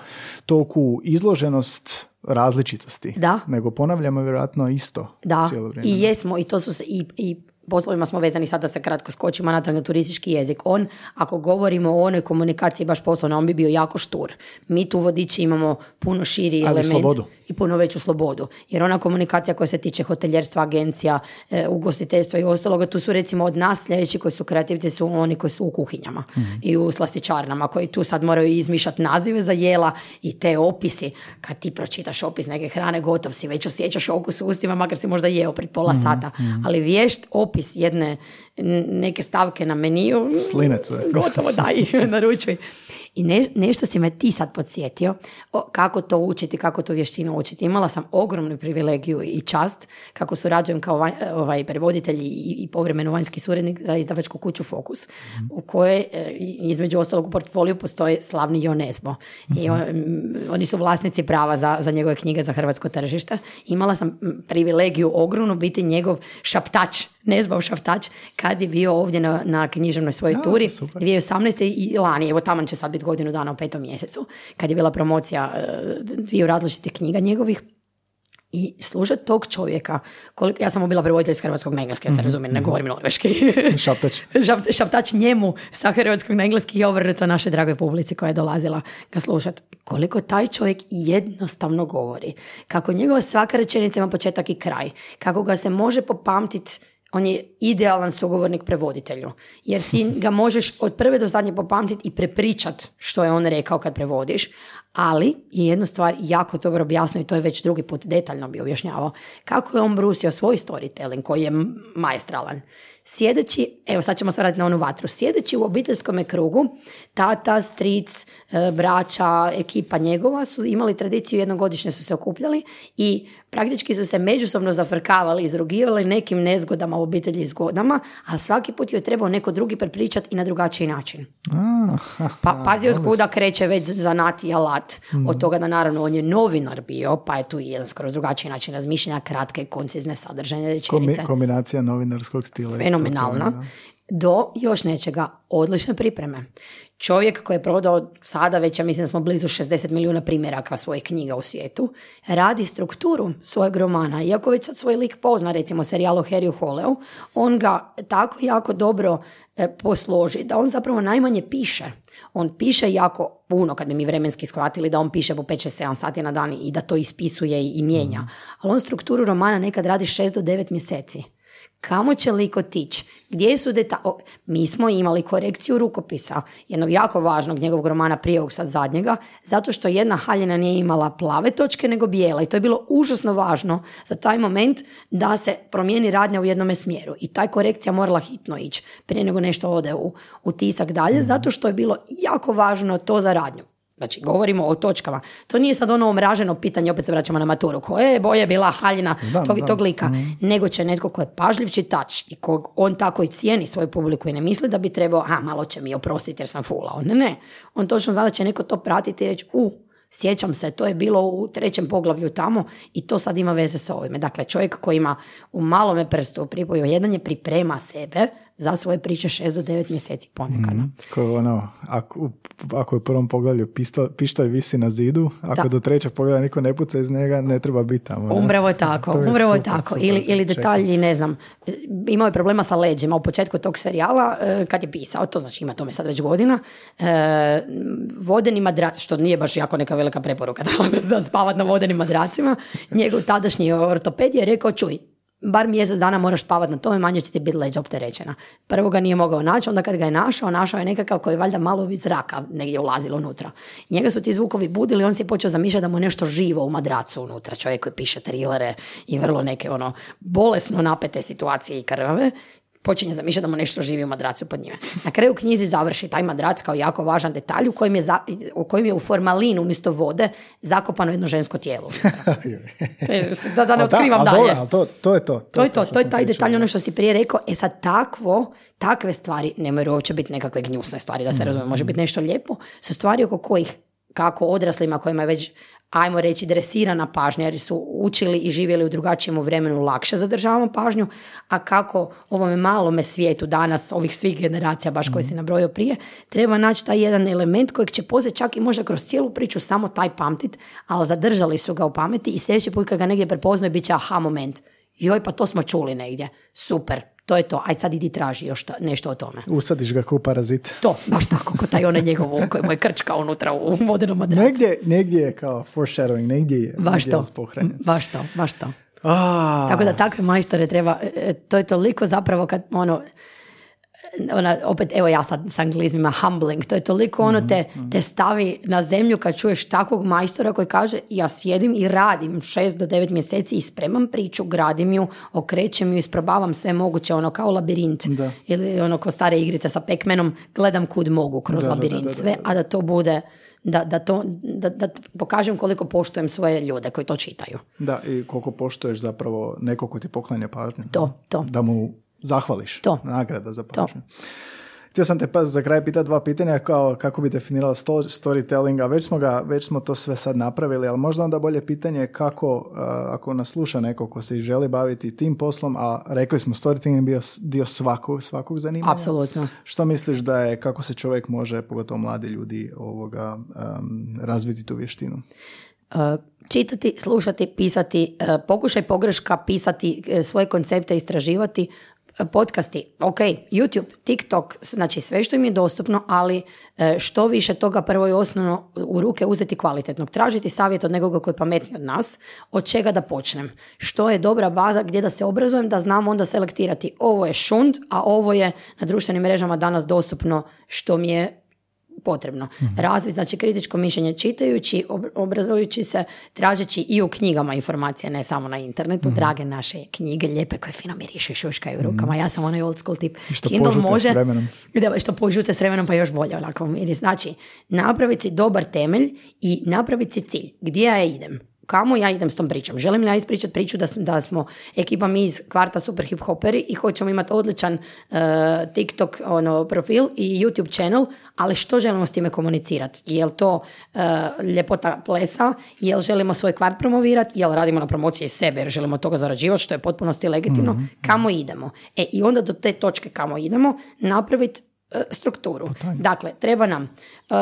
izloženost različitosti. Da. Nego ponavljamo vjerojatno isto Da, cijelo vrijeme. i jesmo, i to su se, i, i poslovima smo vezani sad da se kratko skočimo natrag na turistički jezik. On, ako govorimo o onoj komunikaciji baš poslovno, on bi bio jako štur. Mi tu vodiči imamo puno širi Ali element slobodu. i puno veću slobodu. Jer ona komunikacija koja se tiče hoteljerstva, agencija, e, ugostiteljstva i ostaloga, tu su recimo od nas sljedeći koji su kreativci su oni koji su u kuhinjama i u slastičarnama, koji tu sad moraju izmišljati nazive za jela i te opisi. Kad ti pročitaš opis neke hrane, gotov si, već osjećaš okus u ustima, makar si možda jeo pred pola sata. Ali vješt opis jedne n- neke stavke na meniju, Slinec je. gotovo daj, naručuj. I ne- nešto si me ti sad podsjetio o, kako to učiti, kako tu vještinu učiti. Imala sam ogromnu privilegiju i čast kako surađujem kao vanj- ovaj, prevoditelj i, i povremeno vanjski suradnik za izdavačku kuću Fokus, u kojoj e, između ostalog u portfoliju postoji slavni Jon Esbo. I on- m, oni su vlasnici prava za, za njegove knjige za hrvatsko tržište. Imala sam privilegiju ogromnu biti njegov šaptač, Nezbov šaptač, kad je bio ovdje na, na književnoj svojoj A, turi. super. 2018. i lani, evo tamo će sad biti godinu dana u petom mjesecu, kad je bila promocija e, dviju različitih knjiga njegovih. I slušat tog čovjeka, koliko, ja sam mu bila prevoditelj iz hrvatskog na engleski, ja se razumijem, ne govorim norveški. Šaptač. Šap- šaptač njemu sa hrvatskog na engleski i obrnuto našoj dragoj publici koja je dolazila ga slušat. Koliko taj čovjek jednostavno govori. Kako njegova svaka rečenica ima početak i kraj. Kako ga se može popamtiti on je idealan sugovornik prevoditelju. Jer ti ga možeš od prve do zadnje popamtiti i prepričat što je on rekao kad prevodiš, ali je jednu stvar jako dobro objasnio i to je već drugi put detaljno bi objašnjavao. Kako je on brusio svoj storytelling koji je m- maestralan. Sjedeći, evo sad ćemo se vratiti na onu vatru, sjedeći u obiteljskom krugu, tata, stric, braća, ekipa njegova su imali tradiciju, jednogodišnje su se okupljali i praktički su se međusobno zafrkavali, izrugivali nekim nezgodama u obitelji i zgodama, a svaki put joj je trebao neko drugi prepričati i na drugačiji način. Pa pazi od kuda kreće već zanat i alat. Od toga da naravno on je novinar bio, pa je tu i jedan skoro drugačiji način razmišljanja, kratke, koncizne, sadržajne rečenice. komi- kombinacija novinarskog stila. Fenomenalna. Do još nečega, odlične pripreme. Čovjek koji je prodao sada već, ja mislim da smo blizu 60 milijuna primjeraka svojih knjiga u svijetu, radi strukturu svojeg romana. Iako već sad svoj lik pozna, recimo serijal o Harryu on ga tako jako dobro e, posloži da on zapravo najmanje piše. On piše jako puno, kad bi mi vremenski shvatili da on piše po 5-6-7 sati na dan i da to ispisuje i, i mijenja. Ali on strukturu romana nekad radi 6 do 9 mjeseci. Kamo će lik otići? Gdje su detalji? Mi smo imali korekciju rukopisa, jednog jako važnog njegovog romana prije ovog sad zadnjega, zato što jedna haljina nije imala plave točke nego bijela i to je bilo užasno važno za taj moment da se promijeni radnja u jednome smjeru i taj korekcija morala hitno ići prije nego nešto ode u, u tisak dalje, zato što je bilo jako važno to za radnju. Znači, govorimo o točkama. To nije sad ono omraženo pitanje, opet se vraćamo na maturu. Koje je boje bila haljina Znam, tog, znam. tog lika? Nego će netko ko je pažljiv čitač i kog on tako i cijeni svoju publiku i ne misli da bi trebao, a malo će mi oprostiti jer sam fulao. Ne, ne. On točno zna da će neko to pratiti i reći, u, sjećam se, to je bilo u trećem poglavlju tamo i to sad ima veze sa ovime. Dakle, čovjek koji ima u malome prstu pripoju jedan je priprema sebe za svoje priče 6 do 9 mjeseci ponekad. Mm. Ko ono, ako, ako u prvom poglavlju pištolj visi na zidu, ako do trećeg pogleda niko ne puca iz njega, ne treba biti tamo. Umbravo je tako, umbravo je tako. ili, ili detalji, ne znam, imao je problema sa leđima u početku tog serijala, e, kad je pisao, to znači ima tome sad već godina, e, vodeni madrac, što nije baš jako neka velika preporuka da spavat na vodenim madracima, njegov tadašnji ortoped je rekao, čuj, bar mjesec dana moraš spavati na tome, manje će ti biti leđa opterećena. Prvo ga nije mogao naći, onda kad ga je našao, našao je nekakav koji je valjda malo iz zraka negdje ulazilo unutra. Njega su ti zvukovi budili, on si počeo zamišljati da mu je nešto živo u madracu unutra. Čovjek koji piše trilere i vrlo neke ono bolesno napete situacije i krvave počinje zamišljati da mu nešto živi u madracu pod njime. Na kraju knjizi završi taj madrac kao jako važan detalj u kojem je, za, u, kojem je u formalinu umjesto vode zakopano jedno žensko tijelo. da, da ne otkrivam dalje. to, to je to. To, to je to, to je taj detalj, ono što si prije rekao. E sad takvo, takve stvari ne moraju uopće biti nekakve gnjusne stvari, da se mm. razume, može biti nešto lijepo, su stvari oko kojih kako odraslima kojima je već ajmo reći, dresirana pažnja jer su učili i živjeli u drugačijem vremenu lakše zadržavamo pažnju, a kako ovome malome svijetu danas, ovih svih generacija baš koji si nabrojio prije, treba naći taj jedan element kojeg će poslije čak i možda kroz cijelu priču samo taj pamtit, ali zadržali su ga u pameti i sljedeći put kad ga negdje prepoznaju bit će aha moment. Joj, pa to smo čuli negdje. Super, to je to. Aj sad idi traži još nešto o tome. Usadiš ga kao parazit. To, baš tako, ko taj onaj njegov koji mu je krčka unutra u vodenom madracu. Negdje, negdje je kao foreshadowing, negdje je, baš to, baš to, baš to. Tako da takve majstore treba, e, to je toliko zapravo kad ono, ona, opet, evo ja sad s anglizmima, humbling, to je toliko ono te, mhm, mhm. te stavi na zemlju kad čuješ takvog majstora koji kaže ja sjedim i radim šest do devet mjeseci i spremam priču, gradim ju, okrećem ju, isprobavam sve moguće, ono kao labirint da. ili ono ko stare igrice sa pekmenom, gledam kud mogu kroz labirint, sve, a da to bude da, da, to, da, da pokažem koliko poštujem svoje ljude koji to čitaju. Da, i koliko poštuješ zapravo neko ko ti poklanja pažnju. To, to. Da mu zahvališ. To. Nagrada za pažnju. Htio sam te pa za kraj pitati dva pitanja kao kako bi definirala storytelling, a već smo, ga, već smo to sve sad napravili, ali možda onda bolje pitanje kako, ako nas sluša neko ko se želi baviti tim poslom, a rekli smo storytelling je bio dio svakog, svakog zanimanja. Apsolutno. Što misliš da je, kako se čovjek može, pogotovo mladi ljudi, ovoga, razviti tu vještinu? Uh, čitati, slušati, pisati, uh, pokušaj pogreška, pisati uh, svoje koncepte, istraživati, podcasti, ok, YouTube, TikTok, znači sve što im je dostupno, ali e, što više toga prvo i osnovno u ruke uzeti kvalitetnog. Tražiti savjet od nekoga koji je pametniji od nas, od čega da počnem. Što je dobra baza gdje da se obrazujem, da znam onda selektirati ovo je šund, a ovo je na društvenim mrežama danas dostupno što mi je potrebno. mm Razvit, znači kritičko mišljenje čitajući, obrazujući se, tražeći i u knjigama informacije, ne samo na internetu. mm Drage naše knjige, lijepe koje fino mirišu i šuškaju u rukama. Ja sam onaj old school tip. Što Kindle može, s vremenom. Da, što požute s vremenom pa još bolje onako. Znači, napraviti dobar temelj i napraviti cilj. Gdje ja idem? Kamo ja idem s tom pričom. Želim li ja ispričati priču da, da smo ekipa mi iz kvarta Super Hip Hoperi i hoćemo imati odličan uh, TikTok ono, profil i YouTube channel, ali što želimo s time komunicirati? Jel to uh, ljepota plesa? Jel želimo svoj kvart promovirati? Jel radimo na promociji sebe jer želimo toga zarađivati što je potpunosti legitimno? mm Kamo idemo? E i onda do te točke kamo idemo napraviti strukturu. Dakle, treba nam, uh,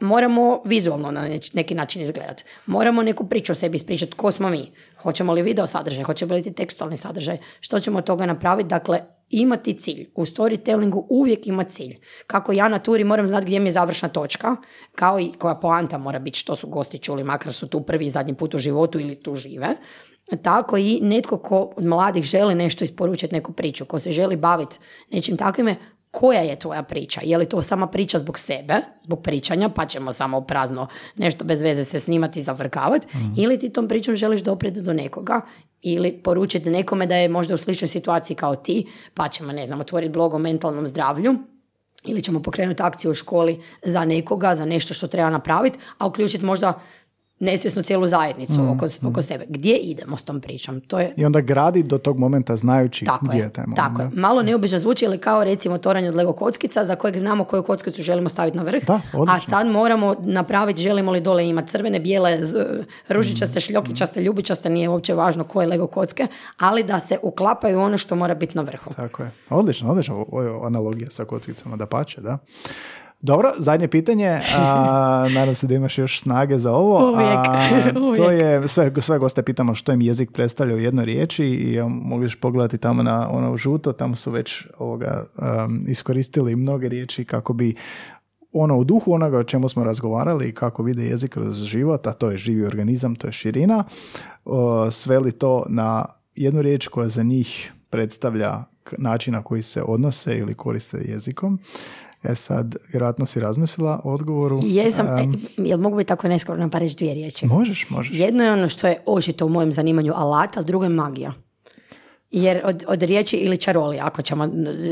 moramo vizualno na neki način izgledati. Moramo neku priču o sebi ispričati, ko smo mi. Hoćemo li video sadržaj, hoćemo li tekstualni sadržaj, što ćemo od toga napraviti. Dakle, imati cilj. U storytellingu uvijek ima cilj. Kako ja na turi moram znati gdje mi je završna točka, kao i koja poanta mora biti što su gosti čuli, makar su tu prvi i zadnji put u životu ili tu žive. Tako i netko ko od mladih želi nešto isporučiti, neku priču, ko se želi baviti nečim takvime, koja je tvoja priča? Je li to sama priča zbog sebe, zbog pričanja, pa ćemo samo prazno nešto bez veze se snimati i zavrkavati, mm. ili ti tom pričom želiš doprijeti do nekoga ili poručiti nekome da je možda u sličnoj situaciji kao ti, pa ćemo, ne znam, otvoriti blog o mentalnom zdravlju, ili ćemo pokrenuti akciju u školi za nekoga, za nešto što treba napraviti, a uključiti možda nesvjesnu cijelu zajednicu oko, oko sebe. Gdje idemo s tom pričom? To je I onda gradi do tog momenta znajući tako gdje je, je taj moment. tako je. Malo neobično zvuči, ali kao recimo toranje od Lego kockica za kojeg znamo koju kockicu želimo staviti na vrh, Da, a sad moramo napraviti želimo li dole imati crvene, bijele, ružičaste, šljokičaste, ljubičaste, nije uopće važno koje Lego kocke, ali da se uklapaju ono što mora biti na vrhu. Tako je. Odlično, odlično. Ovo je analogija sa kockicama, da pače, da. Dobro, zadnje pitanje. A, nadam se da imaš još snage za ovo. Uvijek, A, To je, sve, sve goste pitamo što im jezik predstavlja u jednoj riječi i evo, mogliš pogledati tamo na ono žuto, tamo su već ovoga, um, iskoristili mnoge riječi kako bi ono u duhu onoga o čemu smo razgovarali i kako vide jezik kroz život, a to je živi organizam, to je širina, o, sveli to na jednu riječ koja za njih predstavlja način na koji se odnose ili koriste jezikom. E sad, vjerojatno si razmislila o odgovoru. Jesam, e, jel mogu biti tako neskromna pa reći dvije riječi? možeš, možeš. Jedno je ono što je očito u mojem zanimanju alat, a drugo je magija. Jer od, od riječi ili čarolija, ako ćemo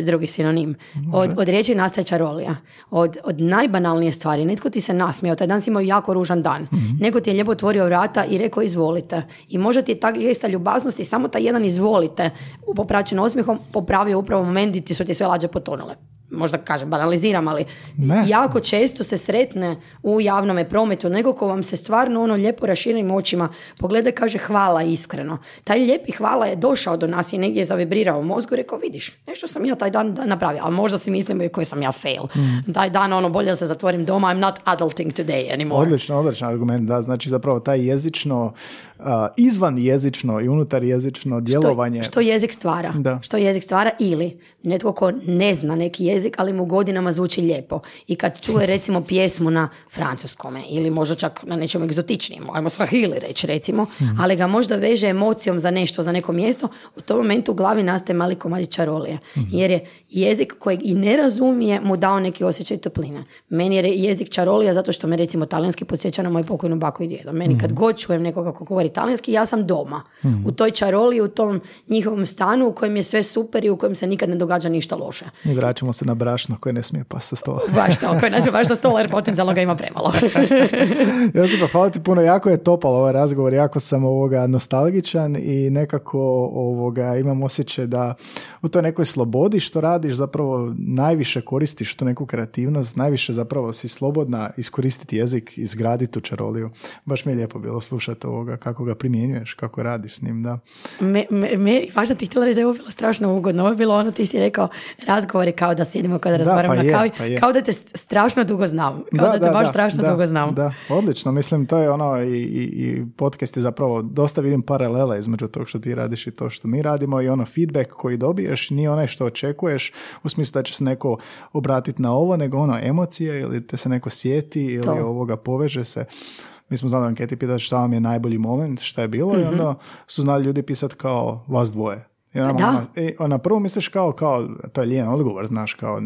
drugi sinonim, od, od riječi nastaje čarolija. Od, od najbanalnije stvari, netko ti se nasmijao, taj dan si imao jako ružan dan. Neko ti je lijepo otvorio vrata i rekao izvolite. I možda ti je ta gesta ljubaznosti, samo taj jedan izvolite, popraćen osmijehom, popravio upravo moment gdje ti su ti sve lađe potonule. Možda kažem, banaliziram, ali Ne. jako često se sretne u javnom prometu nego ko vam se stvarno ono lijepo raširenim očima pogleda kaže hvala iskreno. Taj lijepi hvala je došao do nas i negdje je zavibrirao u mozgu i rekao vidiš, nešto sam ja taj dan napravio, ali možda si mislimo i koji sam ja fail. Taj dan ono bolje da se zatvorim doma, I'm not adulting today anymore. Odlično, odličan argument, da, znači zapravo taj jezično, izvan jezično i unutar jezično djelovanje. Što, što jezik stvara. Da. Što jezik stvara ili netko ko ne zna neki jezik, ali mu godinama zvuči lijepo. I kad čuje recimo pjesmu na francuskome ili možda čak na nečem egzotičnijem, ajmo swahili reći recimo, Mhm. ali ga možda veže emocijom za nešto, za neko mjesto, u tom momentu u glavi nastaje mali komadi čarolije. Mhm. Jer je jezik kojeg i ne razumije mu dao neki osjećaj topline. Meni je jezik čarolija zato što me recimo talijanski podsjeća na moju pokojnu baku i djedu. Meni Mhm. kad god čujem nekoga kako govori talijanski, ja sam doma. U toj čaroli, u tom njihovom stanu u kojem je sve super i u kojem se nikad ne događa ništa loše. I vraćamo se na brašno koje ne smije pa sa stola. Baš to, koji naziva baš na stola jer potencijalno ga ima premalo. Josipa, hvala ti puno, jako je topal ovaj razgovor, jako sam ovoga nostalgičan i nekako ovoga imam osjećaj da u toj nekoj slobodi što radiš zapravo najviše koristiš tu neku kreativnost, najviše zapravo si slobodna iskoristiti jezik, izgraditi tu čaroliju. Baš mi je lijepo bilo slušati ovoga kako ga primjenjuješ, kako radiš s njim, da. me, me, me, baš sam ti htjela reći da je ovo bilo strašno ugodno. Ovo je bilo ono, ti si rekao, razgovori kao da sjedimo kada razgovaramo pa na je, kavi, pa kao da te st- strašno dugo znam. Kao da, te baš strašno da, dugo znam. Da, odlično. Mislim, to je ono i, i, i podcast je zapravo, dosta vidim paralela između tog što ti radiš i to što mi radimo i ono feedback koji dobiješ nije onaj što očekuješ u smislu da će se neko obratiti na ovo, nego ono emocije ili te se neko sjeti ili To. ovoga poveže se. Mi smo znali u anketi pitati šta vam je najbolji moment, šta je bilo Mhm. i onda su znali ljudi pisati kao vas dvoje. I ono, Da. ono, i na prvu misliš kao, kao, to je lijen odgovor, znaš, kao,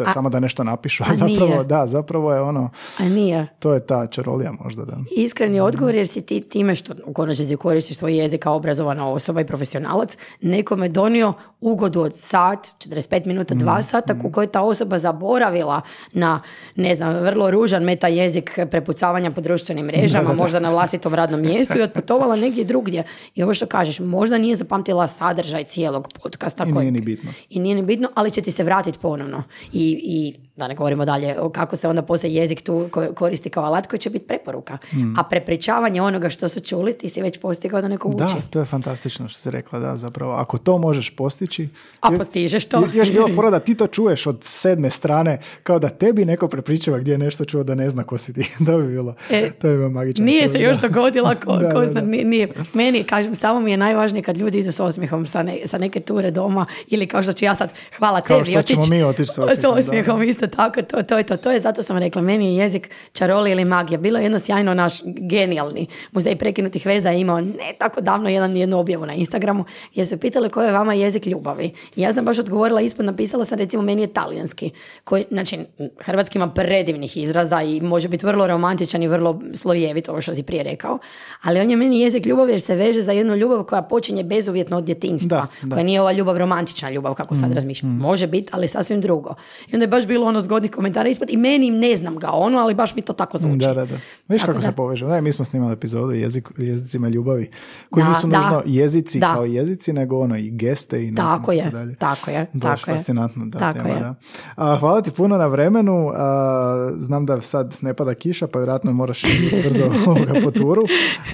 to je A- samo da nešto napišu, a, zapravo, nije. da, zapravo je ono, A nije. to je ta čarolija možda, da. Iskreni odgovor jer si ti time što u konačnici koristiš svoj jezik kao obrazovana osoba i profesionalac, nekome donio ugodu od sat, 45 minuta, dva sata u kojoj je ta osoba zaboravila na, ne znam, vrlo ružan meta jezik prepucavanja po društvenim mrežama, možda na vlastitom radnom mjestu i otputovala negdje drugdje. I ovo što kažeš, možda nije zapamtila sadržaj cijelog podcasta. I kojeg- nije ni bitno. I nije ni bitno, ali će ti se vratiti ponovno. I, i da ne govorimo dalje o kako se onda poslije jezik tu ko- koristi kao alat koji će biti preporuka. A prepričavanje onoga što su čuli, ti si već postigao da neko uči. Da, to je fantastično što si rekla, da, zapravo. Ako to možeš postići... A postižeš to. jo- Još bi bilo fora da ti to čuješ od sedme strane, kao da tebi neko prepričava gdje je nešto čuo da ne zna ko si ti. to bi bilo, E, to bi bilo magično. Nije se još dogodila ko, Da, ko zna, da. nije, nije. Meni, kažem, samo mi je najvažnije kad ljudi idu s osmijehom sa, ne- sa neke ture doma ili kao što ću ja sad, hvala Kao tebi, što ćemo mi otići s osmijehom, osmijehom, isto tako, to, to je to. To je zato sam rekla, meni je jezik čaroli ili magija. Bilo je jedno sjajno naš genijalni muzej prekinutih veza je imao ne tako davno jedan, jednu objavu na Instagramu jer su pitali koji je vama jezik ljubavi. I ja sam baš odgovorila ispod, napisala sam recimo meni je talijanski. Koji, znači, hrvatski ima predivnih izraza i može biti vrlo romantičan i vrlo slojevit, ovo što si prije rekao. Ali on je meni jezik ljubavi jer se veže za jednu ljubav koja počinje bezuvjetno od djetinjstva. Da, da. Koja nije ova ljubav romantična ljubav kako sad razmišljam. Može biti, ali sasvim drugo. I onda je baš bilo ono zgodnih komentara ispod i meni ne znam ga ono, ali baš mi to tako zvuči. Da, da, da. Viš kako da. se povežemo. Da, mi smo snimali epizodu jezik, jezicima ljubavi, koji Da, nisu da. nužno jezici Da. kao jezici, nego ono i geste i ne znam Tako je, tako dalje. tako je, Baš tako je. fascinantno da Tako tema, je. da. A, hvala ti puno na vremenu. A, znam da sad ne pada kiša, pa vjerojatno moraš brzo ovoga po turu.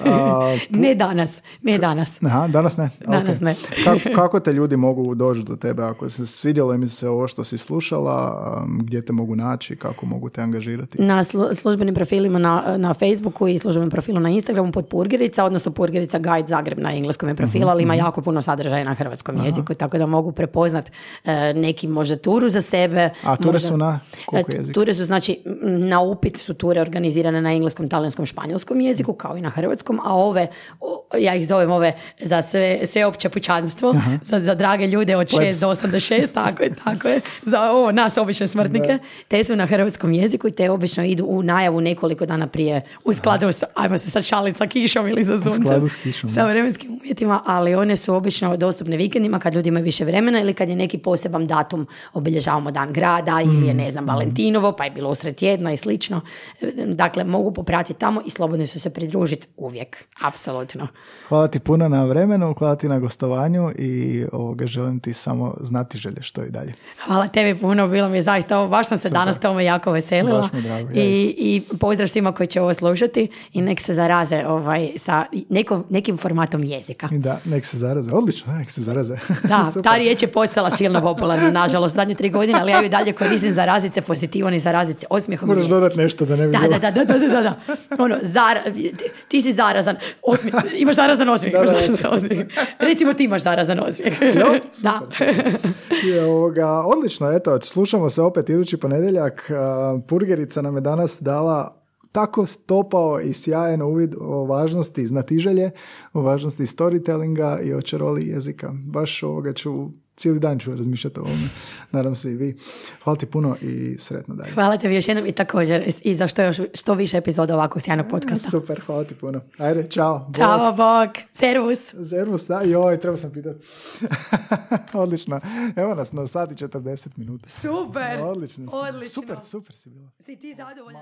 A, Ne danas, ne danas. Aha, danas ne. Danas Ok. ne. kako, kako te ljudi mogu doći do tebe ako se svidjelo im se ovo što si slušala, gdje te mogu naći, kako mogu te angažirati? Na slu- službenim profilima na, na Facebooku i službenom profilu na Instagramu pod Purgerica, odnosno Purgerica Guide Zagreb na engleskom je profil, ali ima jako puno sadržaja na hrvatskom jeziku, tako da mogu prepoznat e, neki možda turu za sebe. A ture možda- su na koliko E, jezika? Ture su, znači, na upit su ture organizirane na engleskom, talijanskom, španjolskom jeziku, kao i na hrvatskom, a ove, ja ih zovem ove za sve, sveopće pućanstvo, za, za drage ljude od 6 Plebs. do 8 do 6, tako je, tako je, za ovo, nas obične smrtnike, te su na hrvatskom jeziku i te obično idu u najavu nekoliko dana prije, u skladu sa, ajmo se sad šaliti sa kišom ili sa suncem, skladu s kišom, sa da. vremenskim uvjetima, ali one su obično dostupne vikendima kad ljudi imaju više vremena ili kad je neki poseban datum, obilježavamo dan grada ili je, ne znam, Valentinovo, pa je bilo usred tjedna i slično. Dakle, mogu popratiti tamo i slobodno su se pridružiti uvijek, apsolutno. Hvala ti puno na vremenu, hvala ti na gostovanju i ovoga želim ti samo znati želje što i dalje. Hvala tebi puno, bilo mi je zaista ovo, baš sam se danas tome jako veselila. Baš mi je drago, I, I pozdrav svima koji će ovo slušati i nek se zaraze ovaj, sa nekom, nekim formatom jezika. Da, nek se zaraze. Odlično, nek se zaraze. Da, Super. ta riječ je postala silno popularna, nažalost, zadnje tri godine, ali ja ju dalje koristim za razice pozitivan i za razice osmijehom. Moraš dodati nešto da ne bi Da, bilo. da, da, da, da, da, da. Ono, zara, ti, si zarazan, osmijeh, imaš zarazan osmijeh, Da, da, zarazan osmijeh. Recimo ti imaš zarazan osmijeh. Jo, da. Je, ovoga, odlično, eto, slušamo se opet idući ponedjeljak. Purgerica nam je danas dala tako stopao i sjajan uvid o važnosti znatiželje, o važnosti storytellinga i o čaroli jezika. Baš ovoga ću, cijeli dan ću razmišljati o ovome. Nadam se i vi. Hvala ti puno i sretno dalje. Hvala tebi još jednom i također i za što, još, što više epizoda ovakvog sjajnog podcasta. Super, hvala ti puno. Ajde, čao. Bog. Ćao, bog, servus. Servus, da, joj, treba sam pitati. Odlično. Evo nas na sat i 40 minuta. Super. Odlično. Odlično. Super, super si bila. Si ti zadovoljan?